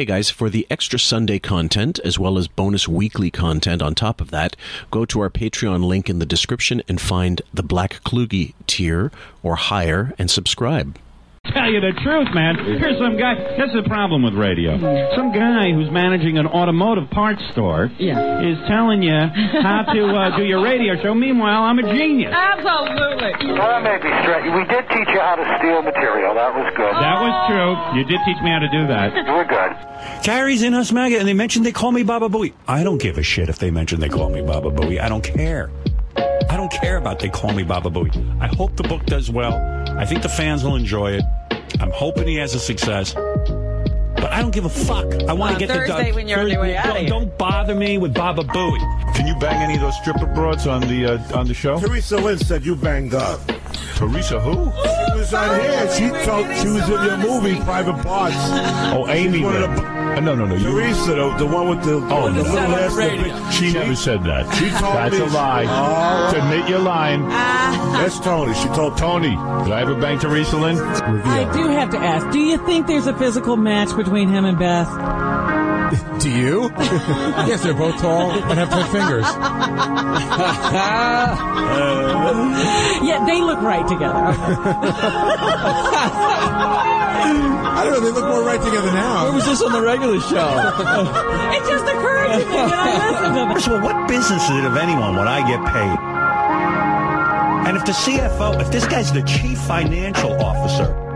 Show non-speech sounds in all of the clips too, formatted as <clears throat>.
Hey guys, for the extra Sunday content as well as bonus weekly content on top of that, go to our Patreon link in the description and find the Black Kluge tier or higher and subscribe. Tell you the truth, man. Here's some guy. That's the problem with radio. Some guy who's managing an automotive parts store Yeah. is telling you how to uh, do your radio show. Meanwhile, I'm a genius. Absolutely. Well, that may be straight. We did teach you how to steal material. That was good. That was true. You did teach me how to do that. You were good. Gary's in us maggot, and they mentioned they call me Baba Booey. I don't give a shit if they mention they call me Baba Booey. I don't care. I don't care about they call me Baba Booey. I hope the book does well. I think the fans will enjoy it. I'm hoping he has a success. But I don't give a fuck. I want to get Thursday the when you're on your way Don't- Don't bother me with Baba Booey. Can you bang any of those stripper broads on the uh, on the show? Teresa Lynn said you banged up. Teresa, who? She was on here. She told she was in your movie, Private Parts. Oh, Amy. One of the- Uh, no, no, no. You, Teresa, the, the one with the, Oh, the no. little ass. the big- she never said that. She told That's me- a lie. Oh. To admit you're lying. <laughs> That's Tony. She told Tony, did I ever bang Teresa Lynn? I do have to ask, do you think there's a physical match between him and Beth? <laughs> Do you? <laughs> yes, they're both tall and have ten fingers. <laughs> Yeah, they look right together. I don't know. They look more right together now. What was this on the regular show? it just occurred to me when I listened to First of all, what business is it of anyone when I get paid? And if the CFO, if this guy's the chief financial officer,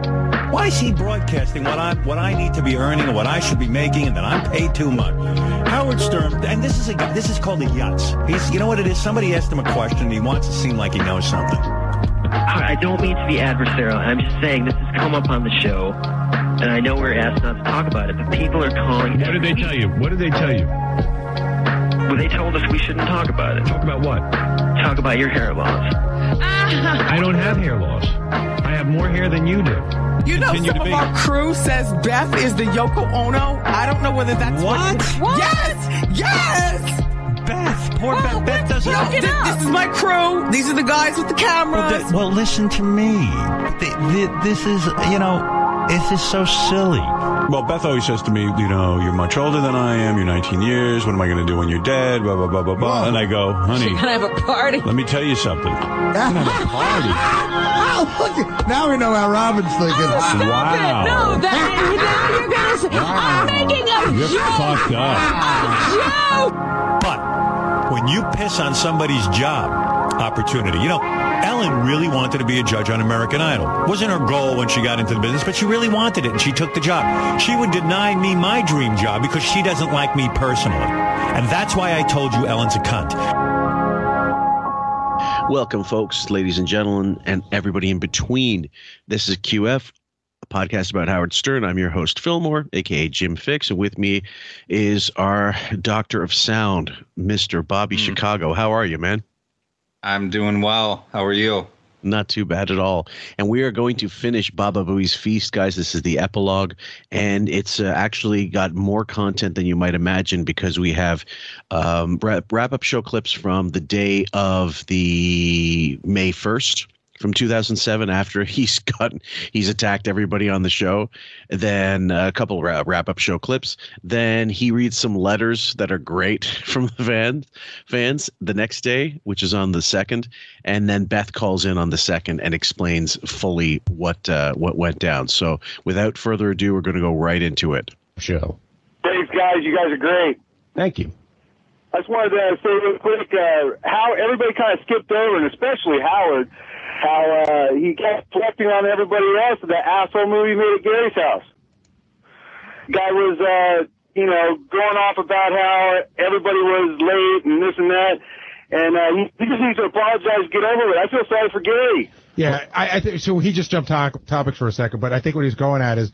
why is he broadcasting what I what I need to be earning and what I should be making, and that I'm paid too much? Howard Stern, and this is a guy. This is called a yutz. He's, you know what it is? Somebody asked him a question. and He wants to seem like he knows something. I don't mean to be adversarial. I'm just saying this has come up on the show, and I know we're asked not to talk about it, but people are calling. What did they tell you? What did they tell you? Well, they told us we shouldn't talk about it. Talk about what? Talk about your hair loss. I don't have hair loss. I have more hair than you do. You know, some of our crew says Beth is the Yoko Ono. I don't know whether that's What? What? Yes, yes. Beth, poor Well, Beth. Beth doesn't. No, thi- this is my crew. These are the guys with the cameras. Well, th- well, listen to me. Th- th- This is, you know, this is so silly. Well, Beth always says to me, you know, you're much older than I am. You're 19 years. What am I going to do when you're dead? Blah, blah, blah, blah, blah. And I go, honey, Can I have a party? let me tell you something. <laughs> Oh, look now we know how Robin's thinking. Oh, wow. No, that, now you're gonna say, I'm making a You're joke. fucked up. A joke. But when you piss on somebody's job opportunity, you know, Ellen really wanted to be a judge on American Idol. Wasn't her goal when she got into the business, but she really wanted it and she took the job. She would deny me my dream job because she doesn't like me personally. And that's why I told you Ellen's a cunt. Welcome, folks, ladies and gentlemen, and everybody in between. This is QF, podcast about Howard Stern. I'm your host, Fillmore, aka Jim Fix, and with me is our Doctor of Sound, Mr. Bobby Chicago. How are you, man? I'm doing well. How are you? Not too bad at all. And we are going to finish Baba Booey's Feast, guys. This is the epilogue, and it's uh, actually got more content than you might imagine because we have um, wrap, wrap up show clips from the day of the May 1st from 2007 after <laughs> he's gotten he's attacked everybody on the show then a couple wrap up show clips then he reads some letters that are great <laughs> from the fans fans the next day which is on the second and then Beth calls in on the second and explains fully what uh, what went down so without further ado we're going to go right into it Show. Thanks, guys. You guys are great. Thank you. I just wanted to say real quick uh, how everybody kind of skipped over, and especially Howard, how uh, he kept reflecting on everybody else of that asshole movie made at Gary's house. Guy was, uh, you know, going off about how everybody was late and this and that, and uh, he, he just needs to apologize, get over it. I feel sorry for Gary. Yeah, I, I think so. He just jumped to- topics for a second, but I think what he's going at is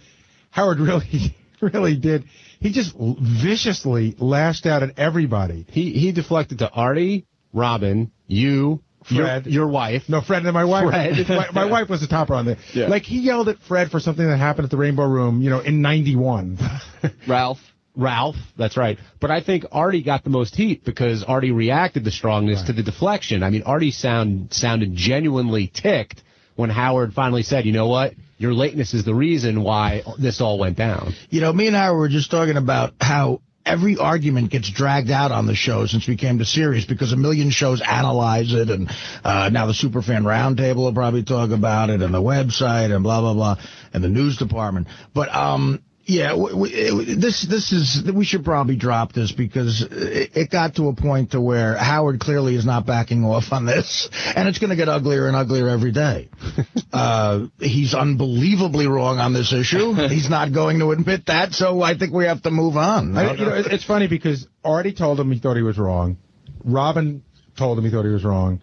Howard really, <laughs> really did. He just viciously lashed out at everybody. He he deflected to Artie, Robin, you, Fred. your, your wife. No, Fred and my wife. Fred. my, my wife was the topper on there. Yeah. Like he yelled at Fred for something that happened at the Rainbow Room, you know, in '91. <laughs> Ralph. Ralph, that's right. But I think Artie got the most heat because Artie reacted the strongest to the deflection. I mean, Artie sound sounded genuinely ticked when Howard finally said, "You know what? your lateness is the reason why this all went down. You know, me and Howard were just talking about how every argument gets dragged out on the show since we came to Sirius because a million shows analyze it, and uh, now the Superfan Roundtable will probably talk about it, and the website, and blah blah blah, and the news department. But um, yeah, w- w- it- this this is we should probably drop this because it, it got to a point to where Howard clearly is not backing off on this, and it's going to get uglier and uglier every day. <laughs> uh, he's unbelievably wrong on this issue. <laughs> He's not going to admit that, so I think we have to move on. I, you know, it's funny because Artie told him he thought he was wrong. Robin told him he thought he was wrong.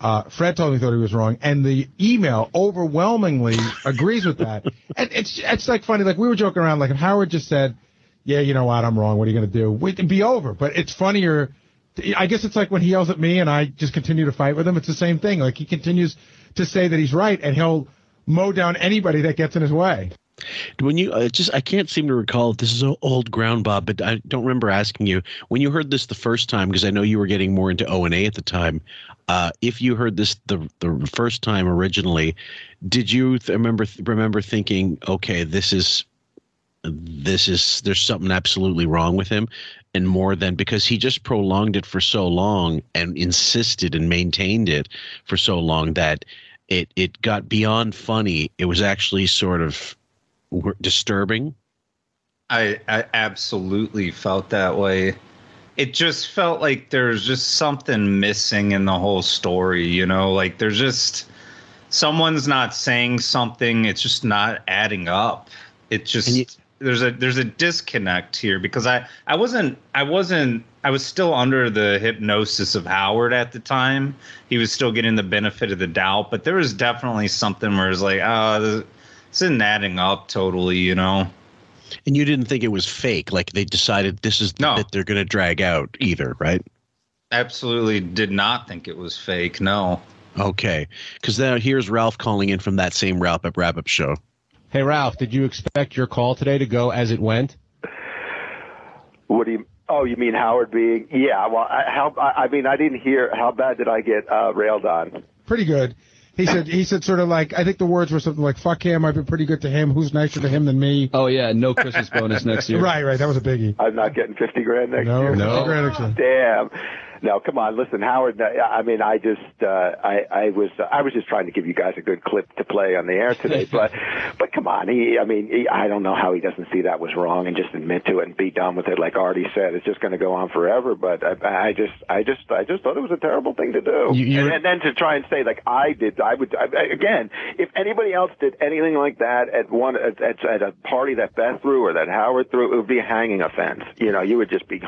Uh, Fred told me he thought he was wrong, and the email overwhelmingly agrees with that. And it's it's like funny, like we were joking around, like if Howard just said, "Yeah, you know what, I'm wrong. What are you going to do?" It'd be over. But it's funnier. I guess it's like when he yells at me and I just continue to fight with him. It's the same thing. Like he continues to say that he's right, and he'll mow down anybody that gets in his way. When you uh, just, I can't seem to recall if this is old ground, Bob, but I don't remember asking you when you heard this the first time because I know you were getting more into O and A at the time. Uh, if you heard this the the first time originally, did you th- remember remember thinking, okay, this is this is there's something absolutely wrong with him, and more than because he just prolonged it for so long and insisted and maintained it for so long that it it got beyond funny. It was actually sort of w- disturbing. I, I absolutely felt that way. It just felt like there's just something missing in the whole story, you know, like there's just someone's not saying something, it's just not adding up. It just there's a there's a disconnect here because I I wasn't I wasn't I was still under the hypnosis of Howard at the time. He was still getting the benefit of the doubt, but there was definitely something where it's like, oh, isn't adding up totally, you know. And you didn't think it was fake, like they decided this is the bit they're going to drag out either, right? Absolutely did not think it was fake. No. Okay, because now here's Ralph calling in from that same Ralph at Wrap Up Show. Hey Ralph, did you expect your call today to go as it went? What do you? Oh, you mean Howard being? Yeah. Well, I, how? I, I mean, I didn't hear. How bad did I get uh, railed on? pretty good. He said he said sort of like I think the words were something like "fuck him." I've been pretty good to him. Who's nicer to him than me? Oh yeah, no Christmas bonus next year. <laughs> Right, right. That was a biggie. I'm not getting fifty grand next No, year. no. 50 grand next year. Damn. No, come on. Listen, Howard. I mean, I just, uh, I, I was, I was just trying to give you guys a good clip to play on the air today. <laughs> But, but come on. He, I mean, he, I don't know how he doesn't see that was wrong and just admit to it and be done with it. Like Artie said, it's just going to go on forever. But I, I just, I just, I just thought it was a terrible thing to do. You- you- and, and then to try and say like I did, I would I, again. If anybody else did anything like that at one at, at, at a party that Beth threw or that Howard threw, it would be a hanging offense. You know, you would just be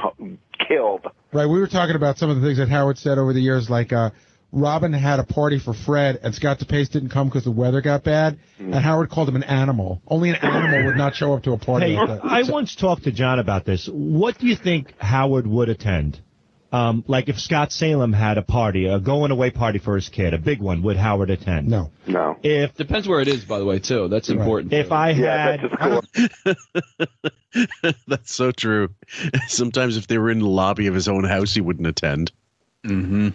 killed. Right. We were talking about some of the things that Howard said over the years, like uh, Robin had a party for Fred, and Scott DePace didn't come because the weather got bad, and Howard called him an animal. Only an animal would not show up to a party Hey, like that. I once talked to John about this. What do you think Howard would attend? Um, like if Scott Salem had a party, a going away party for his kid, a big one, would Howard attend? No. No. If Depends where it is, by the way, too. That's important. if I Yeah, had that's cool. <laughs> That's so true. <laughs> Sometimes if they were in the lobby of his own house, he wouldn't attend. Mm-hmm.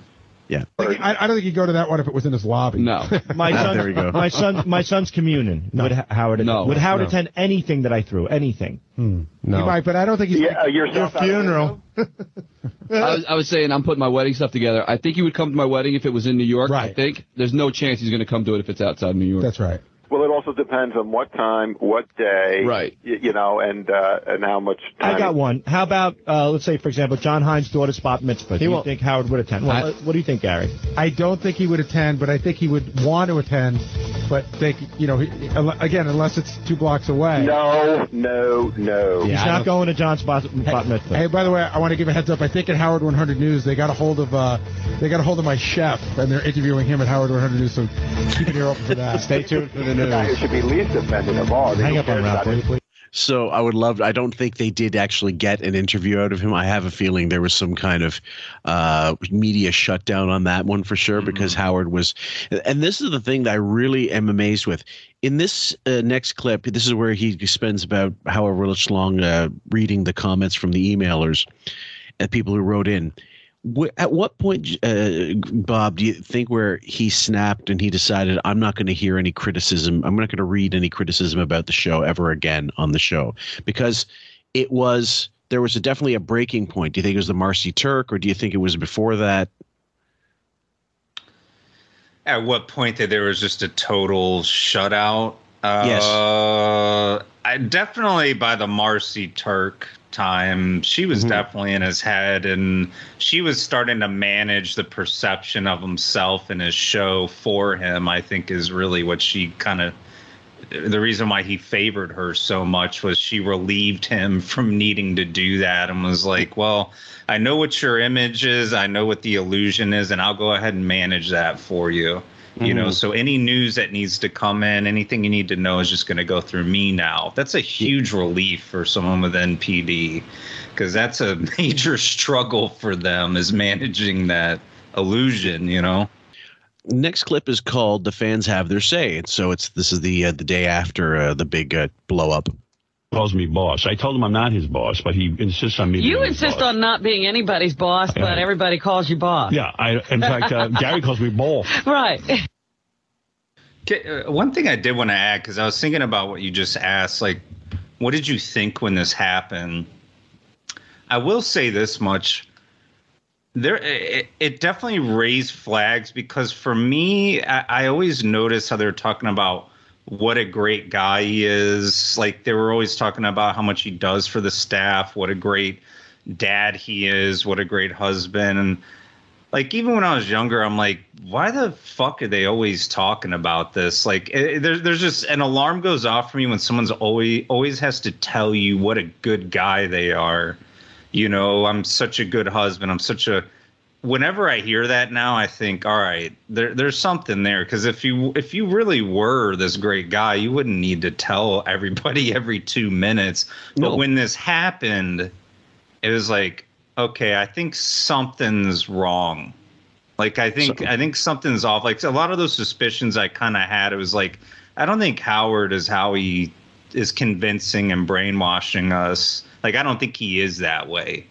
Yeah. I, I don't think he'd go to that one if it was in his lobby. No. <laughs> my son, <laughs> there we go. my son, my son's communion, would Howard? No. would Howard No. attend anything that I threw? Anything? Hmm. He might, but I don't think he's Yeah, uh, your yourself out of funeral. <laughs> I was, I was saying I'm putting my wedding stuff together. I think he would come to my wedding if it was in New York. Right. I think there's no chance he's going to come to it if it's outside New York. That's right. Well, it also depends on what time, what day, Right. y- You know, and uh, and how much time. I got one. How about, uh, let's say, for example, John Hein's daughter's bat mitzvah? Do you won't- think Howard would attend? Well, what, what do you think, Gary? I don't think he would attend, but I think he would want to attend. But they, you know, he, again, unless it's two blocks away. No, no, no. He's I not don't- going to John's bat, bat mitzvah. Hey, by the way, I want to give a heads up. I think at Howard 100 News they got a hold of uh, they got a hold of my chef, and they're interviewing him at Howard 100 News. So keep an ear open for that. Stay tuned for the The guy who should be least offended of all. Hang up on cares Ralph, will you, please? So I would love. I don't think they did actually get an interview out of him. I have a feeling there was some kind of uh, media shutdown on that one for sure because Howard was. And this is the thing that I really am amazed with. In this uh, next clip, this is where he spends about however much long uh, reading the comments from the emailers and people who wrote in. At what point, uh, Bob, do you think where he snapped and he decided, I'm not going to hear any criticism, I'm not going to read any criticism about the show ever again on the show? Because it was, there was a, definitely a breaking point. Do you think it was the Marcy Turk or do you think it was before that? At what point that there was just a total shutout? Uh, I definitely by the Marcy Turk time, she was mm-hmm. definitely in his head, and she was starting to manage the perception of himself and his show for him. I think is really what she kind of. The reason why he favored her so much was she relieved him <laughs> from needing to do that and was like, "Well, I know what your image is, I know what the illusion is, and I'll go ahead and manage that for you." You know, Mhm. so any news that needs to come in, anything you need to know is just going to go through me now. That's a huge relief for someone with NPD because that's a <laughs> major struggle for them is managing that illusion, you know. Next clip is called "The Fans Have Their Say," and so it's this is the uh, the day after uh, the big uh, blow up. Calls me boss. I told him I'm not his boss, but he insists on me. You being his insist boss. on not being anybody's boss, but Yeah. everybody calls you boss. Yeah, I. In <laughs> fact, uh, Gary calls me boss. Right. Okay, uh, One thing I did want to add because I was thinking about what you just asked, like, what did you think when this happened? I will say this much: there, it, it definitely raised flags because for me, I, I always notice how they're talking about what a great guy he is. Like they were always talking about how much he does for the staff, what a great dad he is, what a great husband, and like even when I was younger, I'm like, why the fuck are they always talking about this? Like, it, there's there's just an alarm goes off for me when someone's always always has to tell you what a good guy they are. You know, I'm such a good husband. I'm such a. Whenever I hear that now, I think, all right, there there's something there. Because if you if you really were this great guy, you wouldn't need to tell <laughs> everybody every two minutes. But when this happened, it was like, okay, I think something's wrong. Like I think I think something's off. Like a lot of those suspicions I kind of had, it was like I don't think Howard is how he is convincing and brainwashing us. Like I don't think he is that way.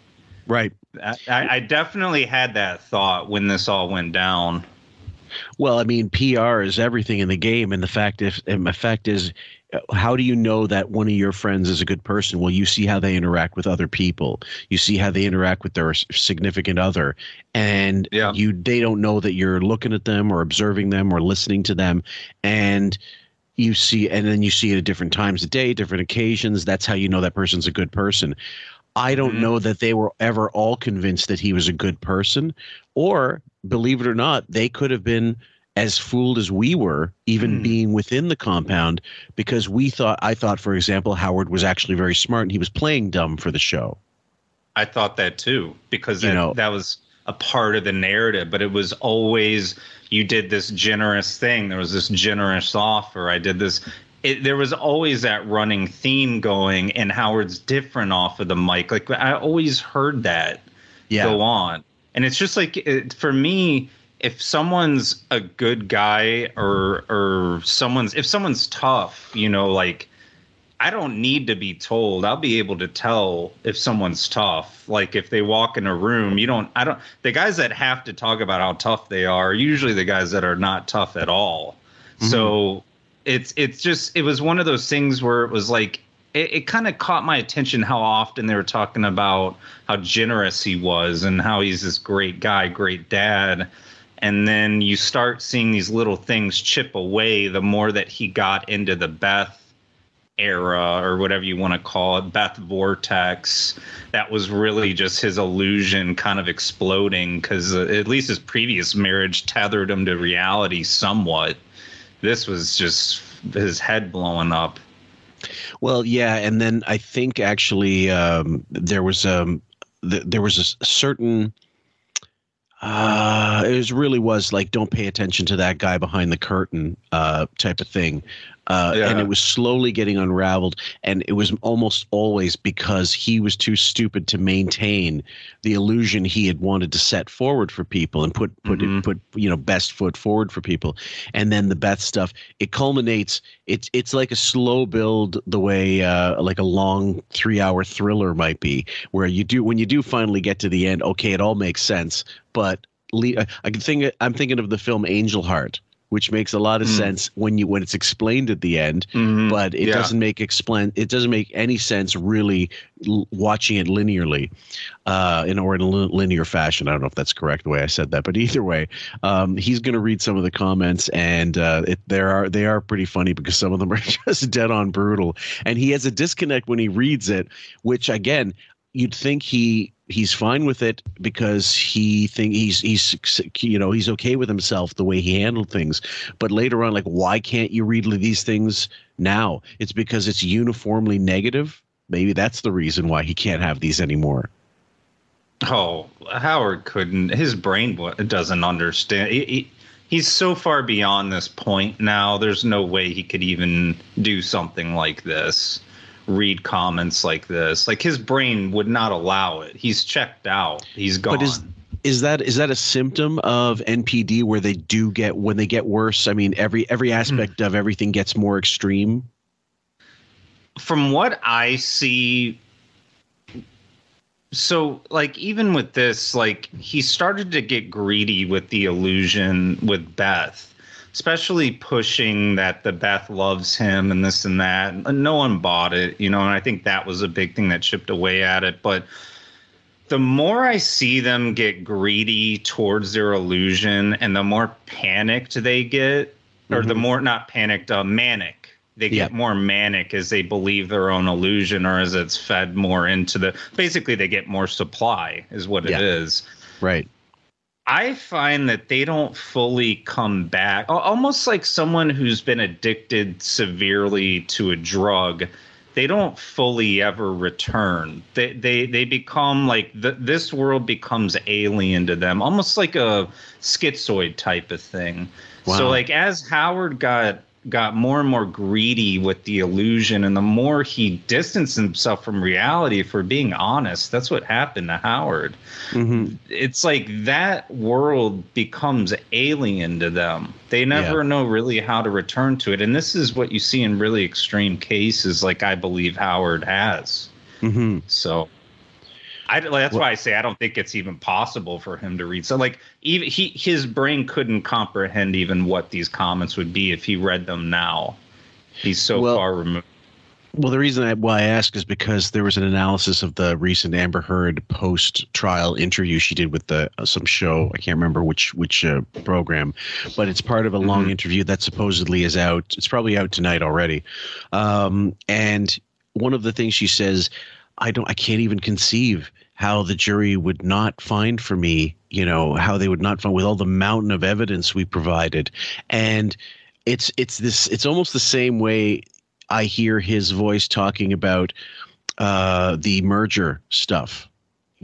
Right. I, I definitely had that thought when this all went down. Well, I mean, PR is everything in the game, and the fact if and the fact is, uh, how do you know that one of your friends is a good person? Well, you see how they interact with other people. You see how they interact with their significant other, and you they don't know that you're looking at them or observing them or listening to them, and you see, and then you see it at different times of day, different occasions. That's how you know that person's a good person. I don't mm-hmm. know that they were ever all convinced that he was a good person, or believe it or not, they could have been as fooled as we were, even hmm. being within the compound, because we thought, I thought, for example, Howard was actually very smart and he was playing dumb for the show. I thought that too because You that, know- that was a part of the narrative, but it was always you did this generous thing. There was this generous offer. I did this. It, there was always that running theme going, and Howard's different off of the mic. Like I always heard that go on, and it's just like it, for me. If someone's a good guy or or someone's if someone's tough, you know, like I don't need to be told. I'll be able to tell if someone's tough. Like if they walk in a room, you don't I don't the guys that have to talk about how tough they are are usually the guys that are not tough at all. Mm-hmm. So it's it's just it was one of those things where it was like it, it kind of caught my attention how often they were talking about how generous he was and how he's this great guy, great dad. And then you start seeing these little things chip away the more that he got into the Beth era or whatever you want to call it, Beth Vortex. That was really just his illusion kind of exploding because uh, at least his previous marriage tethered him to reality somewhat. This was just his head blowing up. Well, yeah, and then I think actually um, there was um, th- there was a certain uh, it was really was like don't pay attention to that guy behind the curtain uh, type of thing. Uh, Yeah. And it was slowly getting unraveled, and it was almost always because he was too stupid to maintain the illusion he had wanted to set forward for people and put put Mm-hmm. put you know best foot forward for people. And then the Beth stuff, it culminates. It's it's like a slow build, the way uh, like a long three hour thriller might be, where you do when you do finally get to the end. Okay, it all makes sense, but I I can think I'm thinking of the film Angel Heart, which makes a lot of Mm. sense when you when it's explained at the end, Mhm. but it Yeah. doesn't make explain it doesn't make any sense really l- watching it linearly, uh, in or in a li- linear fashion. I don't know if that's correct the way I said that, but <laughs> either way, um, he's going to read some of the comments, and uh, it, there are they are pretty funny because some of them <laughs> are just dead on brutal, and he has a disconnect when he reads it, which again you'd think he he's fine with it because he think he's he's you know he's okay with himself the way he handled things but later on like why can't you read these things now it's because it's uniformly negative maybe that's the reason why he can't have these anymore Oh, Howard couldn't. His brain doesn't understand. He, he, he's so far beyond this point now. There's no way he could even do something like this. Read comments like this. Like his brain would not allow it. He's checked out. He's gone. But is is that is that a symptom of NPD where they do get when they get worse? I mean, every every hmm. aspect of everything gets more extreme. from what I see, so like even with this, like he started to get greedy with the illusion with Beth, especially pushing that the Beth loves him and this and that. And no one bought it, you know, and I think that was a big thing that chipped away at it. But the more I see them get greedy towards their illusion and the more panicked they get, or the more not panicked, uh, manic. They get more manic as they believe their own illusion or as it's fed more into the basically they get more supply is what Yeah. it is. Right. I find that they don't fully come back. Almost like someone who's been addicted severely to a drug, they don't fully ever return. They they they become like the, this world becomes alien to them, almost like a schizoid type of thing. So like as Howard got got more and more greedy with the illusion and the more he distanced himself from reality for being honest that's what happened to howard Mm-hmm. it's like that world becomes alien to them. They never Yeah. know really how to return to it. And this is what you see in really extreme cases, like I believe Howard has. Mm-hmm. So I, that's why I say I don't think it's even possible for him to read. So like even he his brain couldn't comprehend even what these comments would be if he read them now. He's so Well- far removed. Well, the reason I, why I ask is because there was an analysis of the recent Amber Heard post-trial interview she did with the uh, some show. I can't remember which which uh, program, but it's part of a long interview that supposedly is out. It's probably out tonight already. Um, and one of the things she says, I don't, I can't even conceive how the jury would not find for me. You know how they would not find with all the mountain of evidence we provided, and it's it's this it's almost the same way I hear his voice talking about uh, the merger stuff.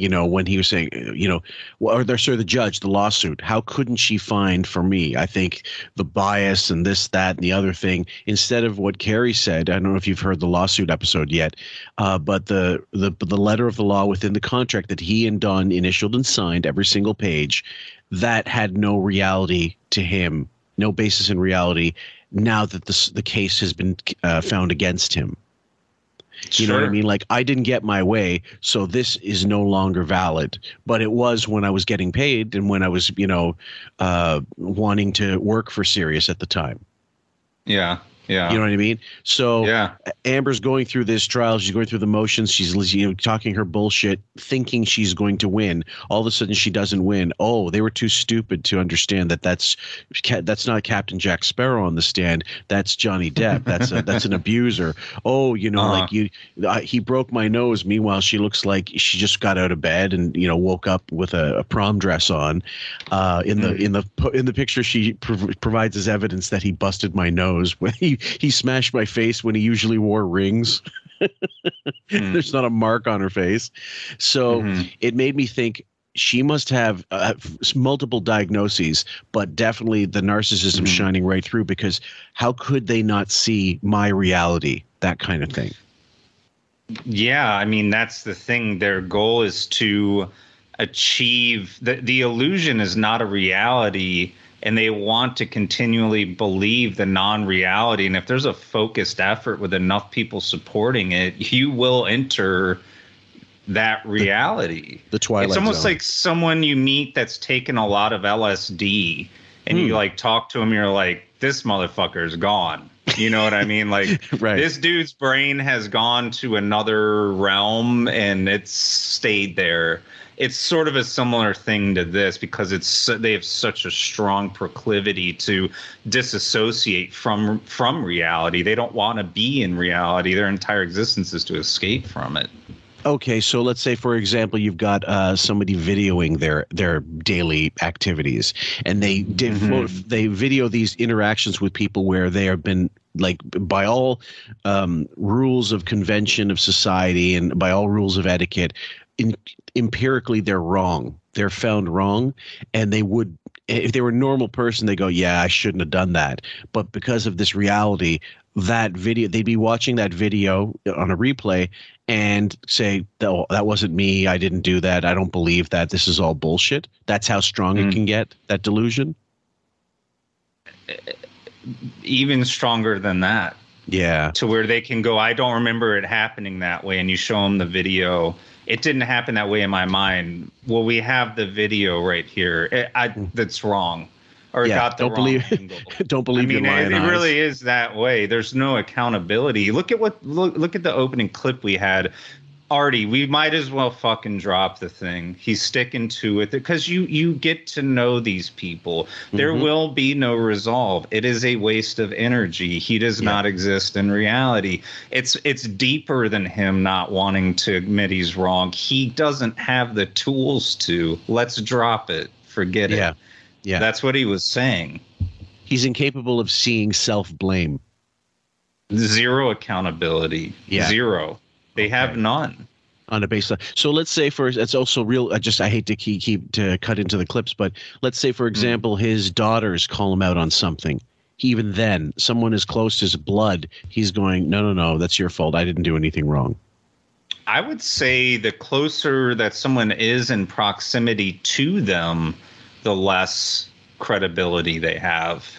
You know, when he was saying, uh, you know, well, or there, sorry, the judge, the lawsuit. How couldn't she find for me? I think the bias and this, that, and the other thing. Instead of what Carrie said, I don't know if you've heard the lawsuit episode yet, uh, but the the the letter of the law within the contract that he and Don initialed and signed, every single page, that had no reality to him, no basis in reality. Now that this the case has been uh, found against him. You know what I mean? Like I didn't get my way, so this is no longer valid. But it was when I was getting paid and when I was, you know, uh, wanting to work for Sirius at the time. Yeah. Yeah. You know what I mean? So Yeah. Amber's going through this trial. She's going through the motions. She's you know talking her bullshit, thinking she's going to win. All of a sudden, she doesn't win. Oh, they were too stupid to understand that that's that's not Captain Jack Sparrow on the stand. That's Johnny Depp. That's a, that's an abuser. Oh, you know, Uh-huh. like you, I, he broke my nose. Meanwhile, she looks like she just got out of bed and you know woke up with a, a prom dress on. Uh, in the in the in the picture, she prov- provides as evidence that he busted my nose <laughs> when he he smashed my face when he usually wore rings. Hmm. <laughs> There's not a mark on her face, so hmm. it made me think she must have uh, multiple diagnoses, but definitely the narcissism hmm. shining right through. Because how could they not see my reality? That kind of thing. Yeah, I mean that's the thing. Their goal is to achieve the the illusion is not a reality and they want to continually believe the non-reality and if there's a focused effort with enough people supporting it, you will enter that reality. The Twilight It's almost Zone. like someone you meet that's taken a lot of LSD and you Hmm. like talk to him you're like this motherfucker's gone. You know what I mean? <laughs> Like Right. this dude's brain has gone to another realm and it's stayed there. It's sort of a similar thing to this because it's they have such a strong proclivity to disassociate from from reality. They don't want to be in reality. Their entire existence is to escape from it. Okay, so let's say, for example, you've got uh, somebody videoing their their daily activities, and they did they video these interactions with people where they have been like by all um, rules of convention of society and by all rules of etiquette, in, empirically they're wrong. They're found wrong, and they would if they were a normal person, they go, "Yeah, I shouldn't have done that." But because of this reality, that video, they'd be watching that video uh, on a replay and say, "Oh, that wasn't me. I didn't do that. I don't believe that. This is all bullshit." That's how strong it mm. can get. That delusion. Even stronger than that. Yeah. to where they can go i don't remember it happening that way and you show them the video it didn't happen that way in my mind well we have the video right here it, I, hmm. that's wrong or Yeah, got the don't wrong believe- angle. <laughs> don't believe I mean, it, it really is that way. There's no accountability. Look at what look look at the opening clip we had. Artie, we might as well fucking drop the thing. He's sticking to it because you you get to know these people. There Mhm. will be no resolve. It is a waste of energy. He does not exist in reality. It's it's deeper than him not wanting to admit he's wrong. He doesn't have the tools to. Let's drop it. Forget it. Yeah. Yeah. That's what he was saying. He's incapable of seeing self blame. Zero accountability. Yeah. Zero. They have none. on a baseline. So let's say for it's also real. I just I hate to keep, keep to cut into the clips, but let's say for hmm. example his daughters call him out on something. Even then, someone as close as blood, he's going, no, no, no, that's your fault. I didn't do anything wrong. I would say the closer that someone is in proximity to them, the less credibility they have.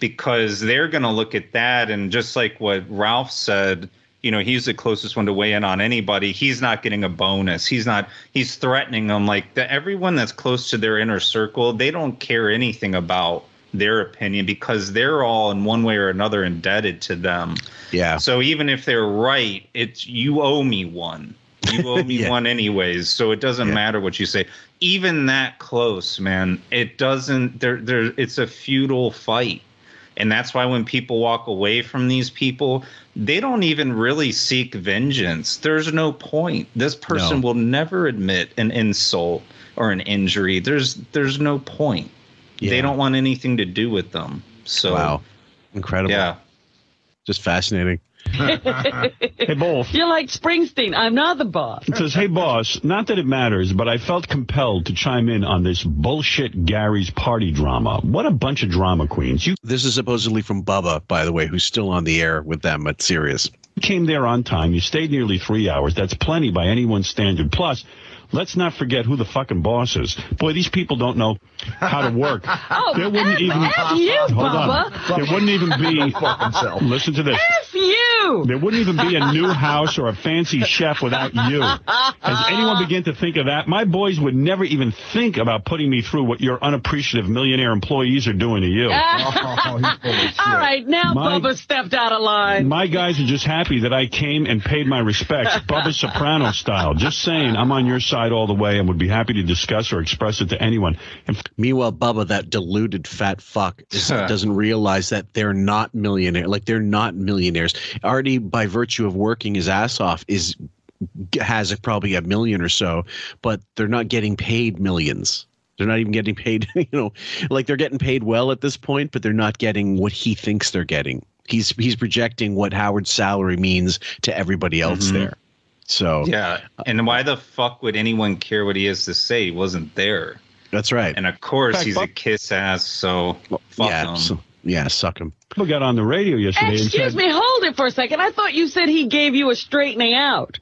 Because they're going to look at that, and just like what Ralph said, you know, he's the closest one to weigh in on anybody. He's not getting a bonus. He's not, he's threatening them. Like the, everyone that's close to their inner circle, they don't care anything about their opinion because they're all in one way or another indebted to them. Yeah. So even if they're right, it's you owe me one. You owe <laughs> me Yeah. one anyways. So it doesn't matter what you say. Even that close, man, it doesn't there there it's a futile fight. And that's why when people walk away from these people, they don't even really seek vengeance. There's no point. This person No. will never admit an insult or an injury. There's there's no point. They don't want anything to do with them. So Wow. Incredible. Yeah. Just fascinating. <laughs> Hey, Wolf. You're like Springsteen. I'm not the boss. It says, hey, boss, not that it matters, but I felt compelled to chime in on this bullshit Gary's party drama. What a bunch of drama queens. You This is supposedly from Bubba, by the way, who's still on the air with them at Sirius. came there on time. You stayed nearly three hours. That's plenty by anyone's standard. Plus, let's not forget who the fucking boss is. Boy, these people don't know how to work. <laughs> Oh, there wouldn't F- even F you, hold on. Bubba. There wouldn't even be. <laughs> Listen to this. F you. There wouldn't even be a new house or a fancy chef without you. Has anyone begin to think of that? My boys would never even think about putting me through what your unappreciative millionaire employees are doing to you. <laughs> All right, now My- Bubba stepped out of line. My guys are just happy that I came and paid my respects, Bubba Soprano style. Just saying, I'm on your side all the way and would be happy to discuss or express it to anyone. And Meanwhile, Bubba, that deluded fat fuck, is, <laughs> doesn't realize that they're not millionaire. Like they're not millionaires. Already, by virtue of working his ass off, is has a, probably a million or so, but they're not getting paid millions. They're not even getting paid. <laughs> You know, like they're getting paid well at this point, but they're not getting what he thinks they're getting. He's he's projecting what Howard's salary means to everybody else Mhm. there. So Yeah, uh, and why the fuck would anyone care what he has to say? He wasn't there. That's right. And of course, Fact, he's a kiss ass. So fuck yeah, him. so- yeah, suck him. People got on the radio yesterday and Excuse said, me, hold it for a second. I thought you said he gave you a straightening out.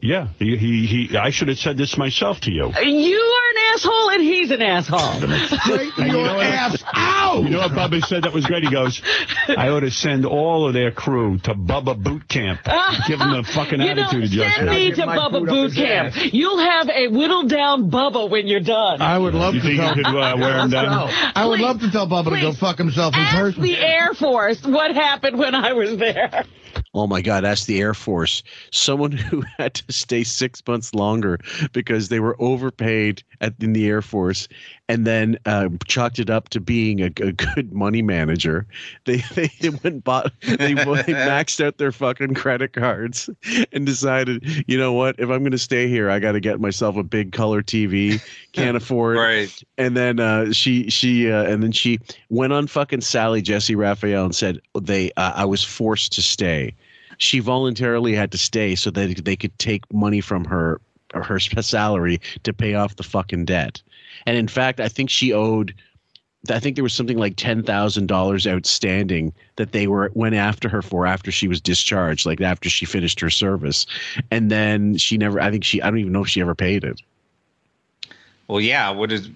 "Yeah, he, he, he I should have said this myself to you." You are an asshole and he's an asshole. <laughs> Straighten And you your know ass out. You know what Bubba said that was great? He goes, "I ought to send all of their crew to Bubba Boot Camp, give them a fucking <laughs> you know, attitude send adjustment." me to Bubba Boot Camp. You'll have a whittled down Bubba when you're done. I would love You to tell you could uh, wear him down? I would love to tell Bubba to go fuck himself in Ask person. the Air Force what happened when I was there. Oh my God, that's the Air Force. Someone <laughs> who had to stay six months longer because they were overpaid at, in the Air Force and then uh, chalked it up to being a, a good money manager. They, <laughs> they went bought, they, they <laughs> maxed out their fucking credit cards and decided, you know what, if I'm going to stay here, I got to get myself a big color TV. Can't afford it Right. and then uh, she she uh, and then she went on fucking Sally Jessy Raphael and said they uh, I was forced to stay. She voluntarily had to stay so that they could take money from her her salary to pay off the fucking debt. And in fact, I think she owed. I think there was something like ten thousand dollars outstanding that they were went after her for after she was discharged, like after she finished her service, and then she never. I think she. I don't even know if she ever paid it. Well, yeah. What is?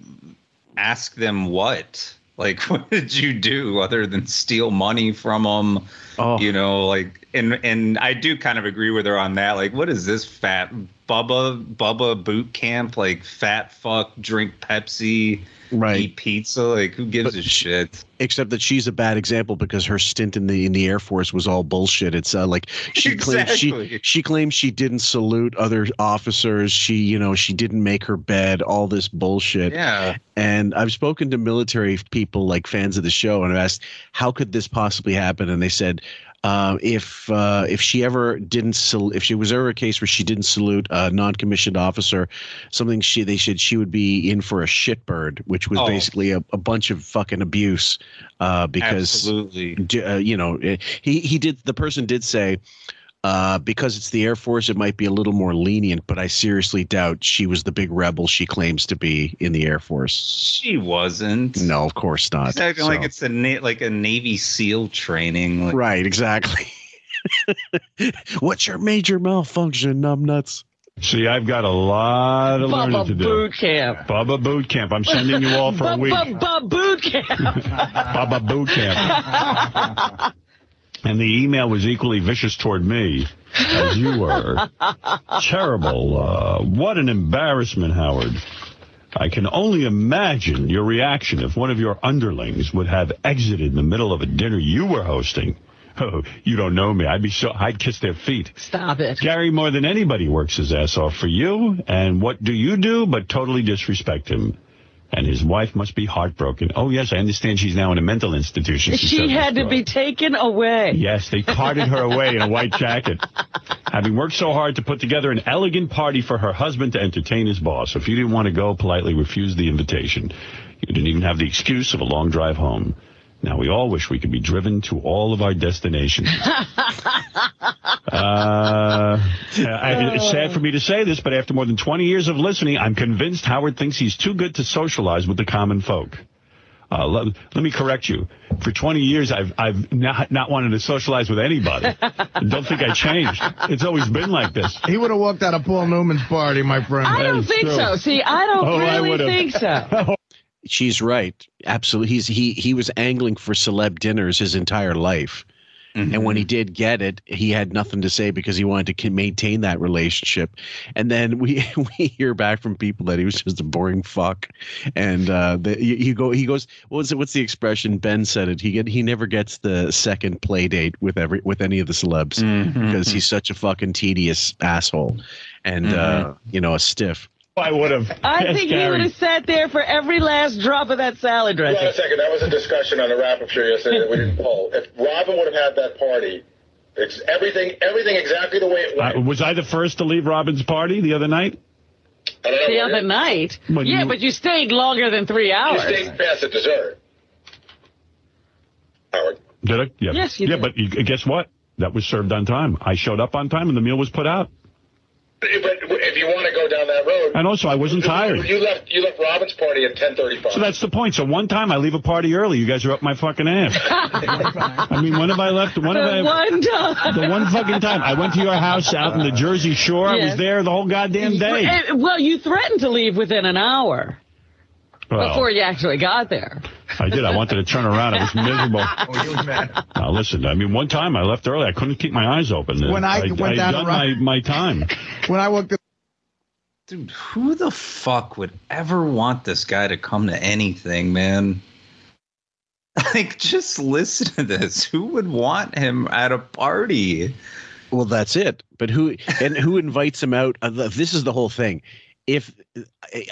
Ask them what? Like, <laughs> what did you do other than steal money from them? Oh. You know, like, and and I do kind of agree with her on that. Like, what is this fat Bubba Bubba boot camp? Like, fat fuck, drink Pepsi, Right. eat pizza. Like, who gives a shit? except that she's a bad example because her stint in the in the Air Force was all bullshit. It's uh, like she <laughs> claims she she claims she didn't salute other officers. She you know she didn't make her bed. All this bullshit. Yeah. And I've spoken to military people like fans of the show, and I've asked how could this possibly happen, and they said. Uh, if uh, if she ever didn't sal- if she was ever a case where she didn't salute a non-commissioned officer, something she they said she would be in for a shitbird, which was Oh. basically a, a bunch of fucking abuse uh, because Absolutely. uh, you know eh, he he did the person did say uh, because it's the Air Force it might be a little more lenient, but I seriously doubt she was the big rebel she claims to be in the Air Force. She wasn't. No, of course not. It's acting like it's a na- like a Navy SEAL training. Like, right, exactly. <laughs> What's your major malfunction, numbnuts? See, I've got a lot of learning to Bubba do. Boot Camp. Bubba Boot Camp. I'm sending you all for a <laughs> week. Bubba Boot Camp. Bubba Boot Camp. <laughs> And the email was equally vicious toward me as you were. <laughs> Terrible. Uh, what an embarrassment, Howard. I can only imagine your reaction if one of your underlings would have exited in the middle of a dinner you were hosting. Oh, you don't know me. I'd be so I'd kiss their feet. Stop it. Gary more than anybody works his ass off for you, and what do you do but totally disrespect him? And his wife must be heartbroken. Oh yes, I understand she's now in a mental institution. She said had to be taken away. Yes, they carted her away in a white jacket. Having worked so hard to put together an elegant party for her husband to entertain his boss. If you didn't want to go, politely refuse the invitation. You didn't even have the excuse of a long drive home. Now we all wish we could be driven to all of our destinations. <laughs> Uh, I, it's sad for me to say this, but after more than 20 years of listening, I'm convinced Howard thinks he's too good to socialize with the common folk. Uh, let, let me correct you. For 20 years, I've I've not, not wanted to socialize with anybody. Don't think I changed. It's always been like this. He would have walked out of Paul Newman's party, my friend. I don't think so. See, I don't Oh, really would've. think so. <laughs> She's right. Absolutely. He's he he was angling for celeb dinners his entire life. And when he did get it, he had nothing to say because he wanted to maintain that relationship. And then we <laughs> we hear back from people that he was just a boring fuck. And uh, the, you, you go, he goes, what's it? What's the expression? Ben said it. He get he never gets the second play date with every with any of the celebs because he's such a fucking tedious asshole, and uh, you know a stiff. I would have. I think he would have sat there for every last drop of that salad Hold on a second. That was a discussion on the wrap-up show yesterday that we didn't <laughs> poll. If Robin would have had that party, it's everything, everything exactly the way it went. Uh, was I the first to leave Robin's party the other night? I don't know The other you- night. When yeah, you- but you stayed longer than three hours. You stayed past the dessert. Howard. Did I? Yeah. Yes, you yeah, did. but you, guess what? That was served on time. I showed up on time, and the meal was put out. If you want to go down that road. And also, I wasn't tired. You left you left Robin's party at 10:35. So that's the point. So one time I leave a party early, you guys are up my fucking ass. <laughs> I mean, when have I left? When have I? The one time. The one fucking time I went to your house out in the Jersey Shore. I was there the whole goddamn day. Eh, Well, you threatened to leave within an hour Well, before you actually got there. I did. I wanted to turn around. I was miserable. <laughs> Oh, you was mad. Now listen. I mean, one time I left early. I couldn't keep my eyes open. When I went I'd down done my, my time. <laughs> When I walked Dude, who the fuck would ever want this guy to come to anything, man? <laughs> Like, just listen to this. Who would want him at a party? Well, that's it. But who and who invites him out? Uh, This is the whole thing. If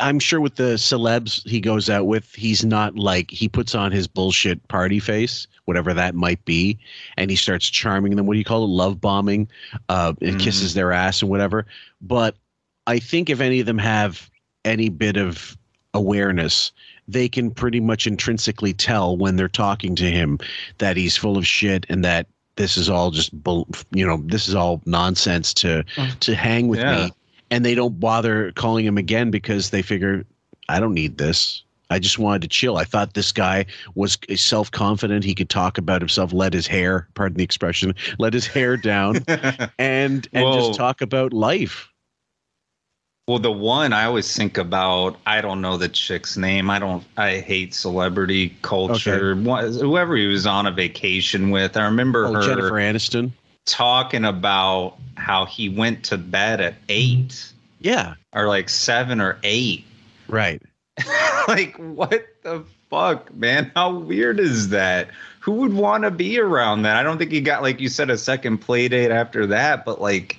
I'm sure with the celebs he goes out with, he's not like he puts on his bullshit party face, whatever that might be, and he starts charming them. What do you call it? Love bombing, uh, and kisses their ass and whatever. But I think if any of them have any bit of awareness, they can pretty much intrinsically tell when they're talking to him that he's full of shit and that this is all just you know this is all nonsense to to hang with Yeah. me and they don't bother calling him again because they figure I don't need this. I just wanted to chill. I thought this guy was self confident. He could talk about himself, let his hair, pardon the expression, let his hair down, <laughs> and and Whoa. just talk about life. Well, the one I always think about, I don't know the chick's name. I don't, I hate celebrity culture. One- Whoever he was on a vacation with, I remember Oh, her Jennifer Aniston. Talking about how he went to bed at eight Yeah, or like seven or eight. right. <laughs> like, what the fuck, man? How weird is that? Who would want to be around that? I don't think he got, like you said, a second play date after that, but like,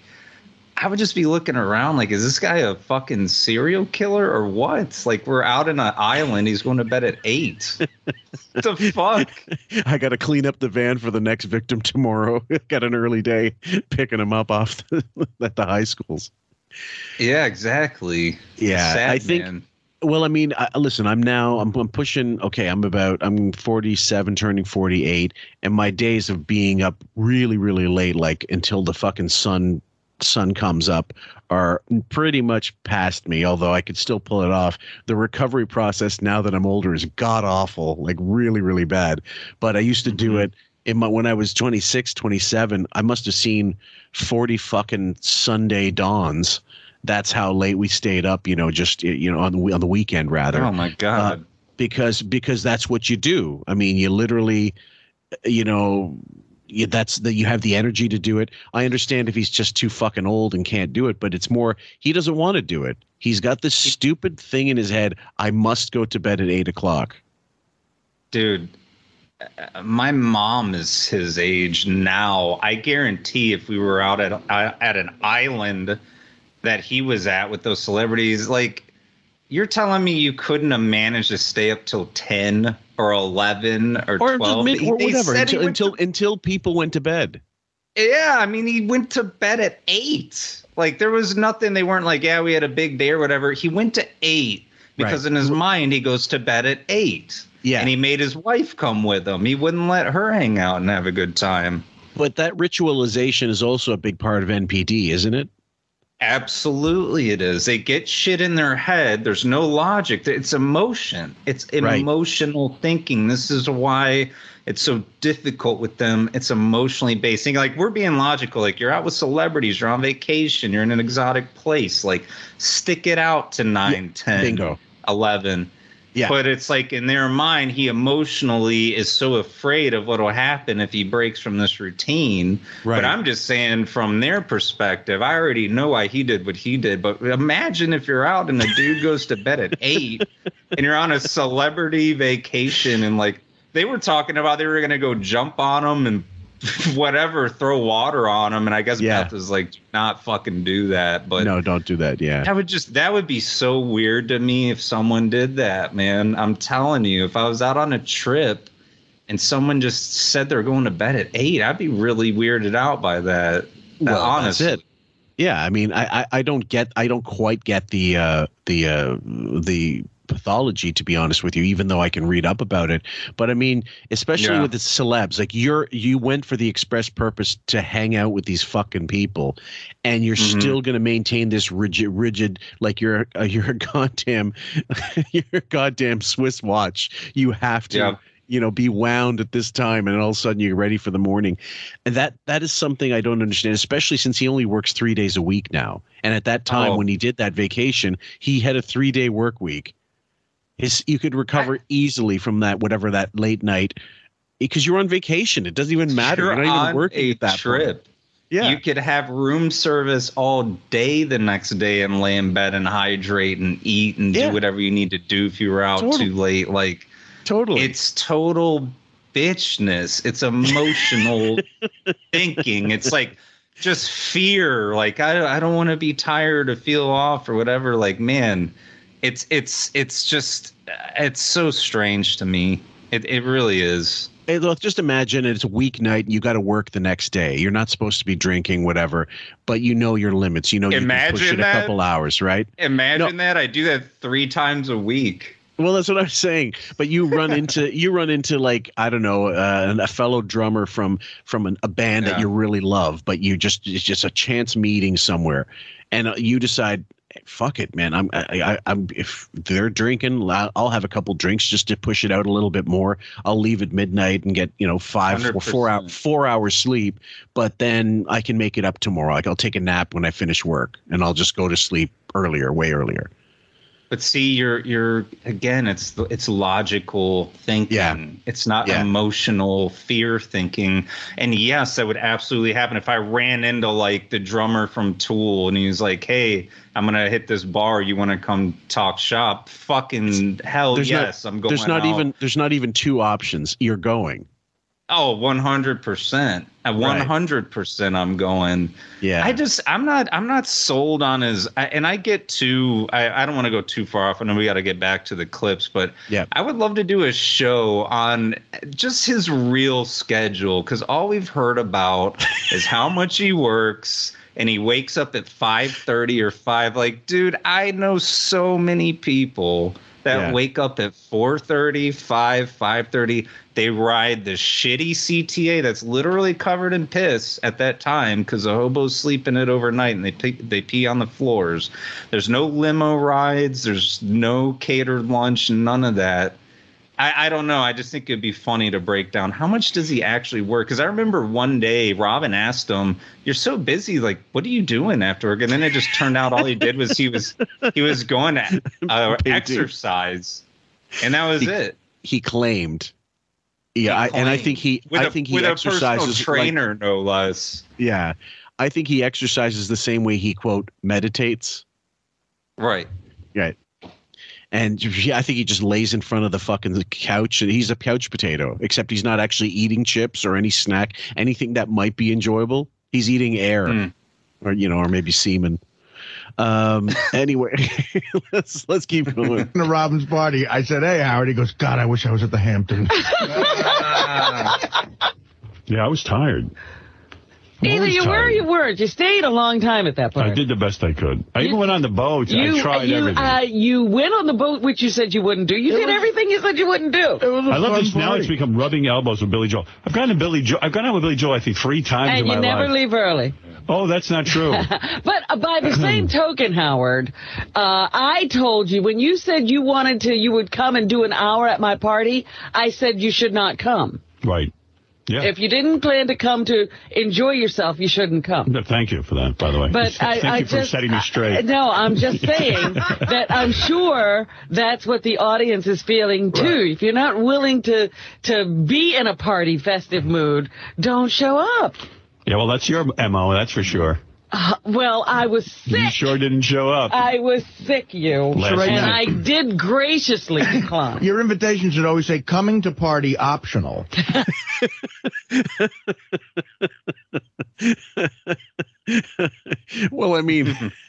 I would just be looking around like, is this guy a fucking serial killer or what? Like, we're out in an island. He's going to bed at eight. what <laughs> the fuck? I got to clean up the van for the next victim tomorrow. <laughs> got an early day picking him up off the, <laughs> at the high schools. Yeah, exactly. Yeah, Sad I think. man. Well, I mean, I, listen, I'm now I'm, I'm pushing. Okay, I'm about I'm 47, turning 48, and my days of being up really, really late, like until the fucking sun sun comes up, are pretty much past me. Although I could still pull it off. The recovery process now that I'm older is god awful, like really, really bad. But I used to do it in my when I was 26, 27. I must have seen 40 fucking Sunday dawns. That's how late we stayed up, you know, just you know on the on the weekend rather. Oh my god. Uh, because because that's what you do. I mean, you literally, you know, that's that you have the energy to do it. I understand if he's just too fucking old and can't do it, but it's more he doesn't want to do it. He's got this stupid thing in his head. I must go to bed at eight o'clock. dude my mom is his age now i guarantee if we were out at uh, at an island that he was at with those celebrities like you're telling me you couldn't have managed to stay up till 10 or 11 or, Or 12 just make, or whatever he until to- until until people went to bed. yeah i mean he went to bed at 8 like there was nothing they weren't like yeah we had a big day or whatever he went to 8 because Right. in his mind he goes to bed at 8 Yeah. and he made his wife come with him. He wouldn't let her hang out and have a good time. But that ritualization is also a big part of NPD, isn't it? Absolutely, it is. They get shit in their head. There's no logic. It's emotion. It's Right. emotional thinking. This is why it's so difficult with them. It's emotionally based. Think like we're being logical. Like you're out with celebrities. You're on vacation. You're in an exotic place. Like stick it out to 9, 10, bingo. 11. Yeah. But it's like in their mind, he emotionally is so afraid of what will happen if he breaks from this routine. Right. But I'm just saying, from their perspective, I already know why he did what he did. But imagine if you're out and the dude goes to bed at eight <laughs> and you're on a celebrity vacation and like they were talking about they were going to go jump on him and <laughs> whatever, throw water on them. And I guess Yeah. Beth is like, not fucking do that. But no, don't do that. Yeah. that would just that would be so weird to me if someone did that, man. I'm telling you, if I was out on a trip and someone just said they're going to bed at eight, I'd be really weirded out by that. Well, honestly. that's it. Yeah, I mean, I, I, I don't get, I don't quite get the, uh, the, uh, the pathology, to be honest with you. Even though I can read up about it, but I mean, especially Yeah. with the celebs, like you're you went for the express purpose to hang out with these fucking people, and you're Mhm. still going to maintain this rigid, rigid, like you're a, <laughs> you're a goddamn, you're a goddamn Swiss watch. You have to Yeah. you know be wound at this time and all of a sudden you're ready for the morning and that that is something i don't understand especially since he only works three days a week now and at that time Oh. when he did that vacation he had a three day work week you could recover easily from that whatever that late night because you're on vacation it doesn't even matter you're, You're not on even working a at that point. trip. Yeah. You could have room service all day the next day and lay in bed and hydrate and eat and Yeah. do whatever you need to do if you were out Totally. too late. Like totally. It's total bitchness. It's emotional <laughs> thinking. It's like just fear. Like I I don't want to be tired or feel off or whatever. Like man, it's it's it's just it's so strange to me. It it really is. Hey, look, just imagine it's a weeknight and you got to work the next day. You're not supposed to be drinking, whatever, but you know your limits. You know you can push Imagine it a couple hours, right? Imagine that. I do that three times a week. Well, that's what I'm saying. But you run <laughs> into you run into like I don't know uh, a fellow drummer from from an, a band that you really love, but you just it's just a chance meeting somewhere, and uh, you decide, fuck it, man. I'm I, I, I'm if they're drinking, I'll I'll have a couple drinks just to push it out a little bit more. I'll leave at midnight and get you know five or four hour four hours sleep, but then I can make it up tomorrow. Like I'll take a nap when I finish work, and I'll just go to sleep earlier, way earlier. But see, you're you're again. It's it's logical thinking. Yeah. It's not Yeah. emotional fear thinking. And yes, that would absolutely happen if I ran into like the drummer from Tool and he was like, "Hey, I'm gonna hit this bar. You want to come talk shop?" Fucking hell, There's yes, not, I'm going. There's not out. even there's not even two options. You're going. Oh, 100%. At 100% I'm going. Yeah. I just I'm not I'm not sold on his I, and I get too I, I don't want to go too far off. I know we got to get back to the clips, but yeah. I would love to do a show on just his real schedule cuz all we've heard about <laughs> is how much he works and he wakes up at 5:30 or 5 like dude, I know so many people that Yeah. wake up at 4:30, 5, 5:30. They ride the shitty CTA that's literally covered in piss at that time because the hobos sleep in it overnight and they pee, they pee on the floors. There's no limo rides. There's no catered lunch. None of that. I, I don't know. I just think it'd be funny to break down how much does he actually work? Because I remember one day Robin asked him, "You're so busy. Like, what are you doing after work?" And then it just turned out all he did was he was he was going to <laughs> uh, exercise, and that was He- it. He claimed. Yeah, I, and I think he with I a, think he with a personal exercises like- trainer, no less. yeah, I think he exercises the same way he quote meditates. Right. Right. And yeah, I think he just lays in front of the fucking couch and he's a couch potato, except he's not actually eating chips or any snack, anything that might be enjoyable. He's eating air Hmm. or, you know, or maybe semen. Um, <laughs> anyway, <laughs> let's, let's keep going. to Robin's party. I said, "Hey, Howard." He goes, "God, I wish I was at the Hamptons." <laughs> Yeah, I was tired. Either you were or you weren't. You stayed a long time at that point. I did the best I could. I even went on the boat. You, I tried you, everything. uh, you went on the boat, which you said you wouldn't do. You did everything you said you wouldn't do. I love this now. It's become rubbing elbows with Billy Joel. I've gone to Billy Joel. I've gone out with Billy Joel I think three times and in you never leave early. Oh, that's not true. <laughs> But uh, by the <clears throat> same token, Howard, uh, I told you when you said you wanted to, you would come and do an hour at my party. I said you should not come. right. Yeah. If you didn't plan to come to enjoy yourself, you shouldn't come. No, Thank you for that, by the way. But <laughs> I, Thank I you for just, setting me straight. I- no, I'm just <laughs> saying that I'm sure that's what the audience is feeling too. If you're not willing to to be in a party festive mood, don't show up. yeah, well, that's your MO, that's for sure. Uh, well, I was sick. You sure didn't show up. I was sick, you, Last and night. I did graciously <laughs> decline. Your invitation should always say "Coming to party optional." <laughs> well, I mean, <laughs>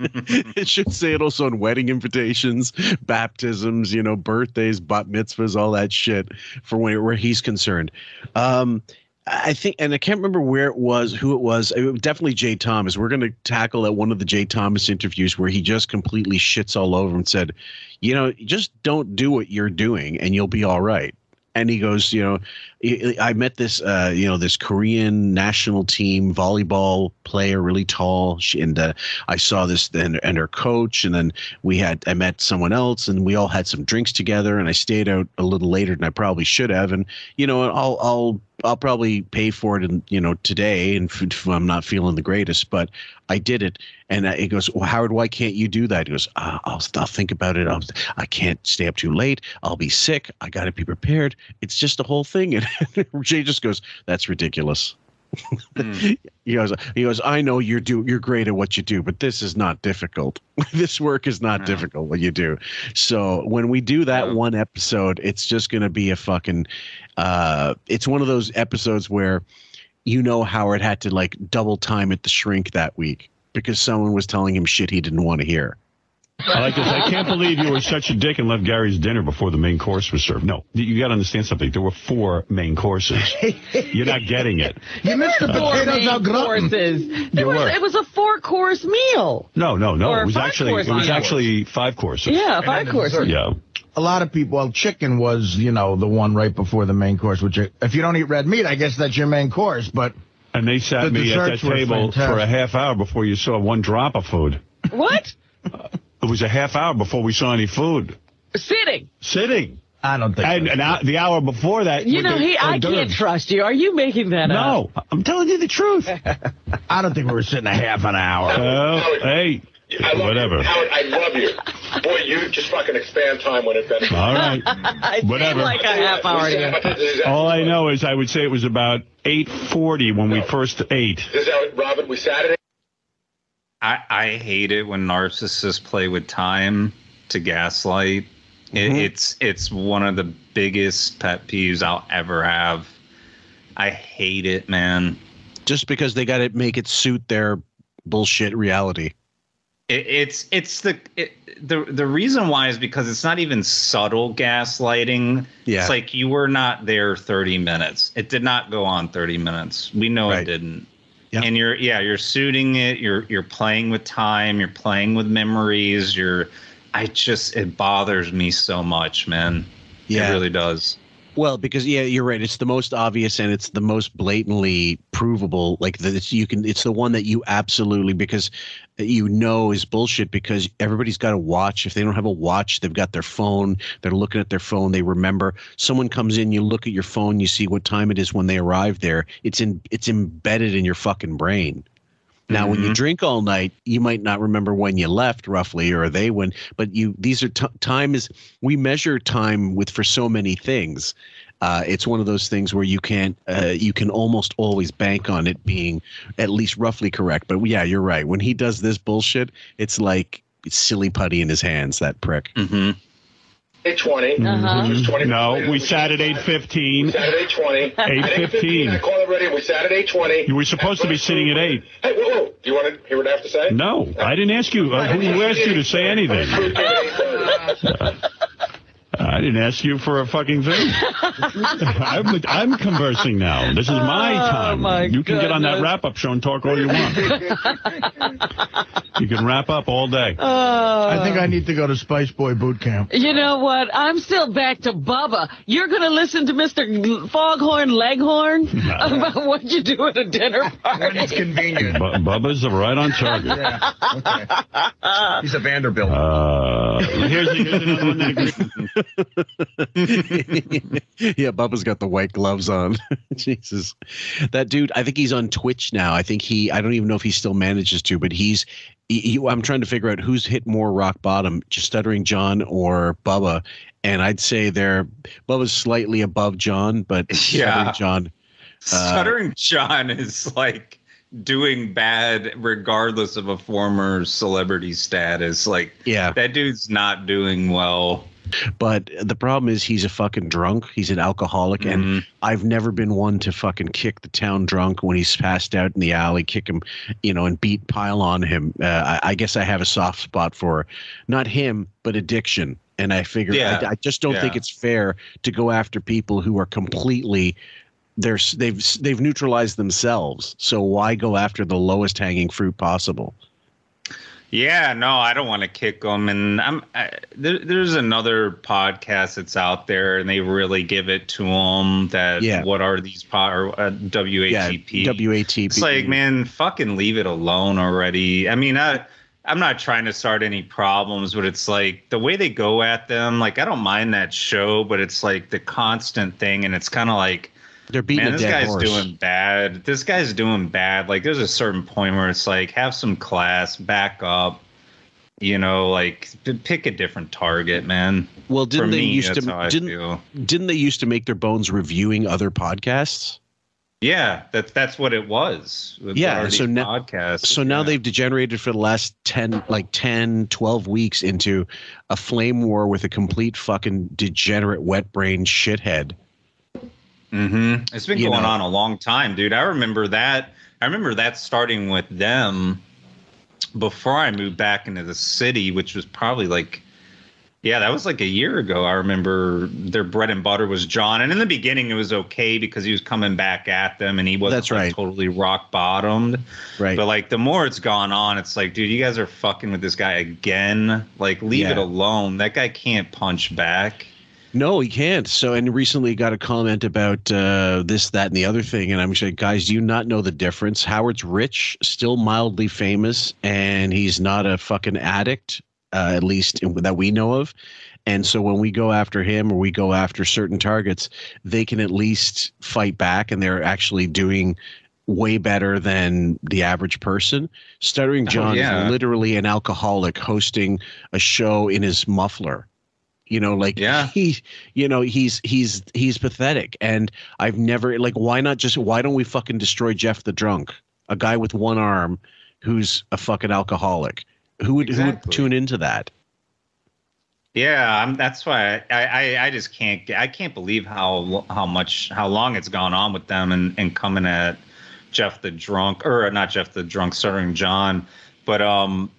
it should say it also on wedding invitations, baptisms, you know, birthdays, bat mitzvahs, all that shit for when where he's concerned. Um, I think, and I can't remember where it was, who it was. It was definitely Jay Thomas. We're going to tackle at one of the Jay Thomas interviews where he just completely shits all over and said, you know, just don't do what you're doing and you'll be all right. And he goes, you know, I met this, uh, you know, this Korean national team volleyball player, really tall, she, and uh, I saw this and, and her coach, and then we had I met someone else, and we all had some drinks together, and I stayed out a little later than I probably should have, and you know, I'll I'll I'll probably pay for it, and you know, today, and if I'm not feeling the greatest, but I did it, and he goes, well, Howard, why can't you do that? He goes, uh, I'll I'll think about it. I'll, I can't stay up too late. I'll be sick. I got to be prepared. It's just a whole thing, <laughs> and Jay just goes, that's ridiculous. <laughs> he goes, he goes. I know you're do you're great at what you do, but this is not difficult. <laughs> this work is not difficult what you do. So when we do that one episode, it's just gonna be a fucking. Uh, it's one of those episodes where, you know, Howard had to like double time at the shrink that week because someone was telling him shit he didn't want to hear. I like this. I can't believe you were such a dick and left Gary's dinner before the main course was served. No, you got to understand something. There were four main courses. You're not getting it. <laughs> You missed the Four potatoes main gratin. courses. You It was, were. it was a four course meal. No, no, no. Or It was actually it was actually five courses. Yeah, five courses. Yeah. A lot of people, well, chicken was, you know, the one right before the main course, which uh, if you don't eat red meat, I guess that's your main course, but And they sat The me at that desserts were table for a half hour before you saw one drop of food. What? It was a half hour before we saw any food. Sitting. Sitting. I don't think. And, and hou- the hour before that. You know, the he. I hors can't trust you. Are you making that up? No, I'm telling you the truth. <laughs> I don't think we were sitting a half an hour. Well, hey, I love whatever. You. Howard, I love you. Boy, you just fucking expand time when it benefits. All right. <laughs> I Whatever. like a half hour to. All I know is I would say it was about 8:40 when we first ate. This is how, Robin, we Saturday. I, I hate it when narcissists play with time to gaslight. It, Mhm. It's it's one of the biggest pet peeves I'll ever have. I hate it, man. Just because they got to make it suit their bullshit reality. It, it's it's the it, the the reason why is because it's not even subtle gaslighting. Yeah. It's like you were not there 30 minutes. It did not go on 30 minutes. We know it didn't. Yeah. And you're yeah, you're suiting it, you're you're playing with time, you're playing with memories, you're I just it bothers me so much, man. Yeah. It really does. Well, because yeah, you're right. It's the most obvious and it's the most blatantly provable. Like that, you can. It's the one that you absolutely because you know is bullshit. Because everybody's got a watch. If they don't have a watch, they've got their phone. They're looking at their phone. They remember. Someone comes in. You look at your phone. You see what time it is when they arrive there. It's in. It's embedded in your fucking brain. Now, when you drink all night, you might not remember when you left, roughly, or they when. But you, these are t- time is. We measure time with for so many things. Uh, it's one of those things where you can't. Uh, you can almost always bank on it being at least roughly correct. But yeah, you're right. When he does this bullshit, it's like it's silly putty in his hands. That prick. Mm-hmm. 820. Uh-huh. Which is 20 No, later. we sat at 8:15. Saturday 20. 8:15. I call it ready. We sat at 820. You were supposed to be sitting at eight. Hey, whoa, whoa. Do you want to hear what I have to say? No, I didn't ask you. Uh, who asked you to say anything? <laughs> I didn't ask you for a fucking thing. <laughs> I'm, I'm conversing now. This is my Oh, time. my you can get on that wrap up show and talk all you want. you can wrap up all day. Oh. I think I need to go to Spice Boy boot camp. You know what? I'm still back to Bubba. You're going to listen to Mr. Foghorn Leghorn <laughs> about what you do at a dinner party. It's convenient. Bu- Bubba's right on target. Yeah. Okay. He's a Vanderbilt. Uh, here's, here's another one that agrees. <laughs> yeah, Bubba's got the white gloves on. <laughs> Jesus, that dude. I think he's on Twitch now. I think he. I don't even know if he still manages to, but he's. He, he- I'm trying to figure out who's hit more rock bottom, just stuttering John or Bubba. And I'd say they're Bubba's slightly above John, but <laughs> Yeah. stuttering John. uh, Stuttering John is like doing bad regardless of a former celebrity status. Like Yeah. that dude's not doing well. But the problem is he's a fucking drunk. He's an alcoholic, and I've never been one to fucking kick the town drunk when he's passed out in the alley, kick him, you know, and beat pile on him. Uh, I, I guess I have a soft spot for not him, but addiction. And I figure Yeah. I, I just don't think it's fair to go after people who are completely they're they've they've neutralized themselves. So why go after the lowest hanging fruit possible? Yeah, no, I don't want to kick them. And I'm I, there, there's another podcast that's out there, and they really give it to them. That Yeah. what are these po- or uh, WATP? WATP. It's like, man, fucking leave it alone already. I mean, I I'm not trying to start any problems, but it's like the way they go at them. Like, I don't mind that show, but it's like the constant thing, and it's kind of like. They're beating Man, this guy's horse. doing bad. This guy's doing bad. Like, there's a certain point where it's like, have some class, back up. You know, like pick a different target, man. Well, didn't For they me, used to didn't didn't they used to make their bones reviewing other podcasts? Yeah, that's that's what it was. Yeah, so now podcasts. so now they've degenerated for the last 10 like 10 12 weeks into a flame war with a complete fucking degenerate wet brain shithead. Hmm It's been going know. on a long time, dude. I remember that. I remember that starting with them before I moved back into the city, which was probably like, yeah, that was like a year ago. I remember their bread and butter was John, and in the beginning it was okay because he was coming back at them and he wasn't That's like, totally rock bottomed. Right. But like the more it's gone on, it's like, dude, you guys are fucking with this guy again. Like, leave it alone. That guy can't punch back. No, he can't. So, and recently got a comment about uh, this, that, and the other thing. And I'm like, guys, do you not know the difference? Howard's rich, still mildly famous, and he's not a fucking addict, uh, at least that we know of. And so when we go after him or we go after certain targets, they can at least fight back, and they're actually doing way better than the average person. Stuttering Oh, John yeah. is literally an alcoholic hosting a show in his muffler you know like Yeah. <laughs> he you know he's he's he's pathetic and i've never like why not just why don't we fucking destroy jeff the drunk a guy with one arm who's a fucking alcoholic who would who would tune into that Yeah, I'm, that's why I, I I just can't I can't believe how how much how long it's gone on with them and and coming at Jeff the drunk or not Jeff the drunk, starring John, but um,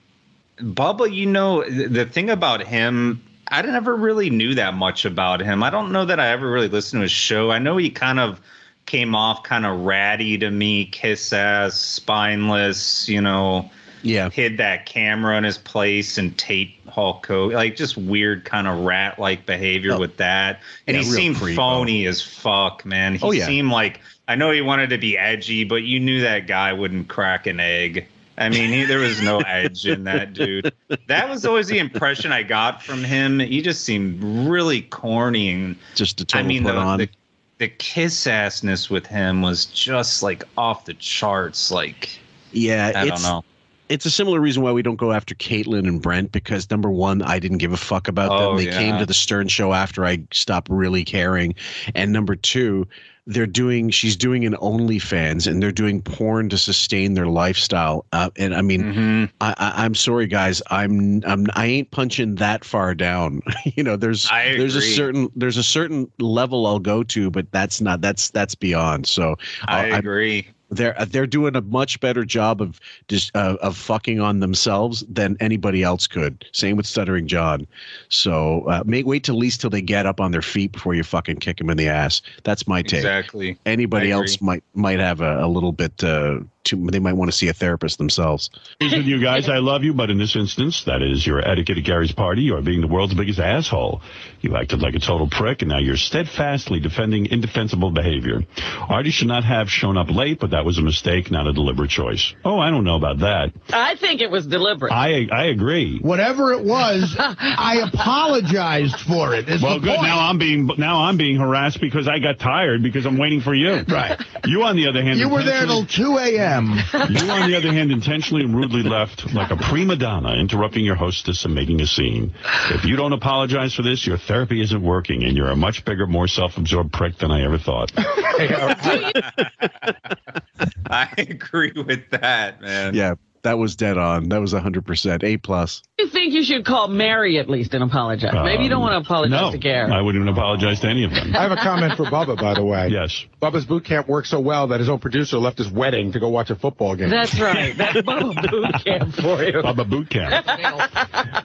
Bubba, you know the, the thing about him. I never really knew that much about him. I don't know that I ever really listened to his show. I know he kind of came off kind of ratty to me, kiss ass, spineless, you know yeah hid that camera in his place and tape Hulk Hogan, like just weird kind of rat like behavior oh. with that. And Yeah, he seemed creep, phony as fuck, man. He Oh, yeah. seemed like I know he wanted to be edgy, but you knew that guy wouldn't crack an egg. I mean, he, there was no edge in that dude. That was always the impression I got from him. He just seemed really corny and just a I total mean, put the, on. the the kiss assness with him was just like off the charts. Like, yeah I don't know. it's a similar reason why we don't go after Caitlyn and Brent because number one, I didn't give a fuck about Oh, them. They yeah. came to the Stern show after I stopped really caring. And number two, they're doing she's doing an OnlyFans and they're doing porn to sustain their lifestyle. Uh, and I mean, Mm-hmm. I, I, I'm sorry, guys. I'm I'm I ain't punching that far down. <laughs> you know, there's I there's a certain there's a certain level I'll go to, but that's not that's that's beyond. So I uh, agree. They're they're doing a much better job of just uh, of fucking on themselves than anybody else could. Same with Stuttering John. So uh, may, wait till at least till they get up on their feet before you fucking kick them in the ass. That's my take. Exactly. Anybody else might might have a, a little bit uh, too. They might want to see a therapist themselves. with you guys. I love you, but in this instance, that is your etiquette at Gary's party. You're being the world's biggest asshole. You acted like a total prick, and now you're steadfastly defending indefensible behavior. Artie should not have shown up late, but that was a mistake, not a deliberate choice. Oh, I don't know about that. I think it was deliberate. I I agree. Whatever it was, <laughs> I apologized for it. is Well, good. point. Now I'm being now I'm being harassed because I got tired because I'm waiting for you. Right. You, on the other hand, You were there intentionally- till 2 a.m. You, on the other hand, intentionally and rudely left like a prima donna, interrupting your hostess and making a scene. If you don't apologize for this, your therapy isn't working, and you're a much bigger, more self-absorbed prick than I ever thought. <laughs> <laughs> I agree with that, man. Yeah. That was dead on. That was 100%. A plus. You think you should call Mary at least and apologize? Maybe you don't want to apologize no, to Gary. I wouldn't even apologize to any of them. I have a comment for Bubba, by the way. Yes. Bubba's boot camp worked so well that his own producer left his wedding to go watch a football game. That's right. That's Bubba Boot Camp for you. Bubba Boot Camp.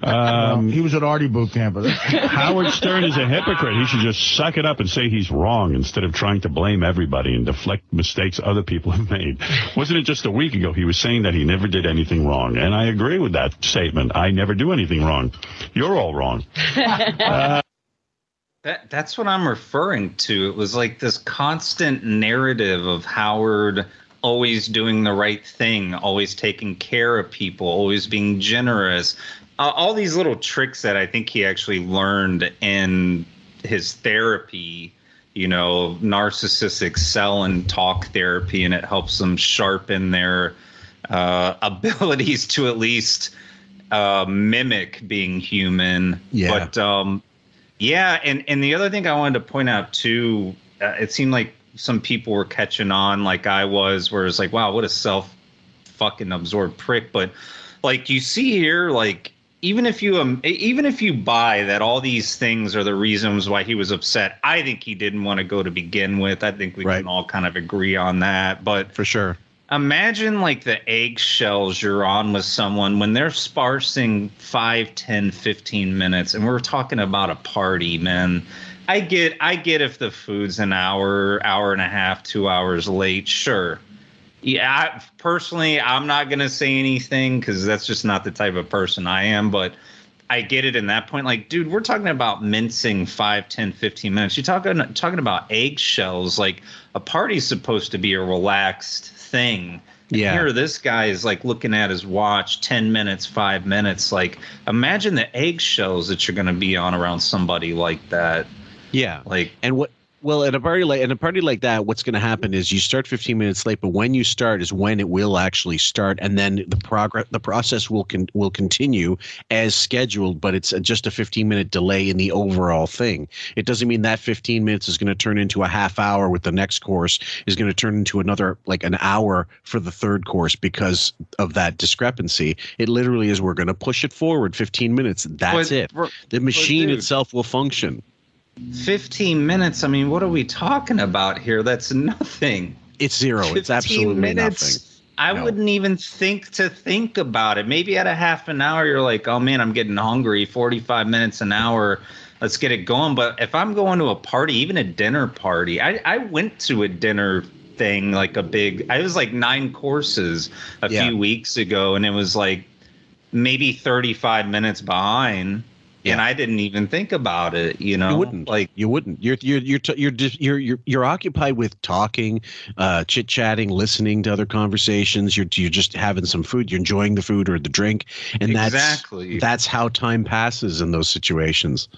Um, he was at Artie boot camp. <laughs> Howard Stern is a hypocrite. He should just suck it up and say he's wrong instead of trying to blame everybody and deflect mistakes other people have made. Wasn't it just a week ago he was saying that he never did anything wrong? And I agree with that statement. I never do anything wrong. You're all wrong. Uh, <laughs> That that's what I'm referring to. It was like this constant narrative of Howard always doing the right thing, always taking care of people, always being generous. Uh, all these little tricks that I think he actually learned in his therapy. You know, narcissists excel in talk therapy, and it helps them sharpen their uh, <laughs> abilities to at least uh, mimic being human. Yeah. But um, yeah, and and the other thing I wanted to point out too, uh, it seemed like some people were catching on, like I was, where it's like, wow, what a self fucking absorbed prick. But like you see here, like even if you um, even if you buy that all these things are the reasons why he was upset, I think he didn't want to go to begin with. I think we can all kind of agree on that. But for sure. Imagine like the eggshells you're on with someone when they're sparsing 5, 10, 15 minutes and we're talking about a party, man. I get I get if the food's an hour, hour and a half, 2 hours late, sure. Yeah, I, personally, I'm not going to say anything cuz that's just not the type of person I am, but I get it in that point. Like, dude, we're talking about mincing 5, 10, 15 minutes. You're talking talking about eggshells. Like, a party's supposed to be a relaxed thing. And Yeah. Here, this guy is like looking at his watch, 10 minutes, five minutes. Like, imagine the eggshells that you're going to be on around somebody like that. Yeah. Like, and what? Well, at a party like at a party like that, what's going to happen is you start 15 minutes late, but when you start is when it will actually start, and then the progress, the process will con- will continue as scheduled, but it's a, just a 15 minute delay in the overall thing. It doesn't mean that 15 minutes is going to turn into a half hour with the next course is going to turn into another like an hour for the third course because of that discrepancy. It literally is we're going to push it forward 15 minutes. That's But- it. The machine itself will function. 15 minutes. I mean, what are we talking about here? That's nothing. It's zero. It's 15 absolutely minutes, nothing. I No. wouldn't even think to think about it. Maybe at a half an hour, you're like, oh man, I'm getting hungry. 45 minutes an hour. Let's get it going. But if I'm going to a party, even a dinner party, I, I went to a dinner thing, like a big, I was like nine courses a Yeah. few weeks ago, and it was like maybe 35 minutes behind. And I didn't even think about it, you know. You wouldn't like you wouldn't. You're you're you're t- you're just, you're you're you're occupied with talking, uh, chit chatting, listening to other conversations. You're you're just having some food. You're enjoying the food or the drink, and that's Exactly. that's how time passes in those situations.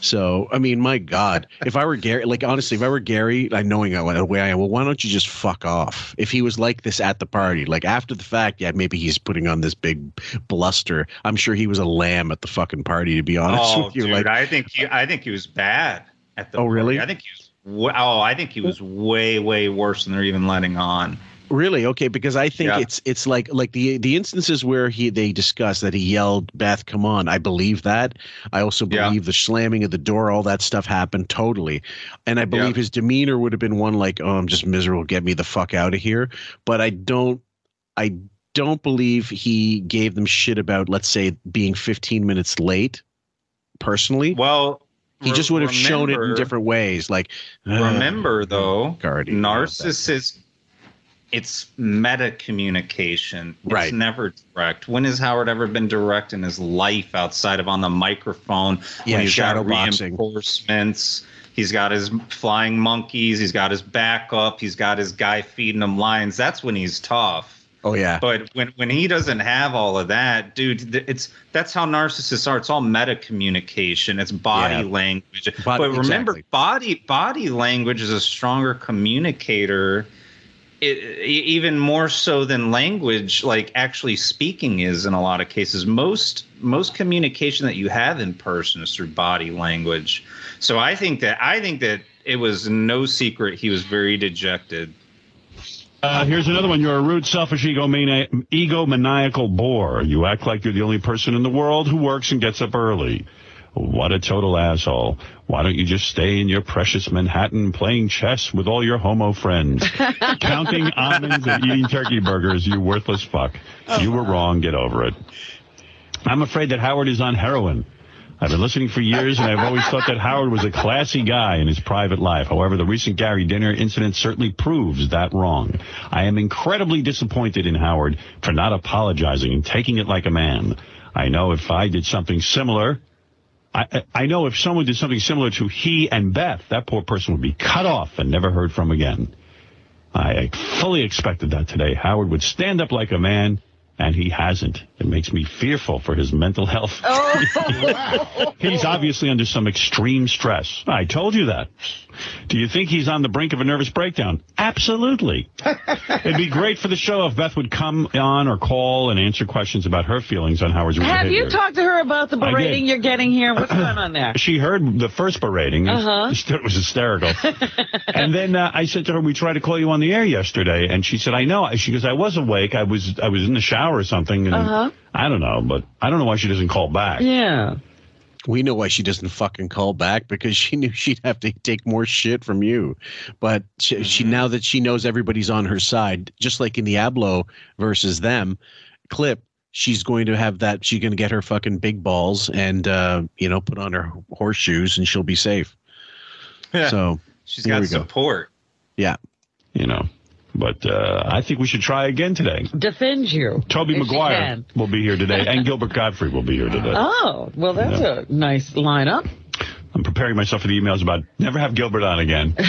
So I mean, my God, if I were Gary, like honestly, if I were Gary, I knowing the way I am, well, why don't you just fuck off? If he was like this at the party, like after the fact, yeah, maybe he's putting on this big bluster. I'm sure he was a lamb at the fucking party. To be honest oh, with you, dude, like I think he, I think he was bad at the. Oh, party. really? I think he was. Oh, I think he was way, way worse than they're even letting on. Really? Okay, because I think Yeah. it's it's like like the the instances where he they discuss that he yelled, "Beth, come on!" I believe that. I also believe the slamming of the door, all that stuff happened totally, and I believe his demeanor would have been one like, "Oh, I'm just miserable. Get me the fuck out of here." But I don't, I don't believe he gave them shit about, let's say, being 15 minutes late. Personally, well, he just would have shown it in different ways. Like, "Ugh, Remember though, Guardy, narcissist. It's meta communication. It's Right. never direct. When has Howard ever been direct in his life outside of on the microphone? Yeah, when he's got boxing. reinforcements. He's got his flying monkeys. He's got his backup. He's got his guy feeding him lines. That's when he's tough. Oh yeah. But when when he doesn't have all of that, dude, it's that's how narcissists are. It's all meta communication. It's body Yeah. language. Body- but remember, exactly. body body language is a stronger communicator. It, even more so than language, like actually speaking is in a lot of cases. Most most communication that you have in person is through body language. So I think that I think that it was no secret he was very dejected. Uh, here's another one. You're a rude, selfish, egomania- egomaniacal bore. You act like you're the only person in the world who works and gets up early. What a total asshole. Why don't you just stay in your precious Manhattan playing chess with all your homo friends? <laughs> Counting almonds and eating turkey burgers, you worthless fuck. You were wrong. Get over it. I'm afraid that Howard is on heroin. I've been listening for years, and I've always thought that Howard was a classy guy in his private life. However, the recent Gary Dinner incident certainly proves that wrong. I am incredibly disappointed in Howard for not apologizing and taking it like a man. I know if I did something similar, I, I know if someone did something similar to he and Beth, that poor person would be cut off and never heard from again. I fully expected that today. Howard would stand up like a man, and he hasn't. It makes me fearful for his mental health. Oh. <laughs> he's obviously under some extreme stress. I told you that. Do you think he's on the brink of a nervous breakdown? Absolutely. <laughs> It'd be great for the show if Beth would come on or call and answer questions about her feelings on Howard's Have behavior. you talked to her about the berating you're getting here? What's <clears throat> going on there? She heard the first berating. Uh-huh. <laughs> It was hysterical. <laughs> and then uh, I said to her, "We tried to call you on the air yesterday," and she said, "I know." She goes, "I was awake. I was I was in the shower or something." And Uh-huh. I don't know, but I don't know why she doesn't call back. Yeah. We know why she doesn't fucking call back because she <laughs> knew she'd have to take more shit from you. But she, she now that she knows everybody's on her side, just like in the Ablo versus them clip, she's going to have that. She's going to get her fucking big balls and uh, you know put on her horseshoes and she'll be safe. Yeah. So she's got we go. support. Yeah. You know, but uh, I think we should try again today. Defend you. Tobey if she Maguire will be here today, and Gilbert Gottfried will be here today. <laughs> Oh, well, that's Yeah. a nice lineup. I'm preparing myself for the emails about never have Gilbert on again. <laughs>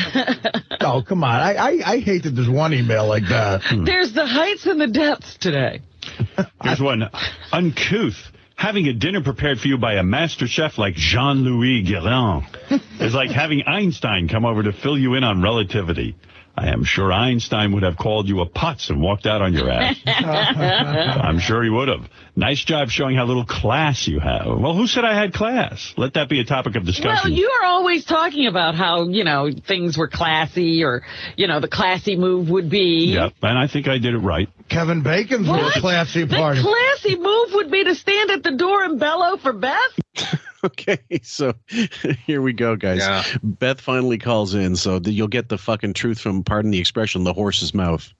Oh, come on. I, I, I hate that there's one email like that. There's the heights and the depths today. <laughs> Here's one. Uncouth. Having a dinner prepared for you by a master chef like Jean-Louis Guérin is like having Einstein come over to fill you in on relativity. I am sure Einstein would have called you a putz and walked out on your ass. <laughs> I'm sure he would have. Nice job showing how little class you have. Well, who said I had class? Let that be a topic of discussion. Well, you are always talking about how, you know, things were classy or, you know, the classy move would be. Yep, and I think I did it right. Kevin Bacon's threw a What? classy The party. classy move would be to stand at the door and bellow for Beth. <laughs> Okay, so here we go, guys. Yeah. Beth finally calls in, so that you'll get the fucking truth from, pardon the expression, the horse's mouth.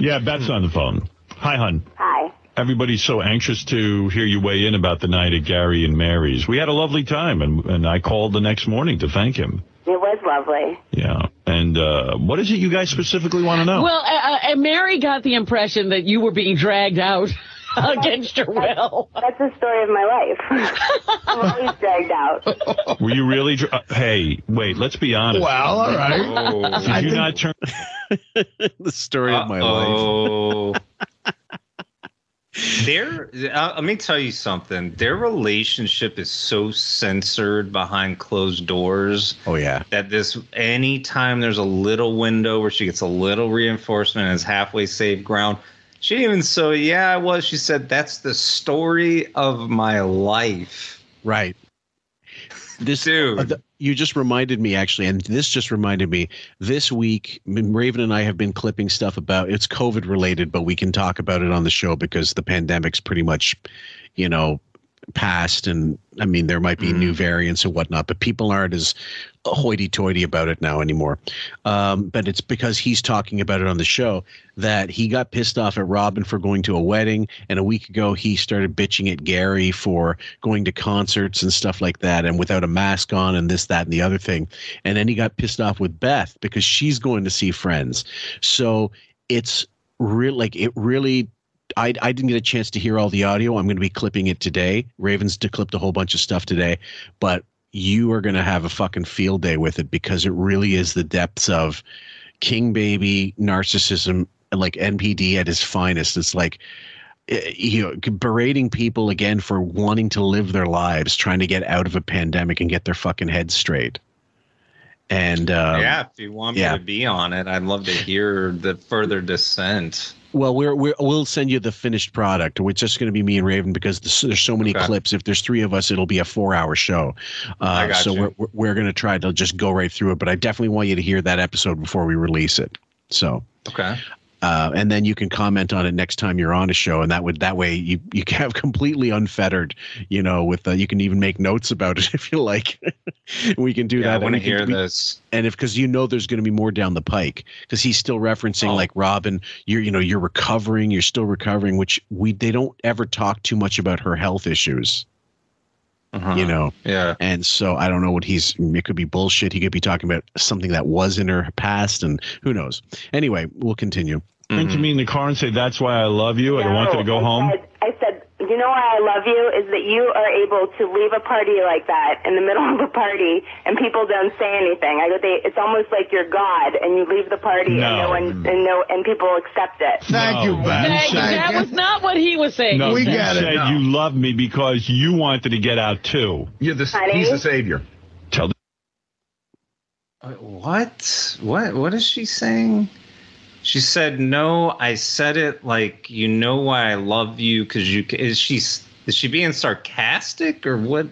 Yeah, Beth's on the phone. Hi, hun. Hi. Everybody's so anxious to hear you weigh in about the night at Gary and Mary's. We had a lovely time, and, and I called the next morning to thank him. It was lovely. Yeah. And uh, what is it you guys specifically want to know? Well, uh, uh, and Mary got the impression that you were being dragged out <laughs> against your will. That's the story of my life. <laughs> I'm always dragged out. <laughs> Were you really? Dr- uh, hey, wait. Let's be honest. Well, all right. Oh. Did I you think- not turn? the story of my life. Their, uh, let me tell you something. Their relationship is so censored behind closed doors Oh yeah. that this anytime there's a little window where she gets a little reinforcement and is halfway safe ground. She even so yeah, I was. She said that's the story of my life. Right. This Dude. uh, th- you just reminded me actually, and this just reminded me. This week, Raven and I have been clipping stuff about it's COVID related, but we can talk about it on the show because the pandemic's pretty much, you know, past, and I mean there might be new variants and whatnot, but people aren't as hoity-toity about it now anymore. Um, but it's because he's talking about it on the show that he got pissed off at Robin for going to a wedding, and a week ago he started bitching at Gary for going to concerts and stuff like that, and without a mask on, and this, that, and the other thing. And then he got pissed off with Beth because she's going to see friends. So it's real, like it really. I, I didn't get a chance to hear all the audio. I'm going to be clipping it today. Ravens to clipped a whole bunch of stuff today, but you are going to have a fucking field day with it because it really is the depths of king baby narcissism like npd at his finest it's like eh, you know berating people again for wanting to live their lives trying to get out of a pandemic and get their fucking heads straight and um, yeah, if you want me yeah. to be on it, I'd love to hear the further descent. Well, we're, we're we'll send you the finished product. It's just going to be me and Raven because there's, there's so many Okay. clips. If there's three of us, it'll be a four-hour show. Uh, so you. we're, we're going to try to just go right through it. But I definitely want you to hear that episode before we release it. So Okay. Uh, and then you can comment on it next time you're on a show, and that would that way you you can have completely unfettered, you know, with uh, you can even make notes about it <laughs> if you like. we can do Yeah, I that. and wanna hear we- this. And if because you know there's going to be more down the pike because he's still referencing Oh. like Robin, you're you know you're recovering, you're still recovering, which we they don't ever talk too much about her health issues you uh-huh. know? Yeah. And so i don't know what he's it could be bullshit. He could be talking about something that was in her past and who knows. Anyway we'll continue. Didn't you mm-hmm. mean in the car and say, that's why I love you? I want you to go home? I said, you know why I love you is that you are able to leave a party like that in the <laughs> middle of a party and people don't say anything. I go, they, it's almost like you're God and you leave the party and No. no one and no and people accept it. Thank you, Ben. Thank you. That was not what he was saying. No, He you said- said you love me because you wanted to get out too. You're the, Honey? he's the savior. Tell the uh, What? What? What is she saying? She said, "No, I said it like you know why I love you because you." Is she? Is she being sarcastic or what?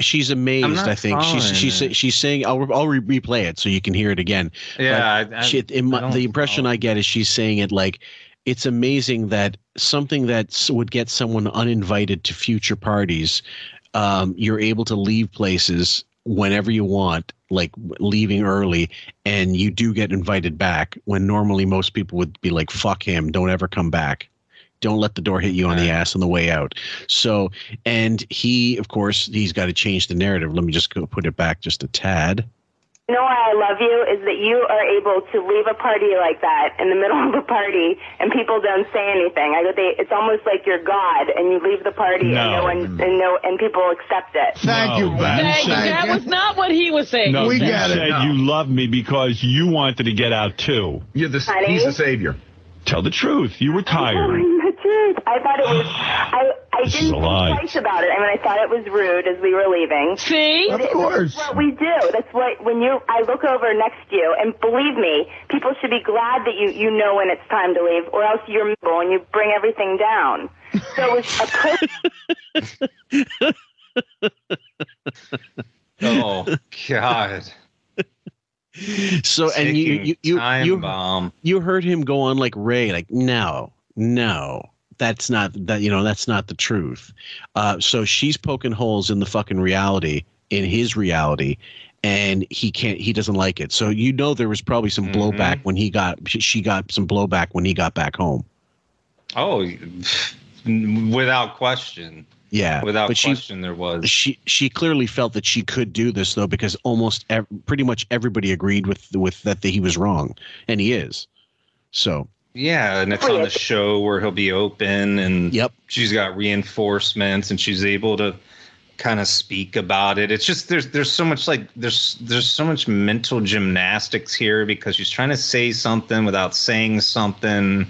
she's amazed i think she's she's it. she's saying i'll, I'll re- replay it so you can hear it again Yeah, I- I- she, my, the impression i get is she's saying it like it's amazing that something that would get someone uninvited to future parties um, you're able to leave places whenever you want like leaving early and you do get invited back when normally most people would be like fuck him don't ever come back. Don't let the door hit you on the ass on the way out. So and he of course he's got to change the narrative. Let me just go put it back just a tad know why I love you is that you are able to leave a party like that in the <laughs> middle of a party and people don't say anything. I go, they, it's almost like you're God and you leave the party and No. no one and no and people accept it. Thank you, Ben. Thank you. That was not what he was saying. No, We you get it. said you love me because you wanted to get out too. You're the, Honey? he's the savior. Tell the truth. You were <laughs> tired. Telling. I thought it was. I I This didn't a think twice about it. I mean, I thought it was rude as we were leaving. See? Of course. That's what we do. That's what when you I look over next to you, and believe me, people should be glad that you you know when it's time to leave, or else you're miserable and you bring everything down. So it's a person. <laughs> Oh God! so and you Ticking you you you, you heard him go on like ray like no no that's not that you know that's not the truth uh so she's poking holes in the fucking reality in his reality and he can't he doesn't like it so you know there was probably some Mm-hmm. blowback when he got she- she got some blowback when he got back home Oh, without question. yeah Without but she question, there was. she she clearly felt that she could do this though because almost ev- pretty much everybody agreed with with that, that he was wrong and he is so Yeah, and it's oh, on the show where he'll be open, and Yep. she's got reinforcements, and she's able to kind of speak about it. It's just there's there's so much like there's there's so much mental gymnastics here because she's trying to say something without saying something,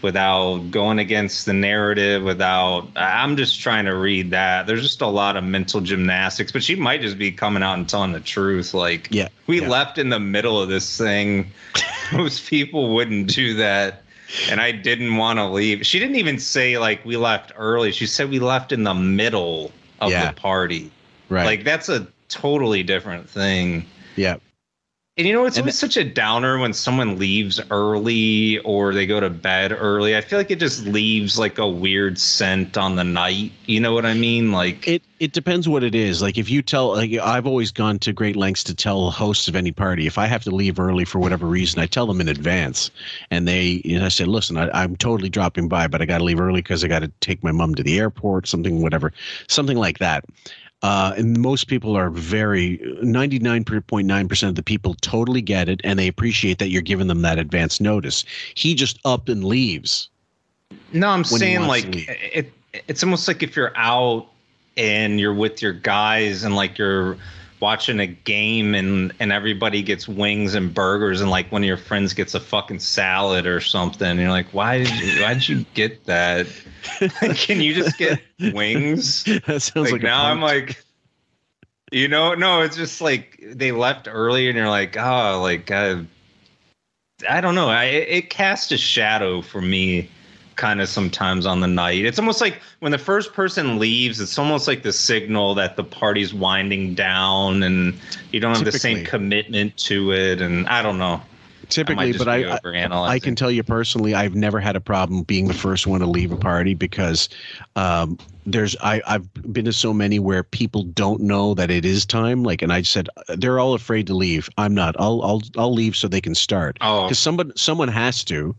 without going against the narrative, without. I'm just trying to read that. There's just a lot of mental gymnastics, but she might just be coming out and telling the truth. Like, Yeah, we yeah. left in the middle of this thing. <laughs> Most people wouldn't do that. And I didn't want to leave. She didn't even say like we left early. She said we left in the middle of Yeah. the party. right Like that's a totally different thing. yeah And you know, it's And always such a downer when someone leaves early or they go to bed early. I feel like it just leaves like a weird scent on the night. You know what I mean? Like it it depends what it is like if you tell like i've always gone to great lengths to tell hosts of any party if i have to leave early for whatever reason i tell them in advance and they you know, i say listen I, i'm totally dropping by but i got to leave early because i got to take my mom to the airport something whatever something like that uh, and most people are very 99.9% of the people totally get it and they appreciate that you're giving them that advance notice he just up and leaves No, I'm saying like it. It's almost like if you're out and you're with your guys and like you're watching a game and and everybody gets wings and burgers and like one of your friends gets a fucking salad or something. And you're like, why did you, why did you get that? <laughs> Can you just get wings? <laughs> that sounds like, a now I'm like. You know, no, it's just like they left early, and you're like, oh, like uh, I don't know. I it it casts a shadow for me kind of sometimes on the night. It's almost like when the first person leaves, it's almost like the signal that the party's winding down and you don't have the same commitment to it and I don't know. typically, just but I, I. I can tell you personally, I've never had a problem being the first one to leave a party because um, there's I I've been to so many where people don't know that it is time. Like, and I said they're all afraid to leave. I'm not. I'll I'll I'll leave so they can start. Oh. because someone someone has to.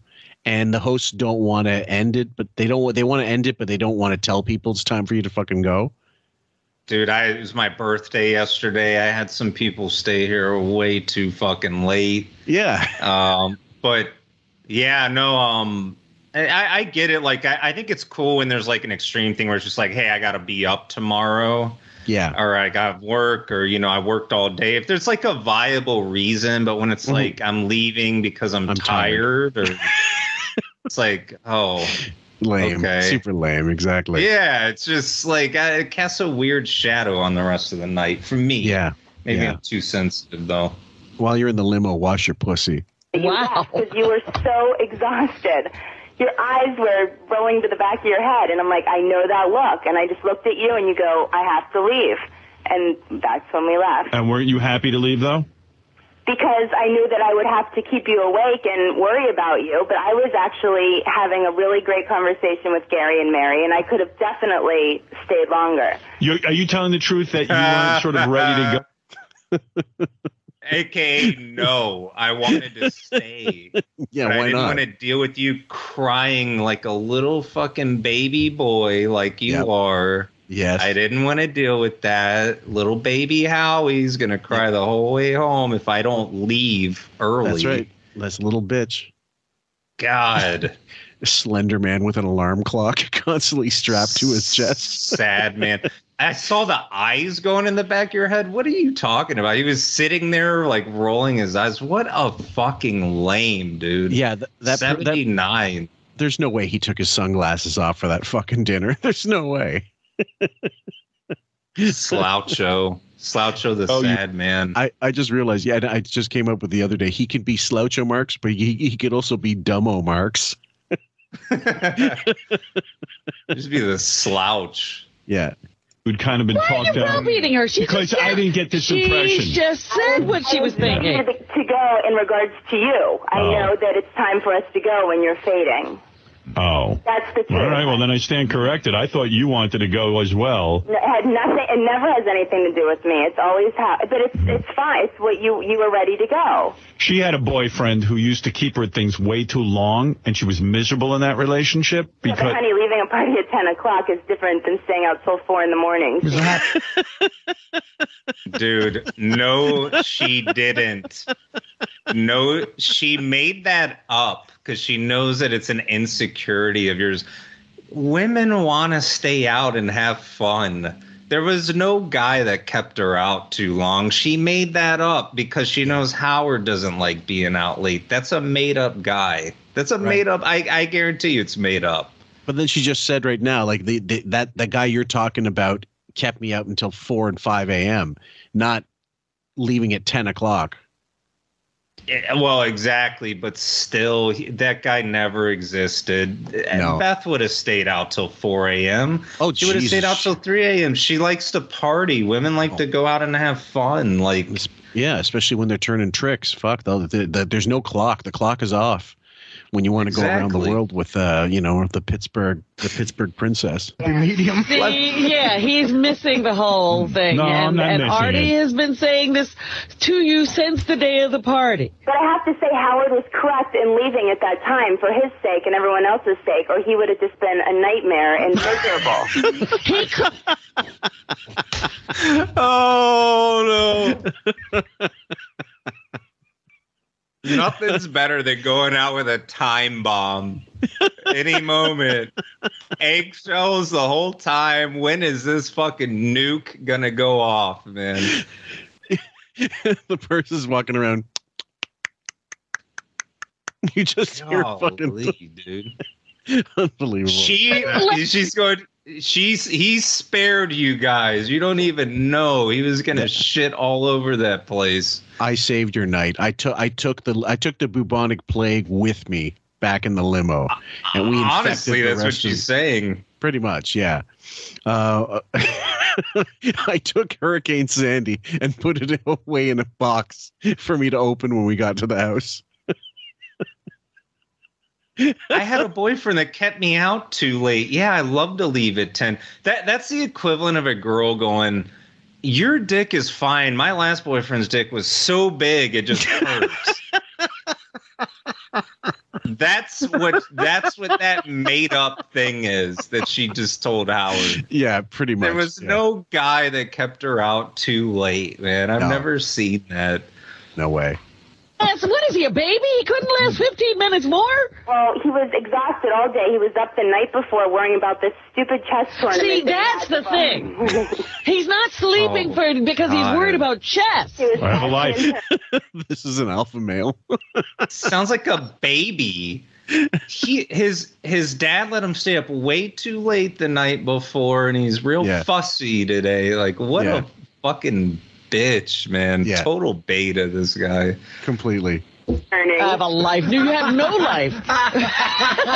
And the hosts don't want to end it, but they don't. They want to end it, but they don't want to tell people it's time for you to fucking go. Dude, I it was my birthday yesterday. I had some people stay here way too fucking late. Yeah. Um, but yeah, no, um, I, I get it. Like, I, I think it's cool when there's like an extreme thing where it's just like, hey, I gotta be up tomorrow. Yeah. Or I got work, or you know, I worked all day. If there's like a viable reason, but when it's Mhm. like I'm leaving because I'm, I'm tired, tired. or <laughs> it's like, oh, Lame. Okay. Super lame. Exactly. yeah, it's just like it casts a weird shadow on the rest of the night for me. Yeah. maybe yeah. I'm too sensitive though. While you're in the limo, wash your pussy. Wow. Because you were so exhausted. Your eyes were rolling to the back of your head. And I'm like, I know that look. And I just looked at you and you go, I have to leave. And that's when we left. And weren't you happy to leave though? Because I knew that I would have to keep you awake and worry about you. But I was actually having a really great conversation with Gary and Mary. And I could have definitely stayed longer. You, are you telling the truth that you weren't sort of ready to go? <laughs> AKA no, I wanted to stay. Yeah, But I didn't not? want to deal with you crying like a little fucking baby boy like you Yep. are. Yes. I didn't want to deal with that. Little baby Howie's gonna cry the whole way home if I don't leave early. That's right. That's little bitch. God. <laughs> Slender man with an alarm clock <laughs> constantly strapped to his chest. <laughs> Sad man. I saw the eyes going in the back of your head. What are you talking about? He was sitting there like rolling his eyes. What a fucking lame, dude. Yeah, th- that, that 79. there's no way he took his sunglasses off for that fucking dinner. There's no way. Sloucho. Sloucho the Oh, you- sad man. I, I just realized, yeah, I just came up with the other day. He could be Sloucho Marks, but he, he could also be Dumbo Marks. <laughs> Just be the slouch. Yeah. Who'd kind of been Why are talked you down. browbeating her? She Because just I didn't get this she impression. just said what she was thinking. To, to go in regards to you. I Oh. know that it's time for us to go when you're fading. Oh. That's the truth. All right. Well, then I stand corrected. I thought you wanted to go as well. It had nothing. It never has anything to do with me. It's always how. But it's mm. it's fine. It's what you you were ready to go. She had a boyfriend who used to keep her things way too long, and she was miserable in that relationship Yeah, but because. honey, leaving a party at ten o'clock is different than staying out till four in the morning. Dude, no, she didn't. No, she made that up because she knows that it's an insecurity of yours. Women want to stay out and have fun. There was no guy that kept her out too long. She made that up because she knows Howard doesn't like being out late. That's a made up guy. That's a made up. I, I guarantee you it's made up. But then she just said right now, like the, the that the guy you're talking about kept me out until four and five a.m. Not leaving at ten o'clock. Yeah, well, exactly, but still, he, that guy never existed. And No. Beth would have stayed out till 4 a.m. Oh, she would have stayed out till 3 a.m. She likes to party. Women like to oh. go out and have fun. Like, Yeah, especially when they're turning tricks. Fuck, though, the, the, there's no clock. The clock is off. When you want to go around the world with, uh, you know, the Pittsburgh, the Pittsburgh princess. <laughs> Medium. Yeah, he's missing the whole <laughs> thing. No, I'm and not and missing Artie it. has been saying this to you since the day of the party. But I have to say, Howard was correct in leaving at that time for his sake and everyone else's sake, or he would have just been a nightmare and <laughs> miserable. he could. oh no. Nothing's better than going out with a time bomb. Any <laughs> moment. Eggshells the whole time. When is this fucking nuke gonna go off, man? <laughs> the person's walking around. You just hear fucking Golly, dude. <laughs> unbelievable. She she's going she's he spared you guys. You don't even know. He was gonna shit all over that place. I saved your night. I took I took the I took the bubonic plague with me back in the limo, and we honestly that's what rest of- she's saying. Pretty much, yeah. Uh, <laughs> I took Hurricane Sandy and put it <laughs> away in a box for me to open when we got to the house. I had a boyfriend that kept me out too late. Yeah, I love to leave at 10. That that's the equivalent of a girl going, "Your dick is fine. My last boyfriend's dick was so big it just hurts." <laughs> that's what that's what that made up thing is that she just told Howard. Yeah, pretty much. There was yeah. no guy that kept her out too late, man. I've No. never seen that. No way. Yes, what is he, a baby? He couldn't last 15 minutes more? Well, he was exhausted all day. He was up the night before worrying about this stupid chess tournament. See, that's the to thing. <laughs> He's not sleeping Oh, for because he's worried about chess. I have a life. <laughs> this is an alpha male. Sounds like a baby. He his his dad let him stay up way too late the night before, and he's real Yeah. fussy today. Like what Yeah. a fucking bitch, man! Yeah. Total beta, this guy. Completely. I have a life. No, you have no <laughs> life.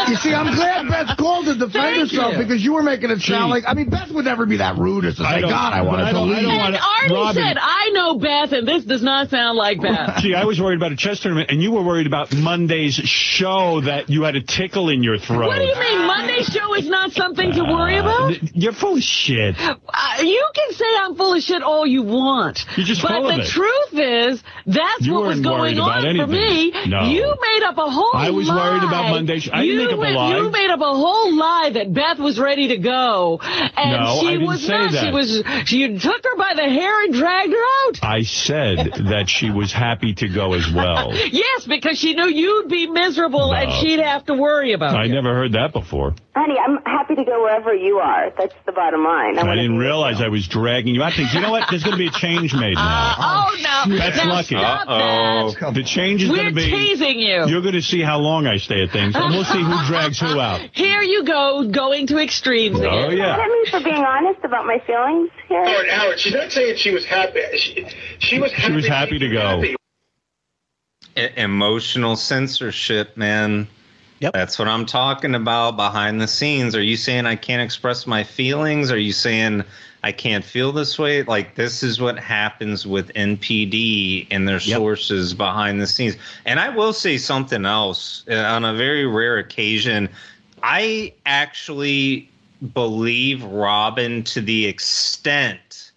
You see, I'm glad Beth called to defend Thank herself you. because you were making it sound like I mean Beth would never be that rude as to say, don't- God, I but wanted I to don't- leave. And wanna- Artie Robin- said, I know Beth, and this does not sound like Beth. <laughs> See, I was worried about a chess tournament, and you were worried about Monday's show that you had a tickle in your throat. What do you mean? Monday's show is not something to worry about? You're full of shit. Uh, you can say I'm full of shit all you want. You're just but full of the it. truth is, that's You what was going on for me. No. You made up a whole I was worried about Monday. I didn't you make up a lie. You made up a whole lie that Beth was ready to go. And No, she I didn't was say not. She was you took her by the hair and dragged her out. I said <laughs> that she was happy to go as well. <laughs> Yes, because she knew you'd be miserable and she'd have to worry about I you. never heard that before. Honey, I'm happy to go wherever you are. That's the bottom line. I wanna didn't be- realize I was dragging you. I think, you know what? There's going to be a change made now. Uh, oh no! That's now lucky. Stop that. The change is going to be. We're teasing you. You're going to see how long I stay at things, and we'll see who drags who out. <laughs> Here you go, going to extremes oh, again. Oh, yeah. Mad at me for being honest about my feelings here. Howard, Howard, she's not saying she was happy. She, she was happy. She was happy to go. E- emotional censorship, man. Yep. That's what I'm talking about behind the scenes. Are you saying I can't express my feelings? Are you saying I can't feel this way? Like this is what happens with NPD and their Yep. sources behind the scenes. And I will say something else. Uh, On a very rare occasion, I actually believe Robin to the extent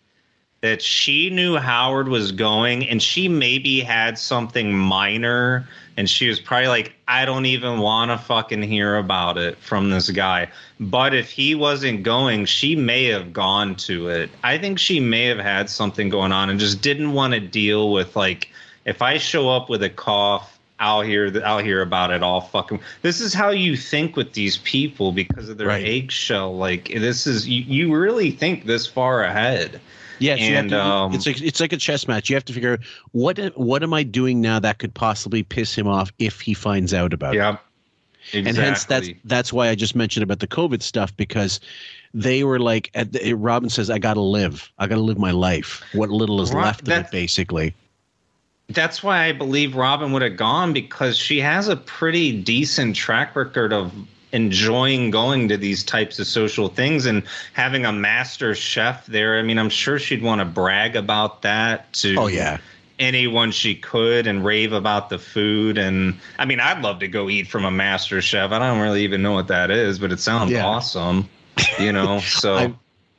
that she knew Howard was going and she maybe had something minor and she was probably like, I don't even want to fucking hear about it from this guy. But if he wasn't going, she may have gone to it. I think she may have had something going on and just didn't want to deal with like, if I show up with a cough, I'll hear I'll hear about it all fucking. This is how you think with these people because of their Right. eggshell. Like this is you, you really think this far ahead. Yes, and to- um, it's like it's like a chess match. You have to figure what what am I doing now that could possibly piss him off if he finds out about it. yeah, exactly. And hence that's that's why I just mentioned about the COVID stuff because they were like at the, Robin says I got to live. I got to live my life. What little is Ro- left of it basically. That's why I believe Robin would have gone because she has a pretty decent track record of enjoying going to these types of social things and having a master chef there. I mean, I'm sure she'd want to brag about that to Oh yeah. anyone she could and rave about the food and I mean, I'd love to go eat from a master chef. I don't really even know what that is, but it sounds Yeah. awesome, you know. <laughs> So I've,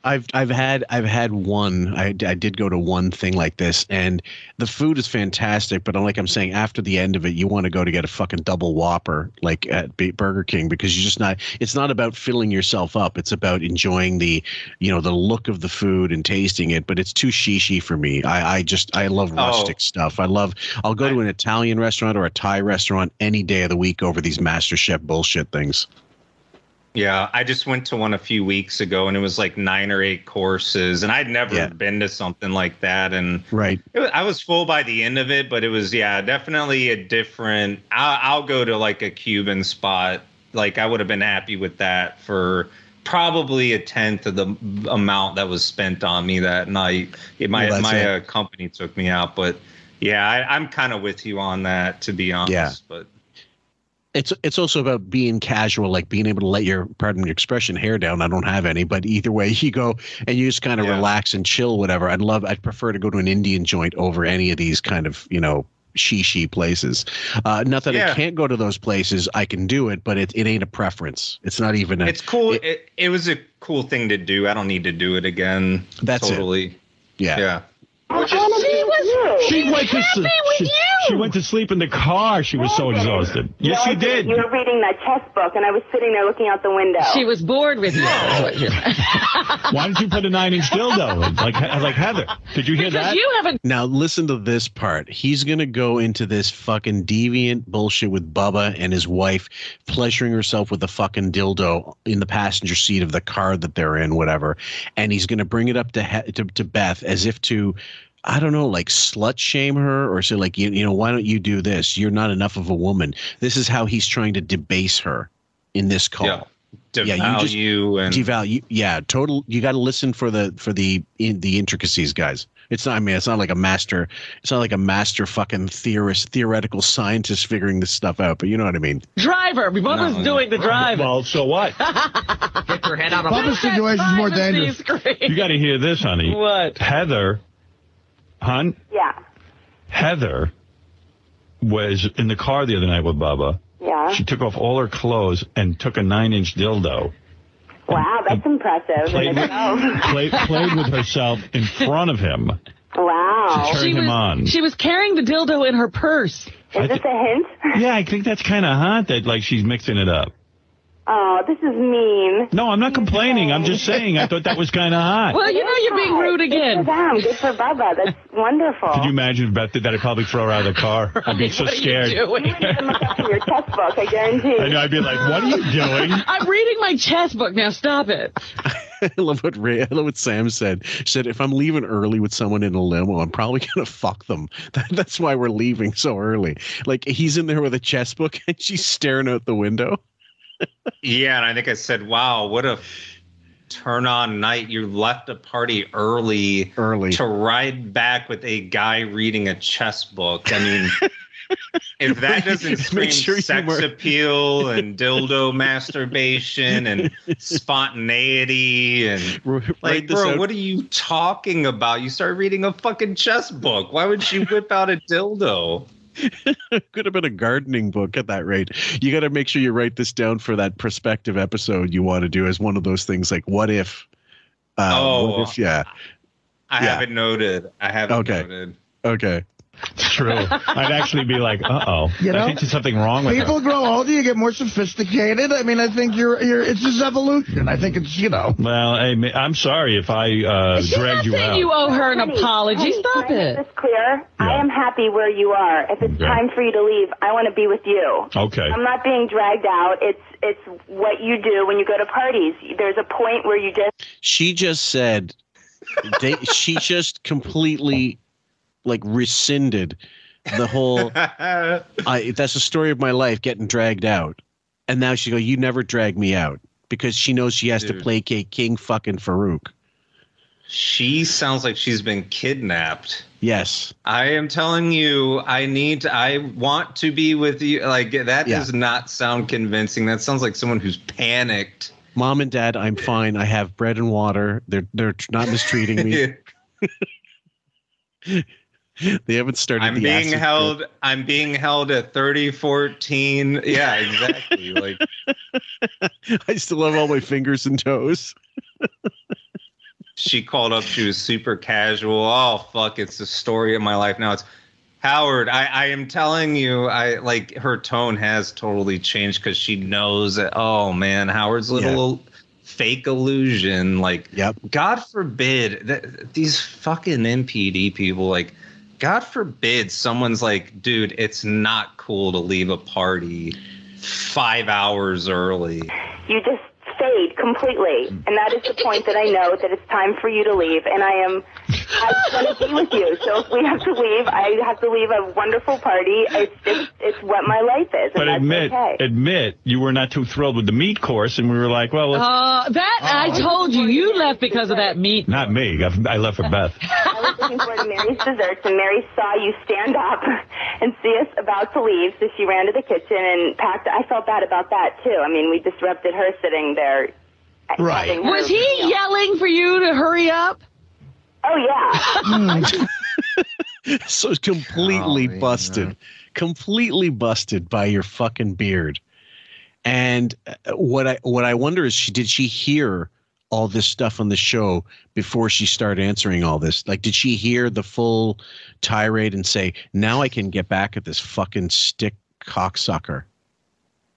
I've I've had I've had one. I, I did go to one thing like this, and the food is fantastic. But like I'm saying, after the end of it, you want to go to get a fucking double Whopper like at Burger King because you're just not. It's not about filling yourself up. It's about enjoying the, you know, the look of the food and tasting it. But it's too shishy for me. I I just I love Oh. rustic stuff. I love. I'll go to an Italian restaurant or a Thai restaurant any day of the week over these Master Chef bullshit things. Yeah, I just went to one a few weeks ago and it was like nine or eight courses, and I'd never Yeah. been to something like that. And Right. I was full by the end of it, but it was yeah, definitely a different. I'll, I'll go to like a Cuban spot. Like I would have been happy with that for probably a tenth of the amount that was spent on me that night. It, my Well, my uh, company took me out, but yeah, I, I'm kind of with you on that to be honest. Yeah. But it's it's also about being casual, like being able to let your pardon the expression hair down. I don't have any, but either way, you go and you just kind of Yeah. relax and chill, whatever. I'd love, I'd prefer to go to an Indian joint over any of these kind of you know she she places. Uh, not that I can't go to those places. I can do it, but it, it ain't a preference. It's not even a. It's cool. It, it, was a cool thing to do. I don't need to do it again. That's it. totally. Yeah. Yeah. Yeah. she was She went to happy sleep. with She, you. she went to sleep in the car. She was so exhausted. Yes, no, she I didn't. You were reading that chess book, and I was sitting there looking out the window. She was bored with you. <laughs> Why didn't you put a nine-inch dildo like like Heather? Did you hear Because that? you haven't. Now listen to this part. He's gonna go into this fucking deviant bullshit with Bubba and his wife pleasuring herself with a fucking dildo in the passenger seat of the car that they're in, whatever. And he's gonna bring it up to he- to, to Beth as if to. I don't know, like slut shame her or say like you, you know why don't you do this? You're not enough of a woman. This is how he's trying to debase her in this call. Yeah. Yeah, you Devalue and devalue. Yeah, total. You got to listen for the for the in, the intricacies, guys. It's not. I mean, it's not like a master. It's not like a master fucking theorist, theoretical scientist figuring this stuff out. But you know what I mean. Driver. Bubba's No. doing the driving. Well, so what? <laughs> Get your head out of Bubba's situation's more dangerous. You got to hear this, honey. What? Heather, hun, Yeah. Heather was in the car the other night with Bubba. Yeah. She took off all her clothes and took a nine-inch dildo. Wow, that's impressive. Played with, <laughs> oh. itself. played, played with herself in front of him. Wow. She turned him was, on. She was carrying the dildo in her purse. Is this a hint? Yeah, I think that's kind of hot that like she's mixing it up. Oh, this is mean. No, I'm not complaining. I'm just saying I thought that was kind of hot. Well, you know you're being rude again. Good again. for them. Good for Bubba. That's <laughs> wonderful. Could you imagine if Beth did that? I'd probably throw her out of the car. I'd be so What are you scared. doing? You wouldn't even up from your chess book, I guarantee. I know, I'd be like, what are you doing? <laughs> I'm reading my chess book now. Stop it. <laughs> I love what Ray, I love what Sam said. She said, if I'm leaving early with someone in a limo, I'm probably gonna fuck them. That, that's why we're leaving so early. Like he's in there with a chess book and she's staring out the window. Yeah, and I think I said, "Wow, what a turn on night! You left a party early, early to ride back with a guy reading a chess book." I mean. <laughs> If that doesn't scream sure sex appeal and dildo <laughs> masturbation and spontaneity and Write like, bro, out. what are you talking about? You start reading a fucking chess book. Why would she whip out a dildo? <laughs> Could have been a gardening book at that rate. You got to make sure you write this down for that prospective episode you want to do as one of those things like what if. Uh, Oh. what if, yeah. I Yeah. haven't noted. I haven't Okay. noted. Okay. True. I'd actually be like, uh oh. <laughs> You know, I think there's something wrong with People her. grow older, you get more sophisticated. I mean, I think you're, you're, it's just evolution. I think it's, you know. Well, hey, ma- I'm sorry if I uh, dragged you out. you owe her an apology. honey, Stop can it. this clear? I am happy where you are. If it's Okay. time for you to leave, I want to be with you. Okay. I'm not being dragged out. It's it's what you do when you go to parties. There's a point where you just She just said they she just completely like rescinded the whole <laughs> I that's the story of my life getting dragged out. And now she go, You never drag me out because she knows she has to Dude. placate King fucking Farouk. She sounds like she's been kidnapped. Yes. I am telling you, I need to, I want to be with you. Like, that Yeah. does not sound convincing. That sounds like someone who's panicked. Mom and Dad, I'm fine. I have bread and water. They're they're not mistreating me. <laughs> <laughs> they haven't started. I'm being held. I'm being held at 30, 14. Yeah, exactly. like. <laughs> I still have all my fingers and toes. she called up. She was super casual. Oh fuck! It's the story of my life now. It's Howard. I, I am telling you. I like her tone has totally changed because she knows that. Oh man, Howard's little fake illusion. Like, yep. God forbid that these fucking NPD people. Like, God forbid someone's like, dude, it's not cool to leave a party five hours early. you just fade completely. And that is the point that I know that it's time for you to leave. And I am, I want to be with you. So if we have to leave, I have to leave a wonderful party. It's just, it's what my life is. But admit, okay. admit, you were not too thrilled with the meat course, and we were like, well, let's, Uh, that I told you. You left because of that meat. not me. I, I left for Beth. I was looking forward to Mary's desserts, and Mary saw you stand up and see us about to leave, so she ran to the kitchen and packed. I felt bad about that too. I mean, we disrupted her sitting there. Right. Was he meal. yelling for you to hurry up? Oh yeah. <laughs> so completely Golly, busted, man. completely busted by your fucking beard. And uh, what I what I wonder is, she did she hear all this stuff on the show before she started answering all this? Like, did she hear the full tirade and say, "Now I can get back at this fucking stick cocksucker"?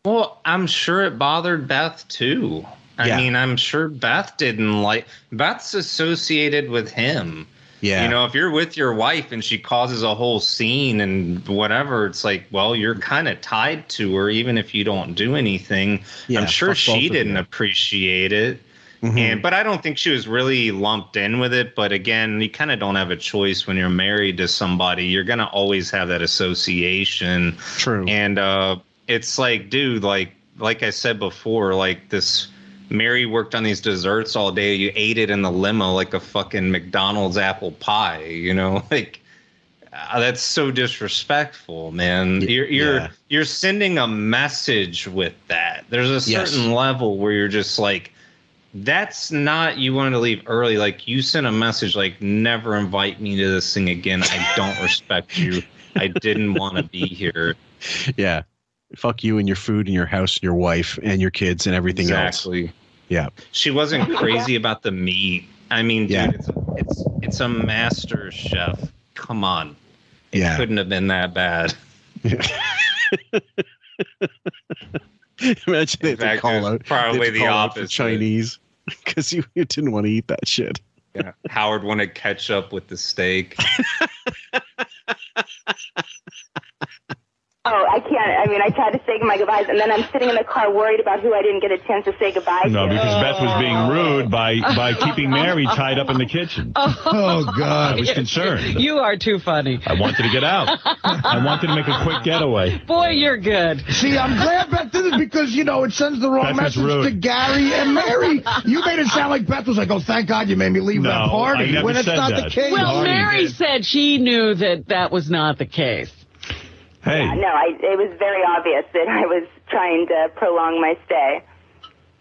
Well, I'm sure it bothered Beth too. I Yeah. mean, I'm sure Beth didn't like. Beth's associated with him. Yeah. You know, if you're with your wife and she causes a whole scene and whatever, it's like, well, you're kind of tied to her, even if you don't do anything. Yeah, I'm sure she didn't appreciate it. Mhm. And but I don't think she was really lumped in with it. But again, you kind of don't have a choice when you're married to somebody. You're gonna always have that association. True. And uh, it's like, dude, like like I said before, like this. Mary worked on these desserts all day. You ate it in the limo like a fucking McDonald's apple pie. You know, <laughs> like uh, that's so disrespectful, man. You're you're yeah. you're sending a message with that. There's a Yes. certain level where you're just like, that's not you wanted to leave early. Like you sent a message like, never invite me to this thing again. I don't <laughs> respect you. I didn't want to be here. Yeah. Fuck you and your food and your house and your wife and your kids and everything else. Exactly. Yeah. She wasn't crazy about the meat. I mean, dude, Yeah. it's, it's it's a master chef. Come on. It Yeah. couldn't have been that bad. <laughs> Imagine they to fact, call out probably they the call out for opposite. Chinese because you, you didn't want to eat that shit. Yeah. Howard wanted ketchup with the steak. <laughs> Oh, I can't. I mean, I tried to say my goodbyes, and then I'm sitting in the car worried about who I didn't get a chance to say goodbye No, to. No, because Beth was being rude by by keeping Mary tied up in the kitchen. <laughs> Oh, God. I was concerned. You are too funny. I wanted to get out. I wanted to make a quick getaway. Boy, you're good. See, I'm glad Beth did it because, you know, it sends the wrong Beth message to Gary and Mary. You made it sound like Beth was like, oh, thank God you made me leave No, that party. I never when it's not that. the case. Well, Mary said she knew that that was not the case. Hey. No, I, it was very obvious that I was trying to prolong my stay.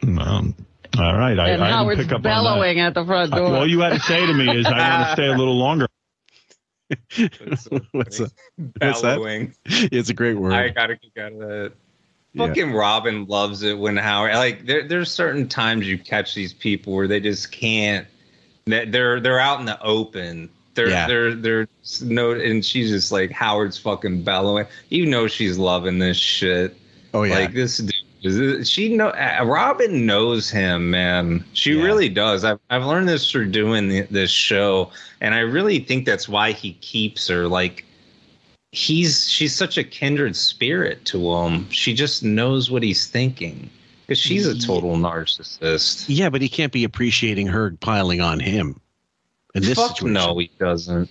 Um, all right. I, and I didn't Howard's pick up bellowing at the front on that. door. All you had to say to me is, I want to stay a little longer. <laughs> What's that? What's that? It's a great word. I gotta kick out of that. Yeah. Fucking Robin loves it when Howard like there there's certain times you catch these people where they just can't they're they're out in the open. They're Yeah. they're they're no and she's just like Howard's fucking bellowing. You know she's loving this shit. Oh yeah. Like this dude is- she know uh, Robin knows him, man. She Yeah. really does. I've I've learned this through doing the, this show, and I really think that's why he keeps her. Like he's she's such a kindred spirit to him. She just knows what he's thinking. Because she's a total narcissist. yeah, but he can't be appreciating her piling on him. In this Fuck situation. no, he doesn't.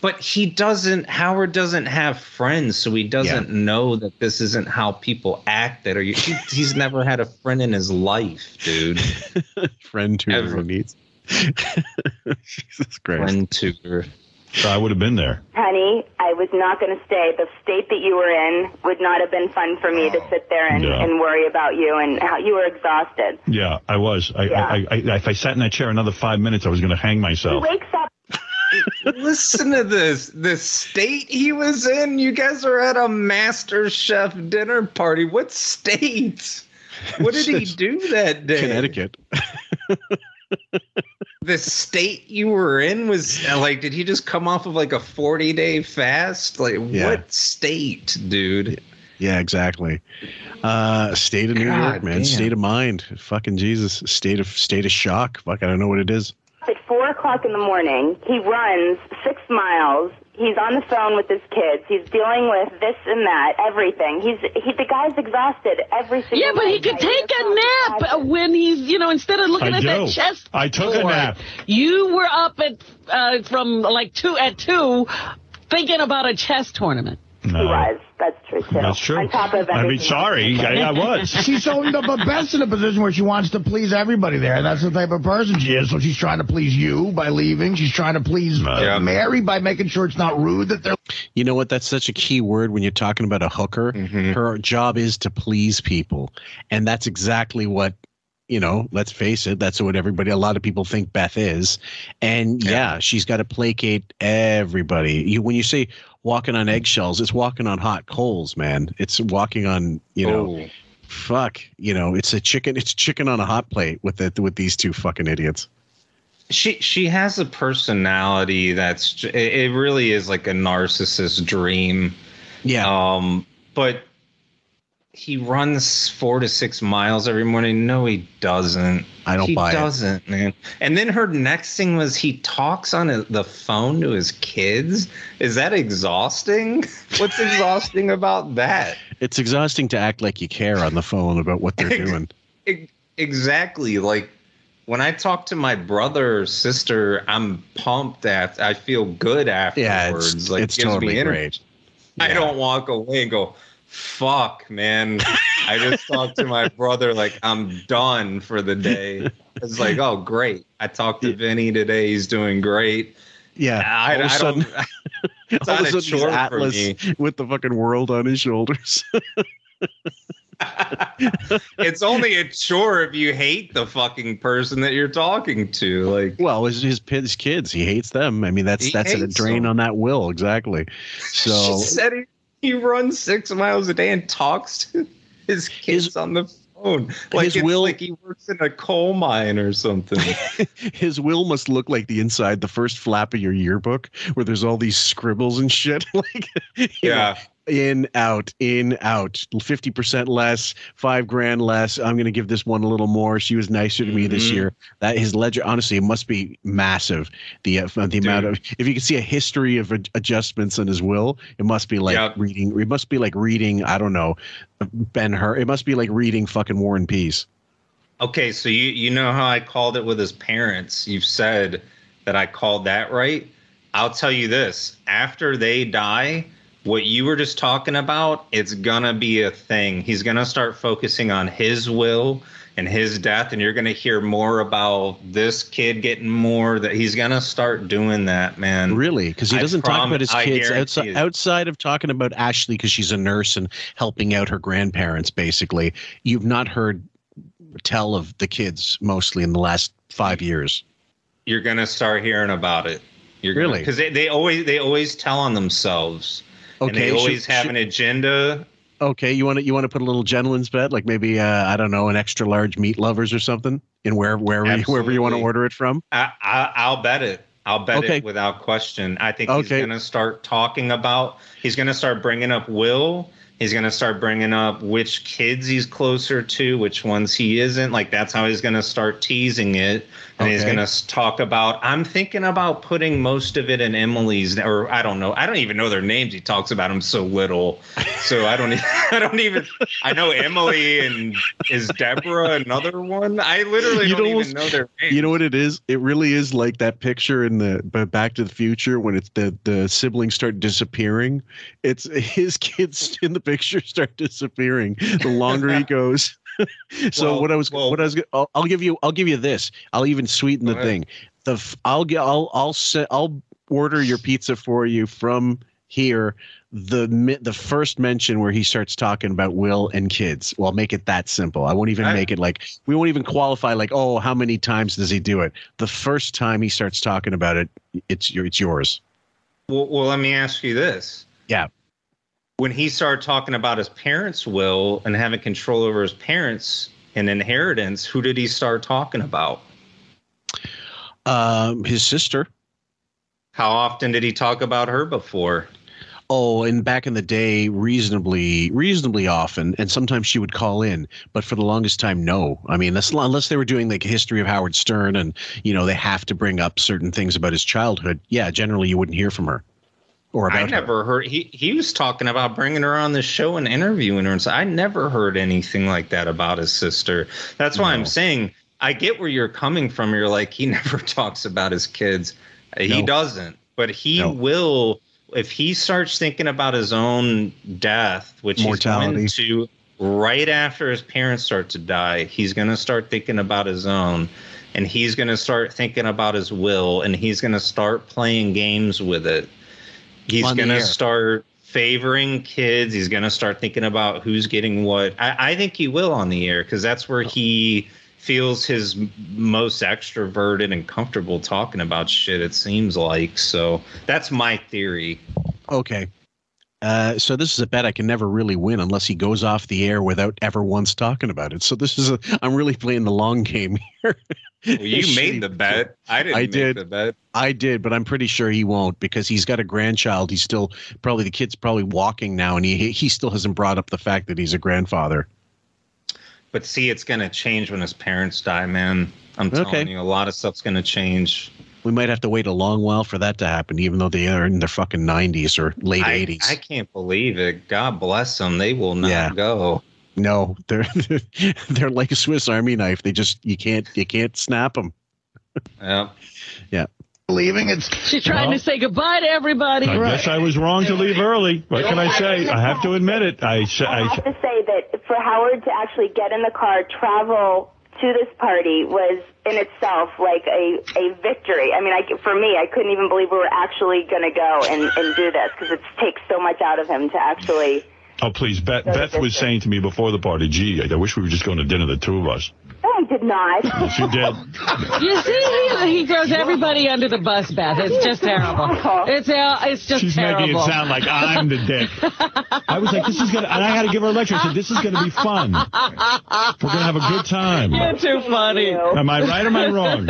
But he doesn't. Howard doesn't have friends, so he doesn't know that this isn't how people act. That are he, he's never had a friend in his life, dude. <laughs> friend tutor Ever. he needs. <laughs> Jesus Christ. Friend tutor. So I would have been there. Honey, I was not going to stay. The state that you were in would not have been fun for me to oh. sit there and, Yeah. and worry about you and how you were exhausted. Yeah, I was. I, Yeah. I, I, if I sat in that chair another five minutes, I was going to hang myself. He myself. wakes up. <laughs> Listen to this. The state he was in. You guys are at a Master Chef dinner party. What state? What did he <laughs> do that day? Connecticut. <laughs> The state you were in was like, did he just come off of like a 40 day fast? Like, Yeah. what state, dude? Yeah, exactly. Uh, state of New God York, man. damn. State of mind. Fucking Jesus. State of state of shock. Fuck, I don't know what it is. At four o'clock in the morning, he runs six miles. He's on the phone with his kids. He's dealing with this and that, everything. He's he, the guy's exhausted every single. Yeah, but he could take a nap uh, when he's, you know, instead of looking I at that do. chest. I took a board. nap. You were up at uh, from like two at two, thinking about a chess tournament. No. He was. That's true too. That's true. On top of I mean, everything. sorry, I, I <laughs> was. She's owned up, but Beth's in a position where she wants to please everybody there. That's the type of person she is. So she's trying to please you by leaving. She's trying to please uh, Yeah. Mary by making sure it's not rude that they're. You know what? That's such a key word when you're talking about a hooker. Mm-hmm. Her job is to please people, and that's exactly what You know, let's face it, that's what everybody, a lot of people think Beth is. And yeah, she's got to placate everybody. You when you say walking on eggshells, it's walking on hot coals, man. It's walking on, you know, Oh. fuck, you know, it's a chicken, it's chicken on a hot plate with it with these two fucking idiots. She she has a personality that's it it really is like a narcissist dream. Yeah. Um, but he runs four to six miles every morning. No, he doesn't. I don't he buy it. He doesn't, man. And then her next thing was he talks on a, the phone to his kids. Is that exhausting? <laughs> What's <laughs> exhausting about that? It's exhausting to act like you care on the phone about what they're doing. Exactly. Like when I talk to my brother or sister, I'm pumped at. I feel good afterwards. it's- like it's gives me totally energy. great. I don't walk away and go, "Fuck, man." I just <laughs> talked to my brother like I'm done for the day. It's like, oh, great. I talked to Vinny today. He's doing great. Yeah. I, all of a I sudden- It's <laughs> <laughs> All of not a a sudden, he's Atlas with the fucking world on his shoulders. it's only a chore if you hate the fucking person that you're talking to. Like, well, his his, his kids, he hates them. I mean, that's that's a drain them. on that will, exactly. she So said he, he runs six miles a day and talks to his kids on the phone. Like his will- like he works in a coal mine or something. <laughs> his will must look like the inside, the first flap of your yearbook, where there's all these scribbles and shit. <laughs> like, Yeah. know, in out, in out, fifty percent less, five grand less. I'm going to give this one a little more. She was nicer to me this Mhm. year. That his ledger, honestly, it must be massive. The uh, the amount of if you can see a history of ad- adjustments in his will, it must be like Yep. reading. It must be like reading. I don't know, Ben Hur. It must be like reading fucking War and Peace. Okay, so you you know how I called it with his parents. You've said that I called that right. I'll tell you this: after they die, what you were just talking about, it's gonna be a thing. He's gonna start focusing on his will and his death, and you're gonna hear more about this kid getting more. That he's gonna start doing that, man. Really? Because he doesn't talk about his kids outside, it. outside of talking about Ashley because she's a nurse and helping out her grandparents. Basically, you've not heard tell of the kids mostly in the last five years. You're gonna start hearing about it. You're Really? because they, they always they always tell on themselves. And Okay, they should- always have should- an agenda. Okay, you want to you want to put a little gentleman's bet, like maybe uh, I don't know, an extra large meat lovers or something, in where wherever you, wherever you want to order it from. I, I I'll bet it. I'll bet Okay. it without question. I think Okay. he's going to start talking about. He's going to start bringing up Will. He's going to start bringing up which kids he's closer to, which ones he isn't. Like that's how he's going to start teasing it. And he's going to talk about. I'm thinking about putting most of it in Emily's, or I don't know. I don't even know their names. He talks about them so little, so I don't. Even, <laughs> I don't even. I know Emily and is Deborah another one. I literally You don't almost- even know their names. <laughs> You know what it is? It really is like that picture in the Back to the Future when it's the the siblings start disappearing. It's <laughs> his kids in the picture start disappearing the longer he goes. <laughs> so Well- what I was well- what I was I'll, I'll give you I'll give you this. I'll even sweeten the thing. The I'll get I'll I'll se- I'll order your pizza for you from here the the first mention where he starts talking about will and kids. Well I'll make it that simple. I won't even I- make it like we won't even qualify like oh how many times does he do it? The first time he starts talking about it it's your it's yours. Well, well, let me ask you this. yeah When he started talking about his parents' will and having control over his parents and inheritance, who did he start talking about? um his sister How often did he talk about her before? oh and back in the day reasonably reasonably often and sometimes she would call in but for the longest time no i mean that's unless they were doing like a history of howard stern and you know they have to bring up certain things about his childhood yeah generally you wouldn't hear from her or about I her. never heard he he was talking about bringing her on the show and interviewing her, and so I never heard anything like that about his sister. That's why I'm saying I get where you're coming from. You're like he <laughs> never talks about his kids. He No. doesn't, but he No. will if he starts thinking about his own death, which Mortality. he's going to right after his parents start to die. He's going to start thinking about his own. And he's going to start thinking about his will, and he's going to start playing games with it he's going to start favoring kids. He's going to start thinking about who's getting what. I, I think he will on the air because that's where he feels his most extroverted and comfortable talking about shit. It seems like so. That's my theory. Okay. Uh, so this is a bet I can never really win unless he goes off the air without ever once talking about it. So this is a I'm really playing the long game <laughs> here. Well, you <laughs> made the bet. I didn't I make did. the bet. I did, but I'm pretty sure he won't because he's got a grandchild. He's still probably the kid's probably walking now, and he he still hasn't brought up the fact that he's a grandfather. But see, it's gonna change when his parents die, man. I'm telling Okay. you, a lot of stuff's gonna change. We might have to wait a long while for that to happen, even though they are in their fucking 90s or late I, 80s. I can't believe it. God bless them. They will not Yeah. go. No, they're <laughs> they're like a Swiss Army knife. They just you can't you can't snap them. Yeah. Yeah. Leaving it's She's trying to say goodbye to everybody. I guess I was wrong to leave early. What can I say? I have to admit it. I, sh- I I have to say that for Howard to actually get in the car, travel to this party was in itself like a, a victory. I mean, I, for me, I couldn't even believe we were actually going to go and, and do this because it takes so much out of him to actually. Oh, please. Beth, Beth was saying to me before the party, gee, I wish we were just going to dinner, the two of us. No, I did not. Yes, you did. You see, he, he throws everybody under the bus, Beth. It's just terrible. It's uh, it's just terrible She's terrible. making it sound like I'm the dick. <laughs> I was like, this is going to, and I had to give her a lecture. I said, this is going to be fun. We're going to have a good time. You're too funny. Am I right or am I wrong?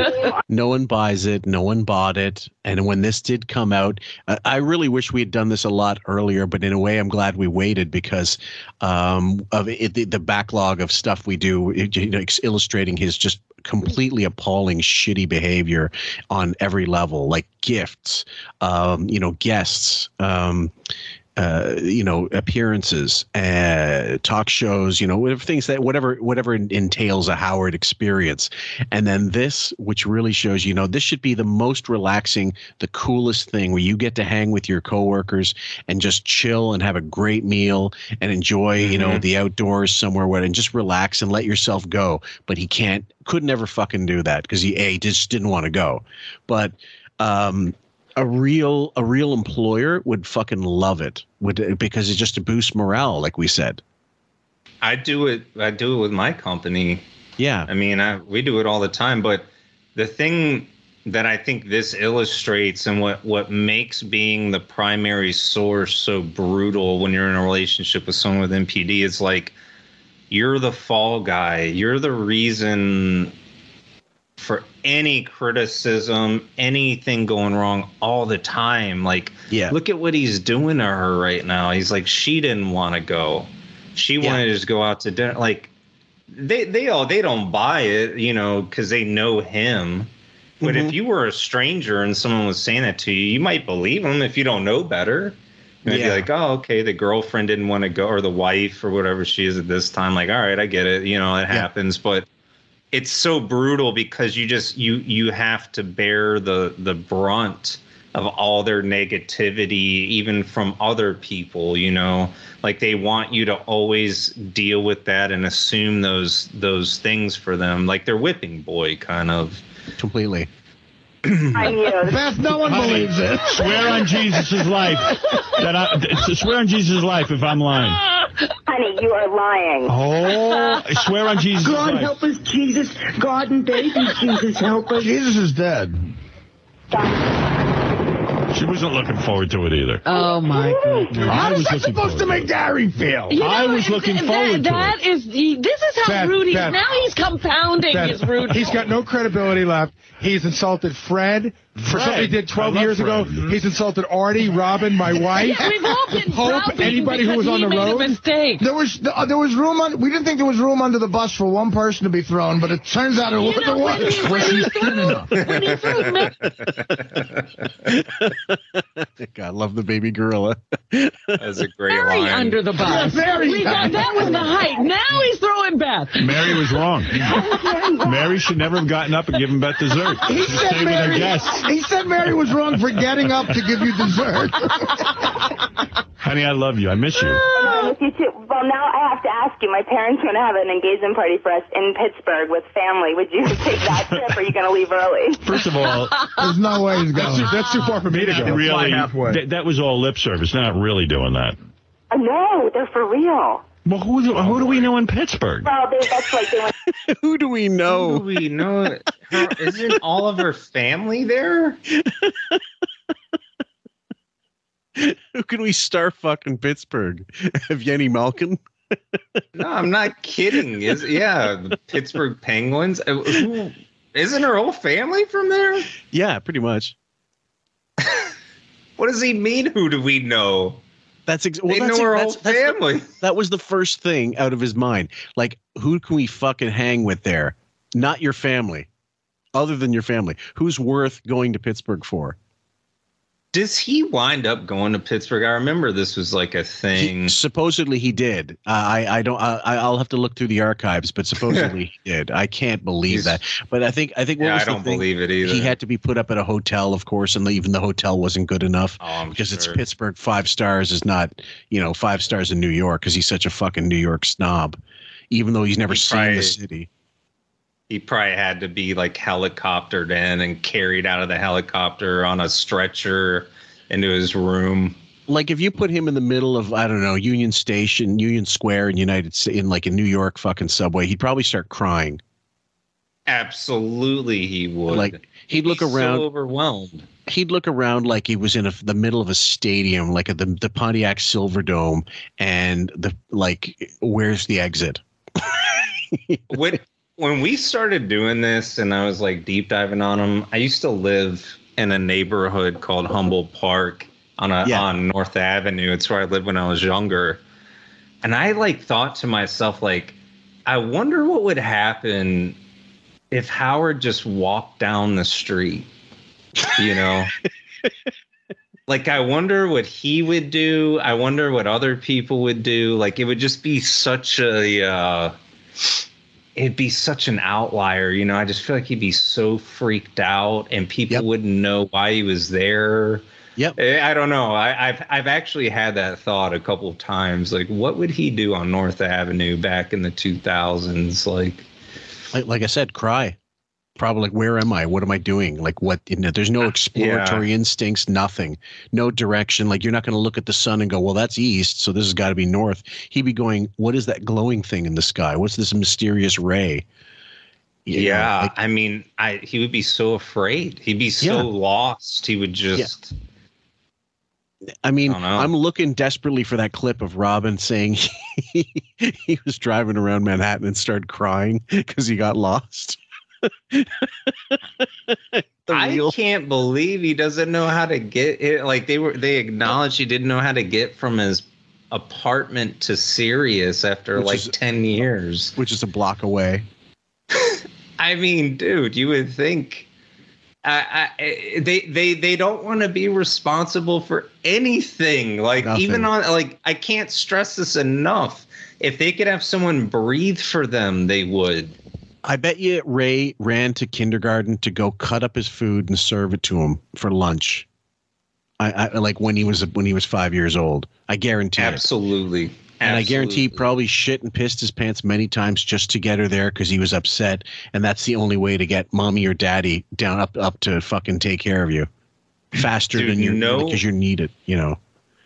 No one buys it. No one bought it. And when this did come out, uh, I really wish we had done this a lot earlier. But in a way, I'm glad we waited because um, of it, the, the backlog of stuff we do, it, you know, ex- illustrating his just completely appalling, shitty behavior on every level, like gifts, um, you know, guests. Um, uh, you know, appearances, uh, talk shows, you know, whatever things that whatever whatever entails a Howard experience, and then this, which really shows, you know, this should be the most relaxing, the coolest thing where you get to hang with your coworkers and just chill and have a great meal and enjoy, you know, Mhm. the outdoors somewhere where and just relax and let yourself go. But he can't, could never fucking do that because he a just didn't want to go, but um a real a real employer would fucking love it would because it's just to boost morale like we said I do it. I do it with my company. Yeah. I mean, I, we do it all the time. But the thing that I think this illustrates and what what makes being the primary source so brutal when you're in a relationship with someone with NPD is like you're the fall guy. You're the reason for any criticism, anything going wrong all the time. Like, yeah. look at what he's doing to her right now. He's like, she didn't want to go. She wanted to just go out to dinner. Like, they they all they don't buy it, you know, because they know him. But if mm-hmm. you were a stranger and someone was saying that to you, you might believe them if you don't know better. You might Yeah. be like, oh, okay, the girlfriend didn't want to go, or the wife, or whatever she is at this time. Like, all right, I get it. You know, it happens. But it's so brutal because you just you you have to bear the the brunt of all their negativity even from other people you know? Like they want you to always deal with that and assume those those things for them. Like they're whipping boy kind of. Completely <clears throat> I knew. Beth, no one Honey, believes it. <laughs> Swear on Jesus' life that I swear on Jesus' life if I'm lying. Honey, you are lying. Oh, I <laughs> swear on Jesus' God life. help us, Jesus. God and baby Jesus help us. Jesus is dead. She wasn't looking forward to it either. Oh my goodness. I was supposed to make Gary feel? You know, I was looking that, forward to that it. is the- this is how Beth, rude he Beth. is. Now he's compounding Beth, his rude. He's got no credibility left. He's insulted Fred for something he did 12 I love years ago. He's insulted Artie, Robin, my <laughs> wife. We've all been Hope, anybody who was on the road. mistake. There was uh, there was room on. We didn't think there was room under the bus for one person to be thrown, but it turns out it You was. know, when was. he, when he threw, when he threw <laughs> God, I love the baby gorilla. as a great Mary line under the bus. Yeah, Mary. We got, that was the height. Now he's throwing Beth. Mary was wrong. <laughs> Mary should never have gotten up and given Beth dessert. He She should said, stay with her guests. He said Mary was wrong for getting up to give you dessert. Honey, I love you. I miss you. I miss you too. Well, now I have to ask you. My parents are going to have an engagement party for us in Pittsburgh with family. Would you <laughs> take that trip, or are you going to leave early? First of all, There's no way he's That's, going. that's too far for me to go. really. Halfway. That, that was all lip service. They're not really doing that. Uh, no, they're for real. Well, who do, who do we know in Pittsburgh? Well, they, that's like they went. <laughs> Who do we know? Who do we know? Her, isn't all of her family there? Who can we star fucking Pittsburgh? <laughs> Evgeny Malkin? No, I'm not kidding. Is yeah, the Pittsburgh Penguins. Uh, Who, isn't her whole family from there? Yeah, pretty much. <laughs> What does he mean? Who do we know? That's ex- They that's know her that's- whole that's the- that was the first thing out of his mind. Like, who can we fucking hang with there? Not your family. Other than your family. Who's worth going to Pittsburgh for? Does he wind up going to Pittsburgh? I remember this was like a thing. Supposedly he did. Uh, I I don't. I, I'll have to look through the archives, but supposedly <laughs> he did. I can't believe that. But I think I think what Yeah, was I don't thing? believe it either. He had to be put up at a hotel, of course, and even the hotel wasn't good enough Oh, because it's. Pittsburgh. Five stars is not you know five stars in New York because he's such a fucking New York snob, even though he's never He seen probably- the city. He probably had to be like helicoptered in and carried out of the helicopter on a stretcher into his room. like if you put him in the middle of I don't know Union Station, Union Square in United States, in like a New York fucking subway, he'd probably start crying. Absolutely, he would. Like he'd look around, so overwhelmed. he'd look around like he was in a, the middle of a stadium, like at the the Pontiac Silverdome, and the like, where's the exit? <laughs> when when we started doing this and I was like deep diving on them, I used to live in a neighborhood called Humboldt Park on a Yeah. on North Avenue. It's where I lived when I was younger. And I like thought to myself, like, I wonder what would happen if Howard just walked down the street. You know? <laughs> like I wonder what he would do. I wonder what other people would do. Like it would just be such a uh it'd be such an outlier, you know. I just feel like he'd be so freaked out and people wouldn't know why he was there. Yep. I don't know. I, I've I've actually had that thought a couple of times. Like, what would he do on North Avenue back in the two thousands? Like, Like, like I said, cry. Probably like, where am I? What am I doing? Like, what? You know, there's no exploratory instincts, nothing, no direction. Like, you're not going to look at the sun and go, well, that's east, so this has got to be north. He'd be going, what is that glowing thing in the sky? What's this mysterious ray? You know, yeah. like- I mean, I he would be so afraid. He'd be so Yeah. lost. He would just. I mean, I I'm looking desperately for that clip of Robin saying <laughs> he, he was driving around Manhattan and started crying because he got lost. <laughs> I can't believe he doesn't know how to get it. Like they were, they acknowledged he didn't know how to get from his apartment to Sirius after Which like is- ten years. Which is a block away. <laughs> I mean, dude, you would think. I, I, eh, they they they don't want to be responsible for anything. Like even on like I can't stress this enough. If they could have someone breathe for them, they would. I bet you Ray ran to kindergarten to go cut up his food and serve it to him for lunch. I, I like when he was when he was five years old. I guarantee it. Absolutely. And I guarantee he probably shit and pissed his pants many times just to get her there because he was upset, and that's the only way to get mommy or daddy down up up to fucking take care of you faster Dude, than you no- because you're needed. You know.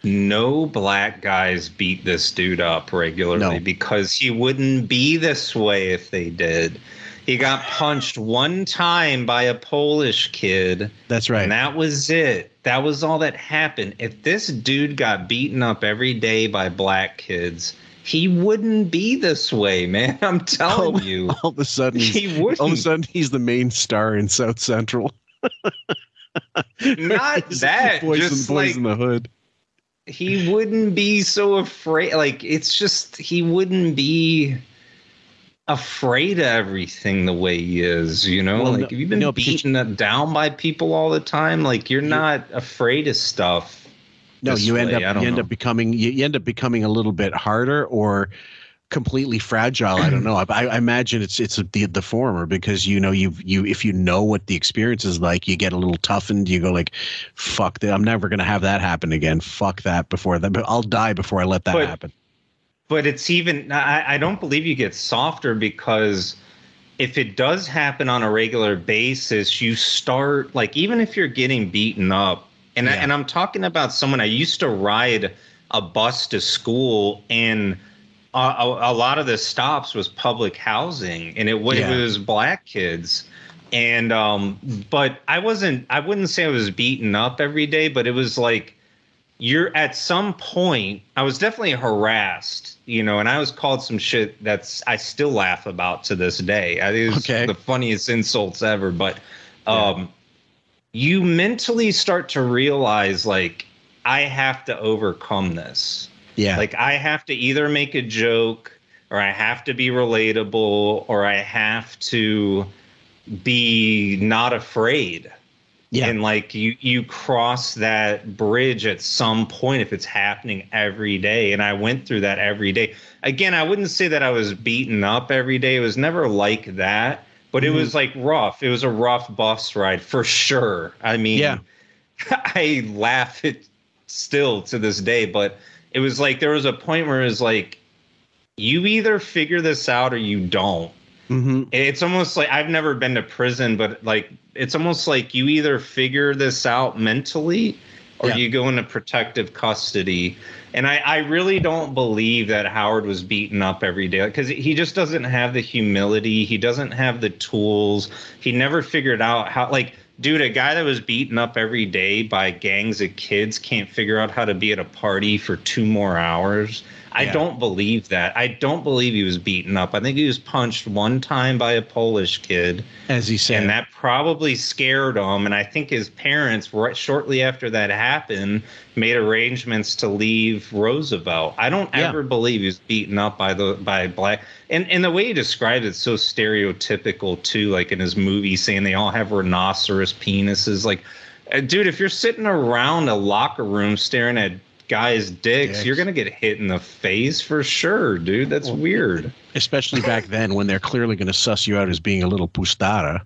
No black guys beat this dude up regularly No. because he wouldn't be this way if they did. He got punched one time by a Polish kid. That's right. And that was it. That was all that happened. If this dude got beaten up every day by black kids, he wouldn't be this way, man. <laughs> I'm telling all, you. All of a sudden, he's, He wouldn't. all of a sudden he's the main star in South Central. <laughs> Not that. Boys, just boys like in the hood. He wouldn't be so afraid like it's just he wouldn't be afraid of everything the way he is you know Well, like no- if you've been no, beaten up down by people all the time like you're not afraid of stuff No, you end way. up I you end know. up becoming you, you end up becoming a little bit harder or completely fragile. I don't know. I, I imagine it's it's the the former because you know you you if you know what the experience is like, you get a little toughened. You go like, "Fuck that! I'm never gonna have that happen again. Fuck that! Before that, but I'll die before I let that But- happen." but it's even I, I don't believe you get softer because if it does happen on a regular basis you start like even if you're getting beaten up and I, and I'm talking about someone I used to ride a bus to school and a, a, a lot of the stops was public housing, and it, Yeah. it was black kids. And um, but I wasn't. I wouldn't say I was beaten up every day, but it was like you're at some point. I was definitely harassed, you know, and I was called some shit that's I still laugh about to this day. I think it's the funniest insults ever. But um, you mentally start to realize like I have to overcome this. Yeah. Like I have to either make a joke or I have to be relatable or I have to be not afraid. Yeah. And like you you cross that bridge at some point if it's happening every day. And I went through that every day. Again, I wouldn't say that I was beaten up every day. It was never like that. But it Mhm. was like rough. It was a rough bus ride for sure. I mean, Yeah. <laughs> I laugh it still to this day, but it was like there was a point where it was like, you either figure this out or you don't. Mm-hmm. It's almost like I've never been to prison, but like it's almost like you either figure this out mentally or Yeah. you go into protective custody. And I, I really don't believe that Howard was beaten up every day because he just doesn't have the humility. He doesn't have the tools. He never figured out how, like, dude, a guy that was beaten up every day by gangs of kids can't figure out how to be at a party for two more hours. I Yeah. don't believe that. I don't believe he was beaten up. I think he was punched one time by a Polish kid. As he said. And that probably scared him. And I think his parents, right shortly after that happened, made arrangements to leave Roosevelt. I don't Yeah. ever believe he was beaten up by the by black. And and the way he described it's so stereotypical too. Like in his movie, saying they all have rhinoceros penises. Like, uh, dude, if you're sitting around a locker room staring at guys' dicks, Dicks. you're gonna get hit in the face for sure, dude. That's weird. Especially back <laughs> then when they're clearly going to suss you out as being a little pustara.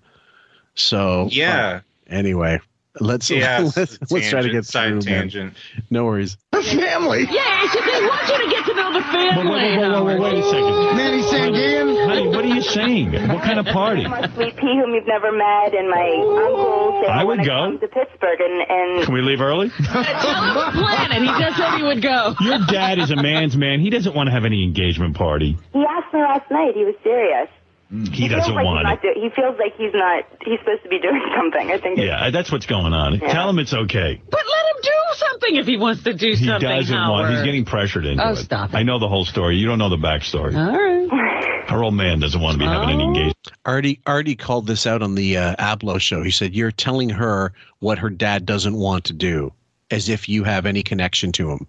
So Yeah. Uh, anyway, let's Yeah, <laughs> let's, let's try to get side through. man. No worries. The family. Yes, they want you to get to know the family. Wait, wait, wait, wait, wait a second. Manny Sangian. Honey, what are you saying? What kind of party? My sweet pea, whom you've never met, and my uncle. I would go. to Pittsburgh, and and Can we leave early? <laughs> Tell him the planet. He just said he would go. Your dad is a man's man. He doesn't want to have any engagement party. he asked me last night. He was serious. He feels doesn't like want it. do- He feels like he's not. He's supposed to be doing <laughs> something. I think. Yeah, that's what's going on. Yeah. Tell him it's okay. But let him do something if he wants to do He something. He doesn't want. He's getting pressured into it. Oh, it. stop it. I know the whole story. You don't know the backstory. All right. Her old man doesn't want to be having Oh. any engagement. Artie Artie called this out on the uh, Ablo show. He said you're telling her what her dad doesn't want to do, as if you have any connection to him.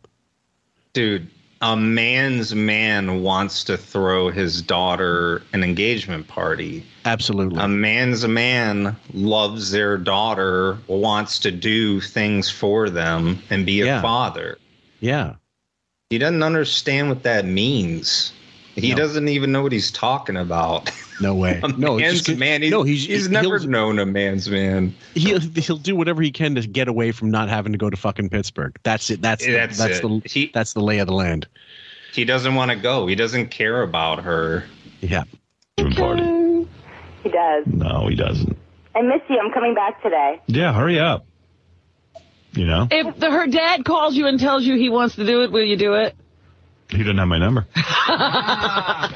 Dude, a man's man wants to throw his daughter an engagement party. Absolutely. A man's man loves their daughter, wants to do things for them and be a Yeah. father. Yeah. He doesn't understand what that means. He No. doesn't even know what he's talking about. No way. <laughs> A no, man's just 'cause- man. He's, no, he's he's never known a man's man. He'll he'll do whatever he can to get away from not having to go to fucking Pittsburgh. That's it. That's the, That's that's, it. the He- that's the lay of the land. He doesn't want to go. He doesn't care about her. Yeah. Party. He does. No, he doesn't. I miss you. I'm coming back today. Yeah, hurry up. You know, If the, her dad calls you and tells you he wants to do it, will you do it? He didn't have my number. <laughs> I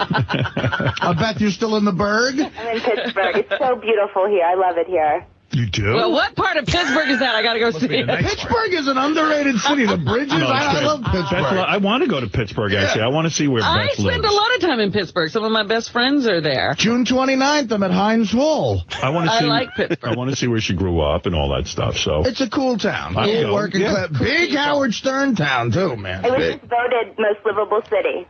bet you're still in the Burgh. I'm in Pittsburgh. it's so beautiful here. I love it here. You do? Well, what part of Pittsburgh is that? I got to go see it. Pittsburgh is an underrated city. The <laughs> bridges. No, I, I love Beth, Pittsburgh. I want to go to Pittsburgh. Actually, I want to see where I Beth spend lives. a lot of time in Pittsburgh. Some of my best friends are there. June 29th, I'm at Heinz Hall. I want to see. I see. like Pittsburgh. I want to see where she grew up and all that stuff. So It's a cool town. I'd Cool working Yeah. class. Big Howard Stern town, too, man. It was Big. just voted most livable city.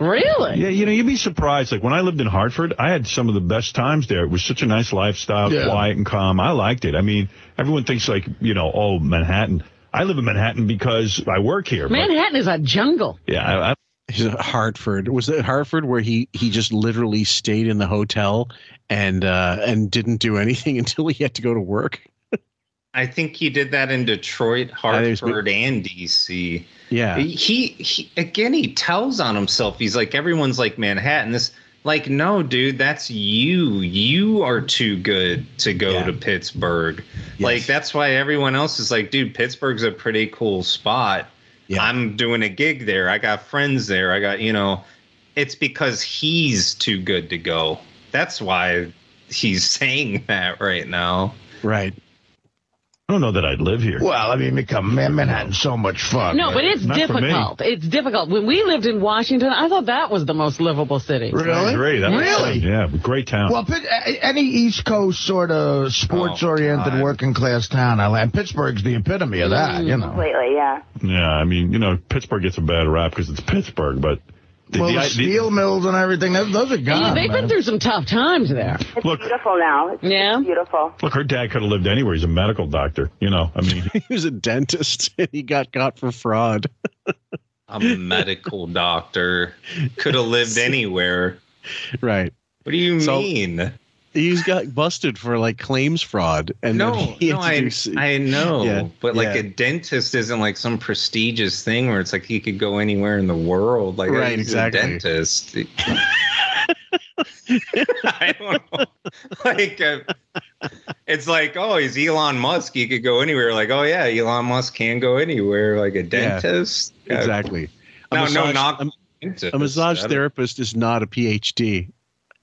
Really? Yeah, you know, you'd be surprised. Like when I lived in Hartford, I had some of the best times there. It was such a nice lifestyle, Yeah. quiet and calm. I liked it. I mean, everyone thinks like, you know, oh, Manhattan. I live in Manhattan because I work here. but- Manhattan is a jungle. yeah, I, I, He's at Hartford. Was it Hartford where he he just literally stayed in the hotel and uh and didn't do anything <laughs> until he had to go to work? I think he did that in Detroit, Hartford, and DC. Yeah. He, he again he tells on himself. He's like everyone's like Manhattan. This like no dude, that's you. You are too good to go Yeah. to Pittsburgh. Yes. Like that's why everyone else is like, dude, Pittsburgh's a pretty cool spot. Yeah. I'm doing a gig there. I got friends there. I got, you know, it's because he's too good to go. That's why he's <laughs> saying that right now. Right. I don't know that I'd live here. Well, I mean, become Man- Manhattan's so much fun. No, but it's Not difficult. It's difficult. When we lived in Washington, I thought that was the most livable city. Really? Great. That Really? fun. Yeah, great town. Well, Pitt, any East Coast sort of sports-oriented oh, working class town, I like. Pittsburgh's the epitome of that, you know. Completely, yeah. yeah, I mean, you know, Pittsburgh gets a bad rap because it's Pittsburgh, but the, Well, the- the the- steel mills and everything, those, those are Yeah, gone, they've man. been through some tough times there. It's Look- beautiful now. It's, Yeah. it's beautiful. look, her dad could have lived anywhere. He's a medical doctor. You know, I mean, <laughs> he was a dentist <laughs> and he got caught for fraud. I'm <laughs> a medical doctor. Could have lived anywhere. Right. What do you So- mean? He's got busted for like claims fraud, and no, he no, I, do I know, Yeah, but like yeah. a dentist isn't like some prestigious thing where it's like he could go anywhere in the world. Like Right, he's exactly. a dentist. <laughs> <laughs> I don't know. <laughs> Like uh, it's like, oh, he's Elon Musk. He could go anywhere. Like, oh yeah, Elon Musk can go anywhere. Like a dentist. Uh, exactly. No, no, not a- a massage therapist is not a PhD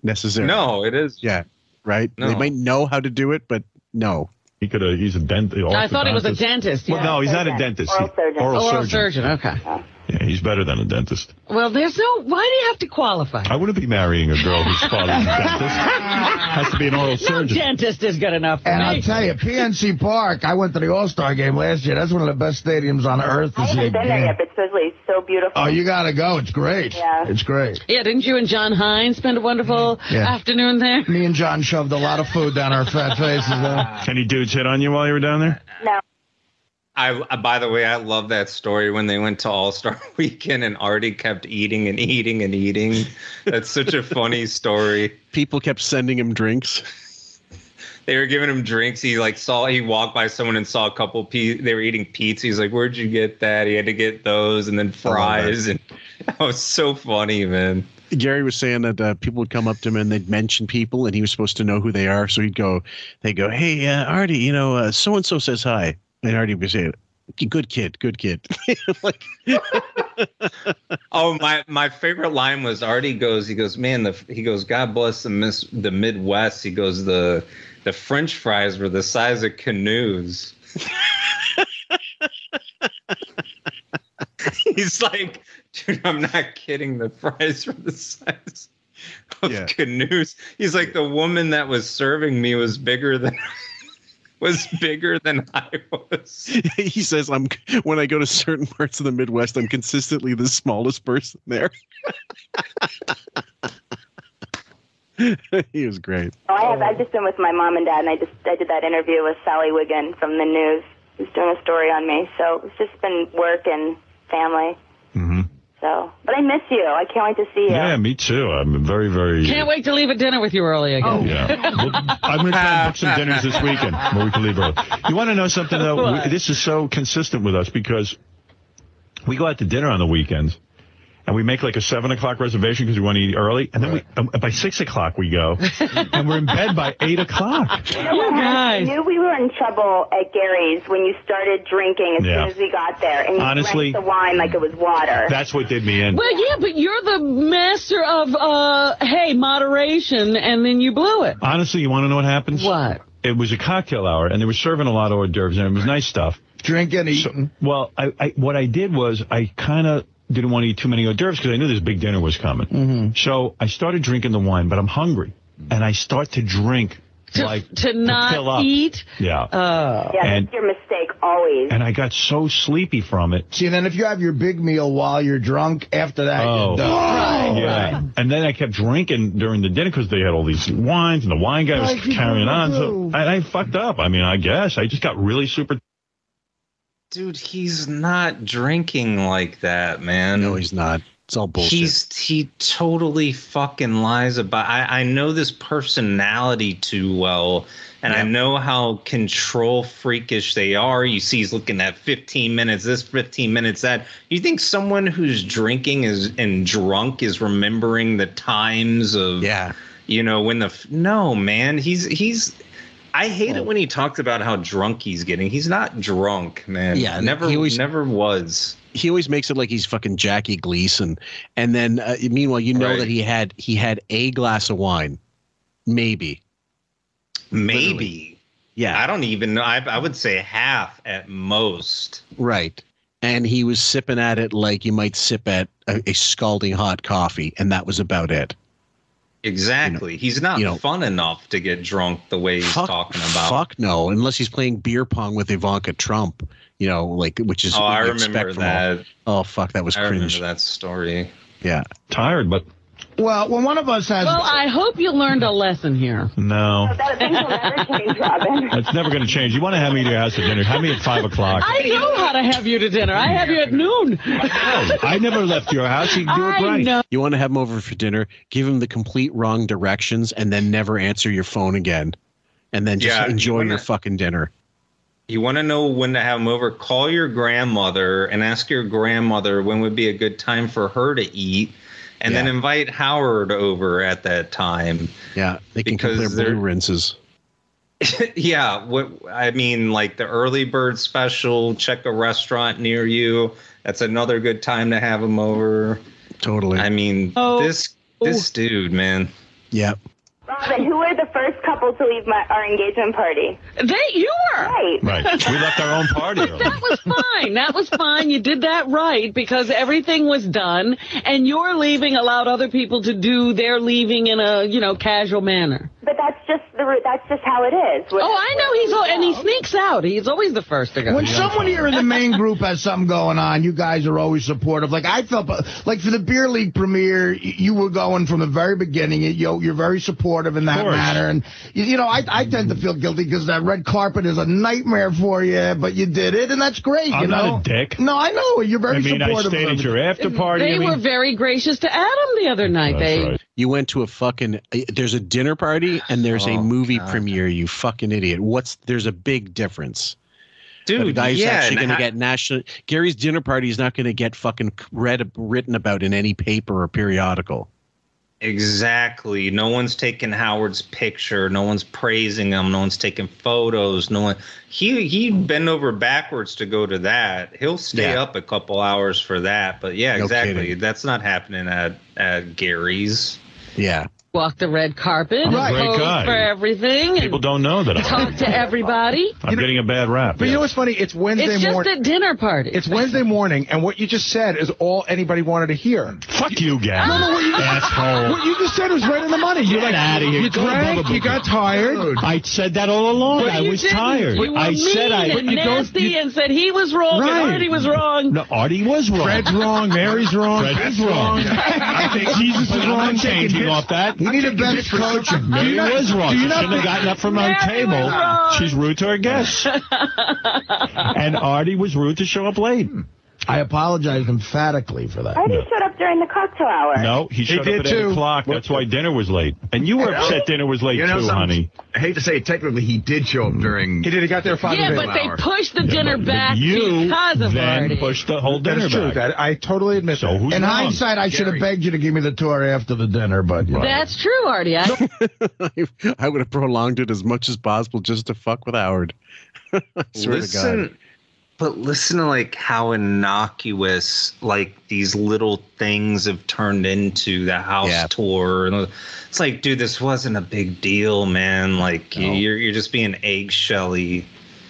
necessarily. No, it is. Yeah. Right. They No. might know how to do it, but no. he could have. He's a dentist. I thought he was a dentist. Well, no, he's not a dentist. He- Oral surgeon. Oral, Oral surgeon. surgeon. Okay. Yeah, he's better than a dentist. Well, there's no. Why do you have to qualify? I wouldn't be marrying a girl whose father's a dentist. Has to be an oral No surgeon. dentist is good enough for And me. I'll tell you, PNC Park, I went to the All-Star game last year. That's one of the best stadiums on earth. to I see a haven't been there yet, but supposedly it's so beautiful. Oh, you gotta go. It's great. Yeah. It's great. yeah, didn't you and John Hein's spend a wonderful Yeah. afternoon there? Me and John shoved a lot of food down our fat faces. Though. Any dudes hit on you while you were down there? No. I by the way, I love that story when they went to All Star <laughs> Weekend and Artie kept eating and eating and eating. That's such a funny story. People kept sending him drinks. They were giving him drinks. He like saw he walked by someone and saw a couple pe They were eating pizza. He's like, "Where'd you get that?" He had to get those and then fries, and <laughs> that was so funny, man. Gary was saying that uh, people would come up to him and they'd mention people, and he was supposed to know who they are. So he'd go, they go, "Hey, uh, Artie, you know, so and so says hi," and Artie would say, "Good kid, good kid." <laughs> like, Oh, my my favorite line was Artie goes. He goes, man. The he goes, God bless the miss the Midwest. He goes, the the French fries were the size of canoes. <laughs> He's like, dude, I'm not kidding. The fries were the size of Yeah. canoes. He's like, the woman that was serving me was bigger than was bigger than I was. <laughs> he says, "I'm when I go to certain parts of the Midwest, I'm consistently the smallest person there." <laughs> he was great. Oh, I have. I've just been with my mom and dad, and I just I did that interview with Sally Wiggin from the news, who's doing a story on me. So it's just been work and family. So, but I miss you. I can't wait to see you. Yeah, me too. I'm very, very. Can't wait to leave a dinner with you early again. Oh. Yeah. Well, I'm going to try and book some dinners this weekend <laughs> where we can leave early. You want to know something, though? What? This is so consistent with us because we go out to dinner on the weekends and we make like a 7 o'clock reservation because we want to eat early. And then we, um, by 6 o'clock we go <laughs> and we're in bed by 8 o'clock. You know what happened? I knew we were in trouble at Gary's when you started drinking as Yeah. soon as we got there, and you Honestly- drank the wine like it was water. That's what did me in. Well, yeah, but you're the master of, uh, hey, moderation, and then you blew it. Honestly, you want to know what happens? What? It was a cocktail hour, and they were serving a lot of hors d'oeuvres, and it was nice stuff. Drink Drinking, eating. well, I, I what I did was I kind of didn't want to eat too many hors d'oeuvres because I knew this big dinner was coming. Mm-hmm. So I started drinking the wine, but I'm hungry, and I start to drink To, like to fill not up. eat? Yeah. Uh, yeah, and- that's your mistake always. and I got so sleepy from it. See, then if you have your big meal while you're drunk, after that, Oh, you're done. yeah. And then I kept drinking during the dinner because they had all these wines, and the wine guy was Like carrying on. So do. I, I fucked up. I mean, I guess I just got really super. Dude, he's not drinking like that, man. No, he's not. It's all bullshit. He's he totally fucking lies about. I I know this personality too well, and I know how control freakish they are. You see, he's looking at 15 minutes this, 15 minutes that. You think someone who's drinking is and drunk is remembering the times of yeah, you know when the no man he's he's. I hate it when he talks about how drunk he's getting. He's not drunk, man. Yeah, never, he always- never was. he always makes it like he's fucking Jackie Gleason, and then uh, meanwhile you know Right. that he had he had a glass of wine, maybe. Maybe. Yeah. I don't even know. I, I would say half at most. Right. And he was sipping at it like you might sip at a, a scalding hot coffee, and that was about it. Exactly. he's not you know- fun enough to get drunk the way he's talking about. Fuck no, unless he's playing beer pong with Ivanka Trump, you know, like which is Oh, I you remember expect all- that. Oh fuck, that was I cringe. remember that story. Yeah. Tired, but Well, when one of us has. Well, I hope you learned a lesson here. no. That things will never. It's <laughs> never going to change. You want to have me to your house for dinner? Have me at five o'clock. I know how to have you to dinner. I have you at noon. I never left your house. You can do it right. know. You want to have him over for dinner, give him the complete wrong directions, and then never answer your phone again, and then just Yeah, enjoy wanna- your fucking dinner. You want to know when to have him over? Call your grandmother and ask your grandmother when would be a good time for her to eat, and then invite Howard over at that time. Yeah, they can Because compare they're- blue rinses. <laughs> yeah, what I mean, like the early bird special. Check a restaurant near you. That's another good time to have him over. Totally. I mean, Oh. this this oh. dude, man. Yeah. Robin, who were the first couple to leave my, our engagement party? They, you were. Right. Right. We left our own party. early. That was fine. That was fine. You did that right because everything was done, and your leaving allowed other people to do their leaving in a you know casual manner. But that's just the that's just how it is. Oh, I know he's al- and he sneaks out. He's always the first to go. When someone here in the main group has something going on, you guys are always supportive. Like I felt, like for the beer league premiere, you were going from the very beginning. You you're very supportive in that matter. and you, you know, I, I tend to feel guilty because that red carpet is a nightmare for you, but you did it, and that's great. I'm you not a dick. No, I know you're very I mean, I supportive. stayed of at your after party. They I mean, were very gracious to Adam the other night. That's they right. You went to a fucking. Eh, there's a dinner party and there's a Oh, movie God. premiere. You fucking idiot. What's there's a big difference. Dude, the guy who's yeah, actually going to ha- get national. Gary's dinner party is not going to get fucking read written about in any paper or periodical. Exactly. No one's taking Howard's picture. No one's praising him. No one's taking photos. No one. He he'd bend over backwards to go to that. He'll stay Yeah. up a couple hours for that. But yeah, No exactly. kidding. That's not happening at at Gary's. Yeah. Walked the red carpet, I'm a and great guy. for everything, people don't know that I'm, talked to everybody. I'm getting a bad rap. But you know what's funny? It's Wednesday morning. It's just morning. a dinner party. It's Wednesday morning, and what you just said is all anybody wanted to hear. Fuck you, Gary. No, no, what you, Asshole. what you just said was right in the money. You Get like outta here. You Go to drank, Bubba you got Boogie. tired. I said that all along. But I you was didn't. tired. You were I mean said I. and nasty and said he was wrong Right. and Artie was wrong. No, Artie was wrong. Fred's wrong, Mary's wrong, Fred Fred's is wrong. wrong. <laughs> I think Jesus is but I'm wrong. changing off that. You need a bench coach. Mary Do you not- was wrong. She shouldn't have gotten up from her table. She's rude to her guests. <laughs> and Artie was rude to show up late. I apologize emphatically for that. Artie showed up during the cocktail hour. No, he showed did up at 8 o'clock. That's why dinner was late. And you were upset dinner was late You know too, something? honey. I hate to say it, technically he did show up during. He did. He got there five Yeah, minutes. but they hour. pushed the dinner but back you because of then Artie. pushed the whole That dinner is true. back. That I totally admit So that. who's In wrong? hindsight, I should have begged you to give me the tour after the dinner, but you know. That's true, Artie. I, <laughs> I would have prolonged it as much as possible just to fuck with Howard. <laughs> I swear to listen, God. But listen to like how innocuous like these little things have turned into the house Yeah. tour. And it's like, dude, this wasn't a big deal, man. Like No. you're you're just being eggshelly.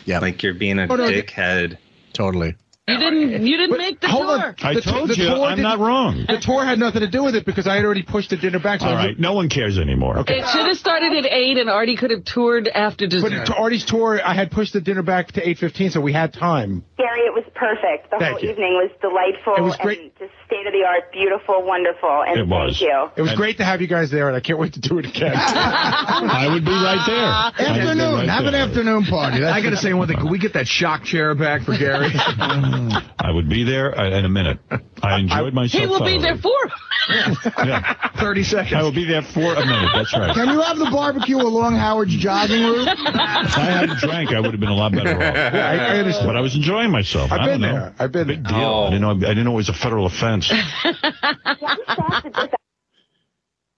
Yeah. Like you're being a Oh, no, dickhead. Totally. You didn't. You didn't But make the hold on. tour. I The to- told the you tour I'm didn't- wrong. The tour had nothing to do with it because I had already pushed the dinner back. So All I right, no one cares anymore. Okay. It should have started at eight, and Artie could have toured after dinner. But to Artie's tour, I had pushed the dinner back to eight fifteen, so we had time. Gary, it was perfect. The Thank whole you. evening was delightful It was great. and just state of the art, beautiful, wonderful. And It was. thank you. It was And- great to have you guys there, and I can't wait to do it again. <laughs> I would be right there. I would be Afternoon. right have an afternoon party. That's I got to say one thing. Can we get that shock chair back for Gary? <laughs> <laughs> I would be there uh, in a minute. I enjoyed myself. he will be there for. <laughs> Yeah. 30 seconds. I will be there for a minute. That's right. Can you have the barbecue along Howard's jogging route? <laughs> If I hadn't drank, I would have been a lot better off. yeah, I, I understand. But I was enjoying myself. I've I been don't know. there. I've been Big there. deal. Oh. I didn't know. I didn't know it was a federal offense.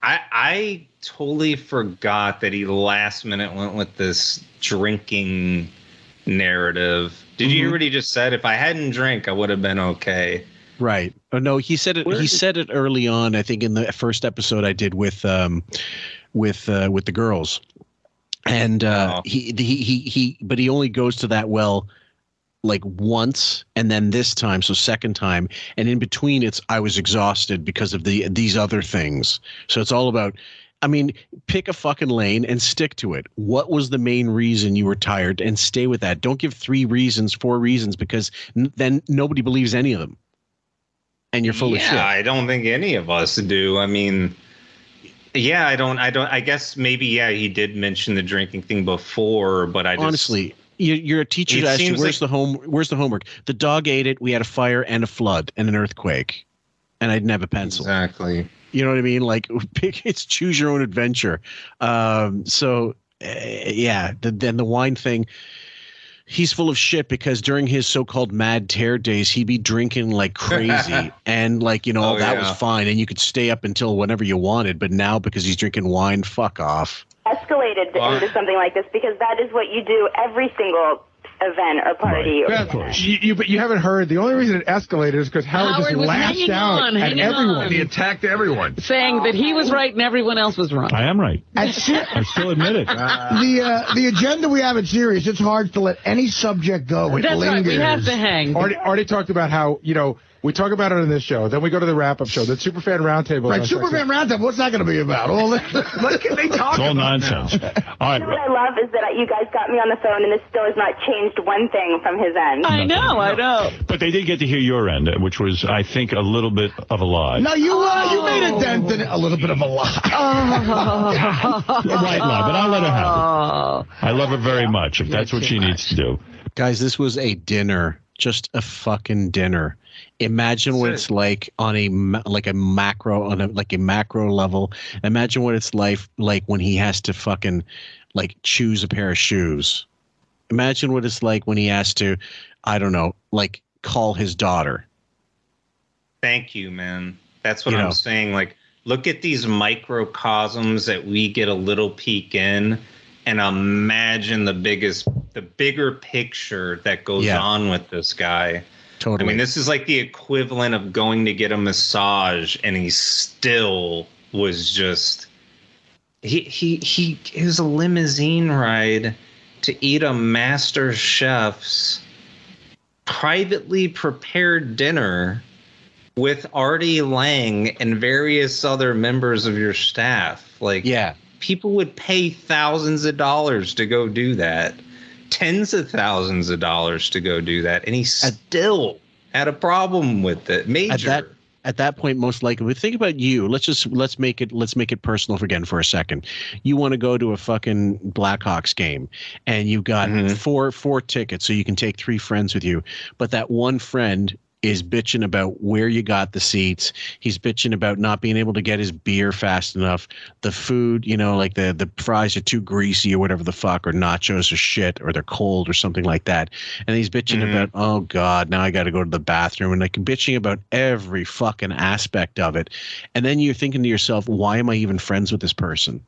I I totally forgot that he last minute went with this drinking narrative Did you Mm-hmm. hear what he just said? If I hadn't drank, I would have been okay. Right. Oh no, he said it. Where he did- said it early on. I think in the first episode I did with um, with uh, with the girls, and uh, he he he he. But he only goes to that well like once, and then this time, so second time, and in between, it's I was exhausted because of the these other things. So it's all about. I mean, pick a fucking lane and stick to it. What was the main reason you were tired, and stay with that. Don't give three reasons, four reasons, because n- then nobody believes any of them and you're full yeah, of shit. I don't think any of us do. I mean, yeah, I don't. I don't. I guess maybe yeah, he did mention the drinking thing before, but I just, Honestly, you, you're a teacher that asks you, where's like- the home? Where's the homework? The dog ate it. We had a fire and a flood and an earthquake, and I didn't have a pencil. Exactly. You know what I mean? Like, <laughs> pick it's choose your own adventure. Um, so, uh, yeah. The, then the wine thing. He's full of shit because during his so-called mad tear days, he'd be drinking like crazy, <laughs> and like you know Oh, that yeah. was fine, and you could stay up until whenever you wanted. But now because he's drinking wine, fuck off. escalated into something like this because that is what you do every single event or party. Or Beth, you, you, but you haven't heard. The only reason it escalated is because Howard, Howard just lashed out on, at everyone. on. He attacked everyone. saying that he was right and everyone else was wrong. I am right. I still admit it. the uh, the agenda we have at Sirius, it's hard to let any subject go. It That's right. We have to hang. Already, already talked about how you know we talk about it on this show. Then we go to the wrap-up show. The Superfan Roundtable. Right, Superman Roundtable. What's that going to be about? All this. <laughs> what can they talk It's all about nonsense. <laughs> All You know what I love is that you guys got me on the phone and this still has not changed one thing from his end. I know, I know. But they did get to hear your end, which was, I think, a little bit of a lie. No, you uh, you made a dent in it. A little bit of a lie. <laughs> Right, love, but I'll let her have Oh. it. I love her very much, if that's what she needs to do. Guys, this was a dinner, just a fucking dinner. Imagine what it's like on a like a macro on a like a macro level. Imagine what it's like like when he has to fucking like choose a pair of shoes. Imagine what it's like when he has to, I don't know, like call his daughter. Thank you, man. That's what You I'm know. saying. Like, look at these microcosms that we get a little peek in, and imagine the biggest, the bigger picture that goes Yeah. on with this guy. Totally. I mean, this is like the equivalent of going to get a massage, and he still was just. He he he. It was a limousine ride to eat a master chef's privately prepared dinner with Artie Lange and various other members of your staff. Like, yeah, people would pay thousands of dollars to go do that, tens of thousands of dollars to go do that, and he still had a problem with it. Major. At that at that point, most likely. But think about you. Let's just let's make it let's make it personal again for a second. You want to go to a fucking Blackhawks game, and you got mm-hmm. four four tickets, so you can take three friends with you. But that one friend is bitching about where you got the seats. He's bitching about not being able to get his beer fast enough. The food, you know, like the the fries are too greasy or whatever the fuck, or nachos are shit, or they're cold or something like that. And he's bitching Mhm. about, oh god, now I got to go to the bathroom, and like bitching about every fucking aspect of it. And then you're thinking to yourself, why am I even friends with this person?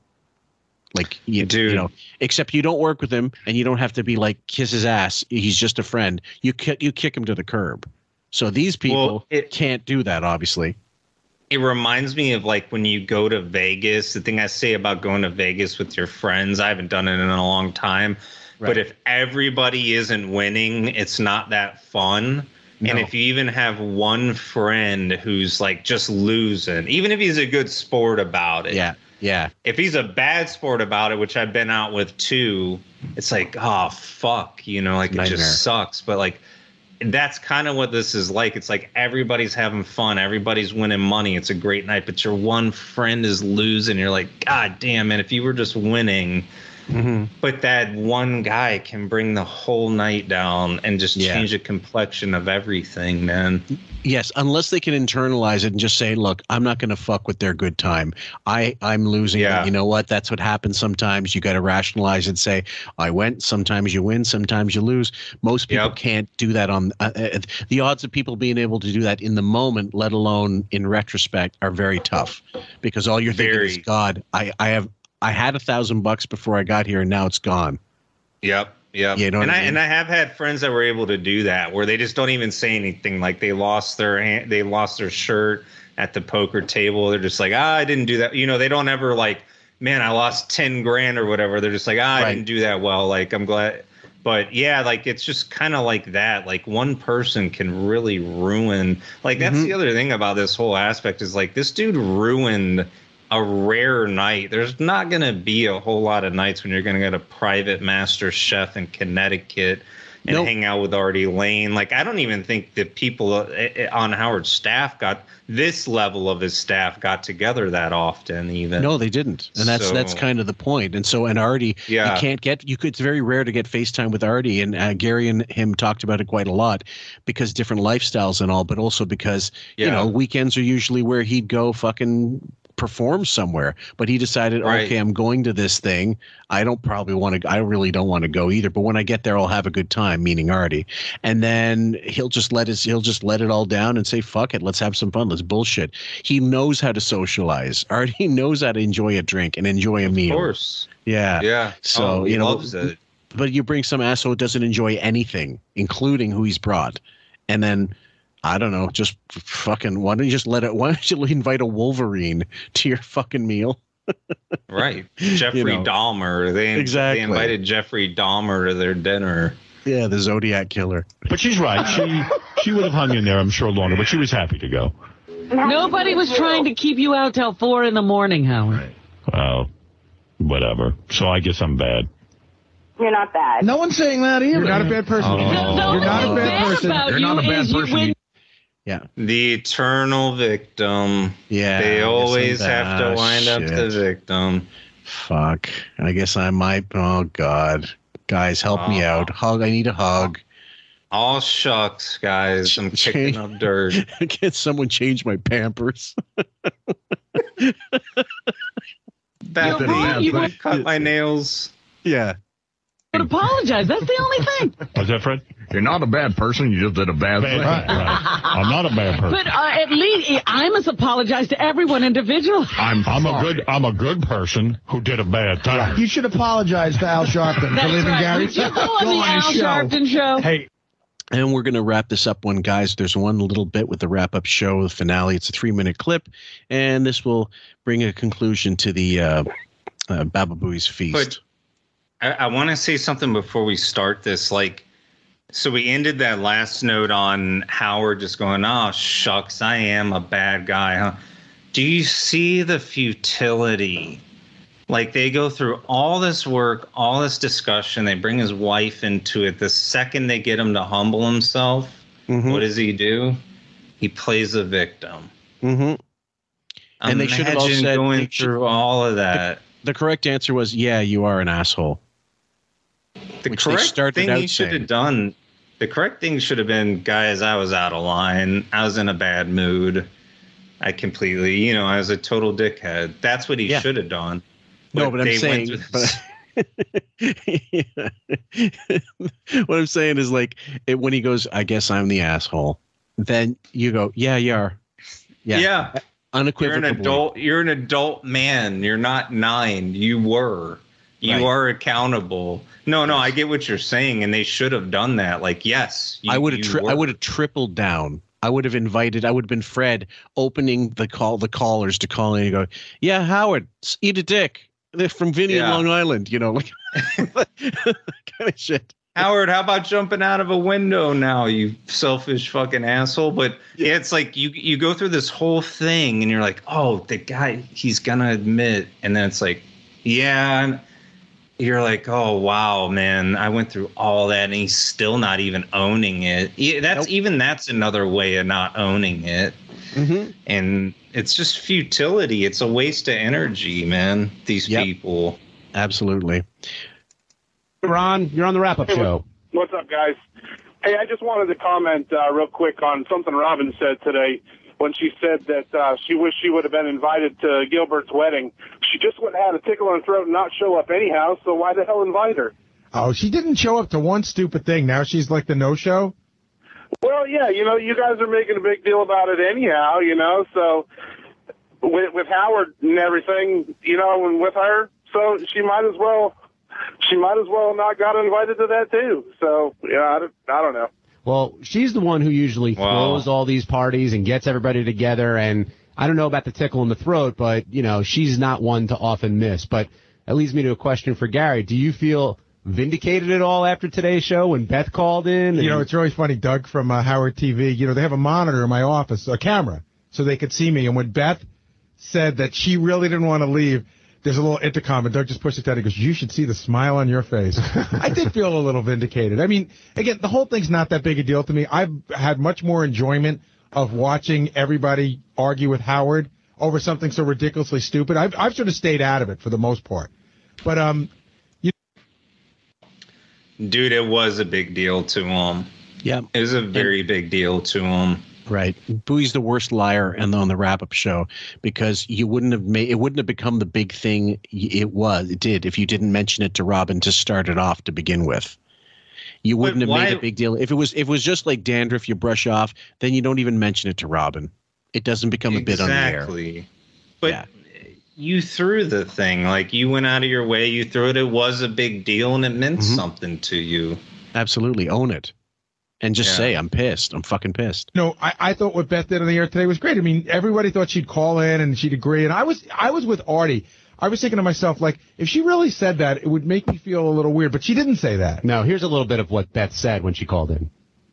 Like you, you know, except you don't work with him, and you don't have to be like kiss his ass. He's just a friend. You kick you kick him to the curb. So these people it can't do that, obviously. it reminds me of like when you go to Vegas. The thing I say about going to Vegas with your friends, I haven't done it in a long time. But if everybody isn't winning, it's not that fun. And if you even have one friend who's like just losing, even if he's a good sport about it. Yeah. Yeah. If he's a bad sport about it, which I've been out with too, it's like, oh fuck, you know, like it just sucks. But like that's kind of what this is like. It's like everybody's having fun, everybody's winning money. It's a great night, but your one friend is losing. You're like, God damn, man, if you were just winning. Mm-hmm. But that one guy can bring the whole night down and just Yeah. change the complexion of everything, man. Yes, unless they can internalize it and just say, "Look, I'm not going to fuck with their good time. I I'm losing. Yeah. You know what? That's what happens sometimes. You got to rationalize and say, I went. Sometimes you win. Sometimes you lose. Most people can't do that on uh, uh, the odds of people being able to do that in the moment, let alone in retrospect, are very tough because all you're thinking is, God, I I have I had a thousand bucks before I got here, and now it's gone. Yep. Yep. You know and I I, mean? and I have had friends that were able to do that where they just don't even say anything. Like they lost their hand, they lost their shirt at the poker table. They're just like, ah, I didn't do that. You know, they don't ever like, man, I lost ten grand or whatever. They're just like, ah, I Right. didn't do that well. Like I'm glad. But yeah, like it's just kind of like that. Like one person can really ruin. Like that's Mm-hmm. the other thing about this whole aspect is like this dude ruined a rare night. There's not going to be a whole lot of nights when you're going to get a private master chef in Connecticut and Nope. hang out with Artie Lange. Like I don't even think the people uh, uh, on Howard's staff got this level of his staff got together that often. Even No, they didn't, and that's that's kind of the point. And so, and Artie, Yeah. you can't get you could. It's very rare to get FaceTime with Artie, and uh, Gary and him talked about it quite a lot because different lifestyles and all, but also because you know weekends are usually where he'd go fucking perform somewhere. But he decided, Right. okay, I'm going to this thing. I don't probably want to. I really don't want to go either. But when I get there, I'll have a good time. Meaning Artie, and then he'll just let his he'll just let it all down and say, "Fuck it, let's have some fun. Let's bullshit." He knows how to socialize. <laughs> Artie knows how to enjoy a drink and enjoy a meal. Of course. Yeah. Yeah. So Oh, you know, but you bring some asshole who doesn't enjoy anything, including who he's brought, and then I don't know, just fucking. Why don't you just let it? Why don't you <laughs> invite a Wolverine to your fucking meal? <laughs> Right. Jeffrey know. Dahmer. They, Exactly. they invited Jeffrey Dahmer to their dinner. Yeah, the Zodiac killer. But she's right. She she would have hung in there, I'm sure, longer. But she was happy to go. Nobody was trying to keep you out till four in the morning, Howard. Well, whatever. So I guess I'm bad. You're not bad. No one's saying that either. You're not a bad person. Oh. No, You're not a what's bad person. about You're not a bad is you- person. When- Yeah. The eternal victim. Yeah. They always have to bad. wind up the victim. Fuck. I guess I might. Oh God, guys, help me out. Hug. I need a hug. All shucks, guys. I'm kicking up dirt. <laughs> Can someone change my Pampers? Bethany, right, you you cut my nails. yeah. Would apologize. That's the only thing. <laughs> Was that Fred? You're not a bad person. You just did a bad thing. Right, right. I'm not a bad person. But uh, at least I must apologize to everyone individually. I'm I'm a good I'm a good person who did a bad thing. You should apologize to Al Sharpton for That's leaving right. Gary. Would you go on the Al his show. Sharpton show? Hey, And we're going to wrap this up one, guys. There's one little bit with the wrap up show, the finale. It's a three minute clip, and this will bring a conclusion to the uh, uh, Bababooey's feast. But I, I want to say something before we start this. Like, so we ended that last note on Howard just going, "Oh shucks, I am a bad guy." Huh? Do you see the futility? Like they go through all this work, all this discussion. They bring his wife into it. The second they get him to humble himself, Mhm. what does he do? He plays a victim. Mhm. And they should have all said- going through all of that. the correct answer was, "Yeah, you are an asshole." The which correct thing he should have done. The correct thing should have been, guys. I was out of line. I was in a bad mood. I completely, you know, I was a total dickhead. That's what he Yeah. should have done. No, but I'm saying, <laughs> but <laughs> what I'm saying is like it, when he goes, "I guess I'm the asshole," then you go, "Yeah, you are." yeah. Yeah, You're an adult. You're an adult man. You're not nine. You were. You Right. are accountable. No, no, I get what you're saying, and they should have done that. Like, yes, you, I would have. Tri- I would have tripled down. I would have invited. I would have been Fred opening the call, the callers to call in and go, "Yeah, Howard, eat a dick." They're from Vinny in Yeah. Long Island. You know, like <laughs> <laughs> kind of shit. Howard, how about jumping out of a window now, you selfish fucking asshole? But yeah, it's like you you go through this whole thing and you're like, oh, the guy, he's gonna admit, and then it's like, yeah, you're like, oh wow, man, I went through all that, and he's still not even owning it. Yeah, that's even that's another way of not owning it, Mm-hmm. and it's just futility. It's a waste of energy, man. These Yep. people. Absolutely. Ron, you're on the wrap up show. What's up, guys? Hey, I just wanted to comment uh, real quick on something Robin said today when she said that uh, she wished she would have been invited to Gilbert's wedding. She just would have had a tickle in her throat and not show up anyhow, so why the hell invite her? oh, she didn't show up to one stupid thing. Now she's like the no show. Well, yeah, you know, you guys are making a big deal about it anyhow, you know, so with, with Howard and everything, you know, and with her, so she might as well she might as well not got invited to that too. So yeah, I don't, I don't know. Well, she's the one who usually Wow. throws all these parties and gets everybody together. And I don't know about the tickle in the throat, but you know she's not one to often miss. But that leads me to a question for Gary. Do you feel vindicated at all after today's show when Beth called in? You know, it's really funny, Doug from uh, Howard TV. You know, they have a monitor in my office, a camera, so they could see me. And when Beth said that she really didn't want to leave, there's a little intercom, and Doug just pushed it down. He goes, "You should see the smile on your face." I did <laughs> feel a little vindicated. I mean, again, the whole thing's not that big a deal to me. I've had much more enjoyment of watching everybody argue with Howard over something so ridiculously stupid. I've I've sort of stayed out of it for the most part. But um, you. Dude, it was a big deal to him. Yeah. It was a very big deal to him. Right. Booey's the worst liar and on the wrap up show because you wouldn't have made it wouldn't have become the big thing it was it did if you didn't mention it to Robin to start it off to begin with. You wouldn't have made a big deal. If it was if it was just like dandruff you brush off, then you don't even mention it to Robin. It doesn't become a bit on the air. Exactly. But you threw the thing. Like you went out of your way, you threw it. It was a big deal and it meant Mm-hmm. something to you. Absolutely. Own it. And just Yeah. say, I'm pissed. I'm fucking pissed. No, I, I thought what Beth did on the air today was great. I mean, everybody thought she'd call in and she'd agree, and I was I was with Artie. I was thinking to myself, like, if she really said that, it would make me feel a little weird. But she didn't say that. No, here's a little bit of what Beth said when she called in.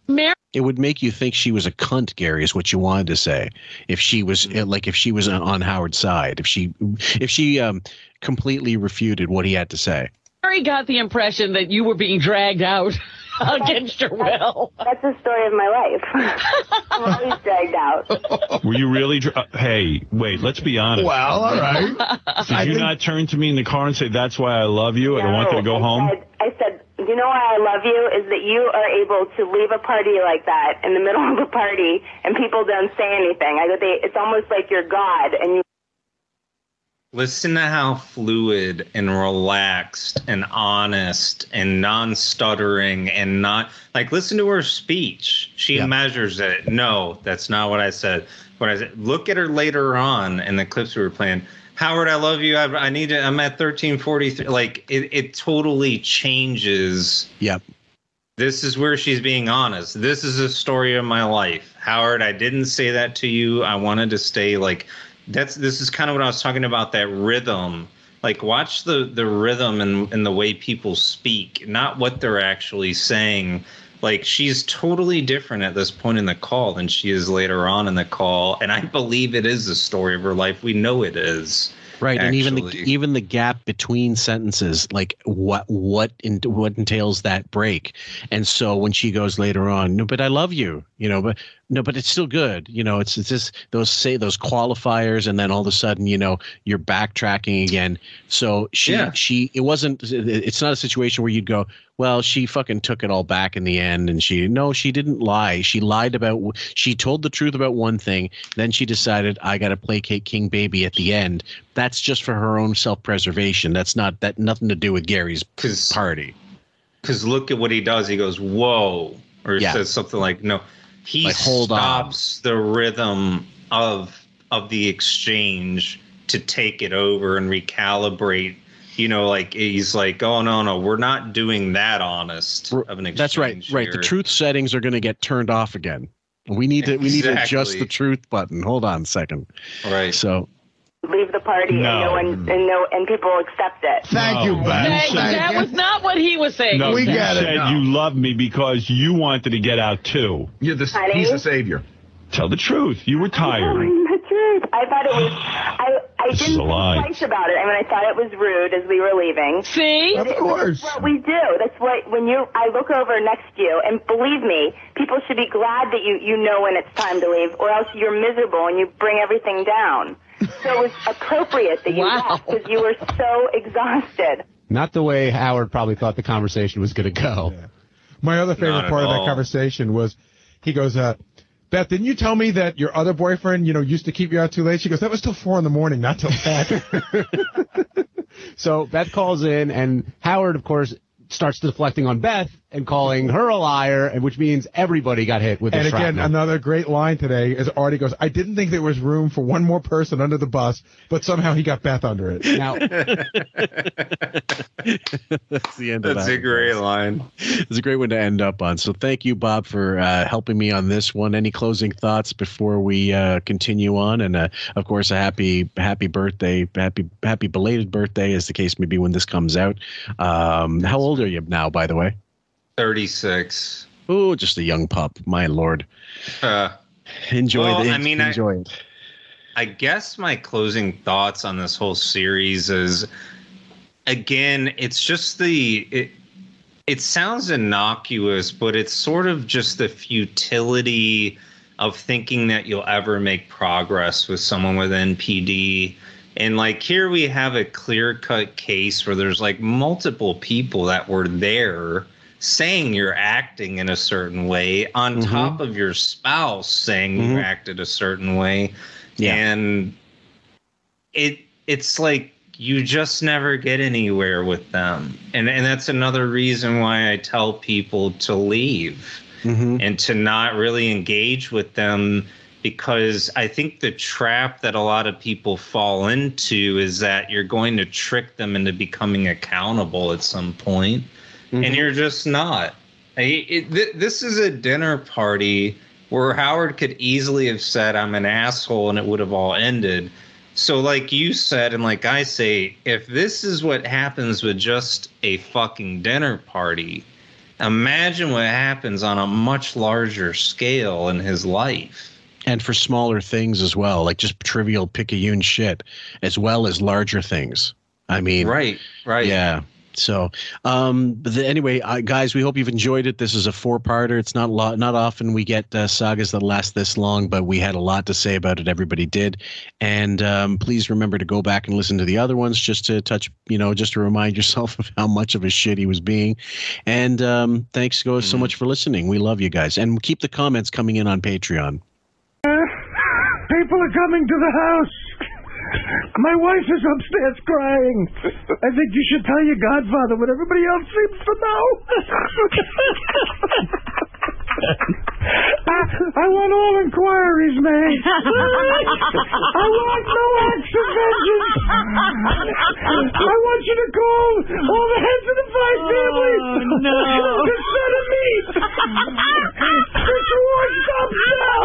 Mary It would make you think she was a cunt, Gary, is what you wanted to say. If she was Mm-hmm. like, if she was on- on Howard's side, if she, if she um, completely refuted what he had to say. Mary got the impression that you were being dragged out <laughs> <laughs> against your will. That's the story of my life. <laughs> I'm always dragged out. Were you really? Dr- uh, hey, wait. Let's be honest. Well, all right. Did you not turn to me in the car and say, "That's why I love you. I don't want you to go I home"? Said, I said, you know why I love you is that you are able to leave a party like that in the middle of a party and people don't say anything. I go, they, it's almost like you're God and you. Listen to how fluid and relaxed and honest and non-stuttering and not like listen to her speech. She measures it. No, that's not what I said. What I said. Look at her later on in the clips we were playing. Howard, I love you. I, I need to. I'm at 1343. Like it, it totally changes. Yep. This is where she's being honest. This is a story of my life. Howard, I didn't say that to you. I wanted to stay like that's this is kind of what I was talking about that rhythm. Like watch the the rhythm and and the way people speak, not what they're actually saying. Like she's totally different at this point in the call than she is later on in the call, and I believe it is the story of her life. We know it is. Right, and even the even the gap between sentences, like what what in, what entails that break, and so when she goes later on, no, but I love you, you know, but no, but it's still good, you know, it's it's just those say those qualifiers, and then all of a sudden, you know, you're backtracking again. So she Yeah. she it wasn't it's not a situation where you'd go, well, she fucking took it all back in the end, and she no, she didn't lie. She lied about she told the truth about one thing, then she decided I got to placate King Baby at the end. That's just for her own self preservation. That's not that nothing to do with Gary's party. Because look at what he does. He goes, "Whoa," or Yeah. says something like, "No." He Like, hold on. stops the rhythm of of the exchange to take it over and recalibrate. You know, like he's like, "Oh no, no, we're not doing that honest of an exchange." That's right. Right. The truth settings are going to get turned off again. We need to we need to adjust the truth button. Hold on a second. Right. So leave the party No. and no one and no and people accept it. Thank you, Beth. That, that was not what he was saying. No, We you get it said now. you love me because you wanted to get out too. You're the, Honey? he's the savior. Tell the truth. You were tired. <laughs> Telling truth. I thought it was. I I This is didn't a think twice about it. I mean, I thought it was rude as we were leaving. See, Of course. That's what we do. That's what when you I look over next to you, and believe me, people should be glad that you you know when it's time to leave, or else you're miserable and you bring everything down. <laughs> So it was appropriate that you Wow. left because you were so exhausted. Not the way Howard probably thought the conversation was going to go. My other Not favorite at part of that conversation was he goes, uh, Beth, didn't you tell me that your other boyfriend, you know, used to keep you out too late? She goes, that was till four in the morning, not till ten. <laughs> <laughs> So Beth calls in, and Howard, of course, starts deflecting on Beth and calling her a liar, and which means everybody got hit with And the again, shrapnel. another great line today is Artie goes, I didn't think there was room for one more person under the bus, but somehow he got Beth under it. Now, <laughs> That's the end of That's that. a great line. It's a great one to end up on. So thank you, Bob, for uh, helping me on this one. Any closing thoughts before we uh, continue on? And uh, of course, a happy happy birthday, happy happy belated birthday, as the case may be when this comes out. Um, how old are you now, by the way? 36. Oh, just a young pup. My lord. Uh, Enjoy Well, the I mean, I- enjoy it. I guess my closing thoughts on this whole series is again, it's just the it, it sounds innocuous, but it's sort of just the futility of thinking that you'll ever make progress with someone with NPD. And like here we have a clear-cut case where there's like multiple people that were there saying you're acting in a certain way on top of your spouse saying you Mhm. acted a certain way. Yeah. And it it's like you just never get anywhere with them. And and that's another reason why I tell people to leave Mm-hmm. and to not really engage with them because I think the trap that a lot of people fall into is that you're going to trick them into becoming accountable at some point, Mm-hmm. and you're just not. It- th- this is a dinner party where Howard could easily have said, I'm an asshole, and it would have all ended. So, like you said, and like I say, if this is what happens with just a fucking dinner party, imagine what happens on a much larger scale in his life. and for smaller things as well, like just trivial picayune shit, as well as larger things. I mean, Right, right. Yeah. So, um, but the, anyway, uh, guys, we hope you've enjoyed it. This is a four-parter. It's not lo- not often we get uh, sagas that last this long, but we had a lot to say about it. Everybody did, and um, please remember to go back and listen to the other ones just to touch, you know, just to remind <laughs> yourself of how much of a shit he was being. And um, thanks go so much for listening. We love you guys, and keep the comments coming in on Patreon. People are coming to the house. My wife is upstairs crying. I think you should tell your godfather what everybody else seems to know. I, I want all inquiries made. I want no acts of vengeance. I want you to call all the heads of the five oh, families. No. The son of me. Get your watch now.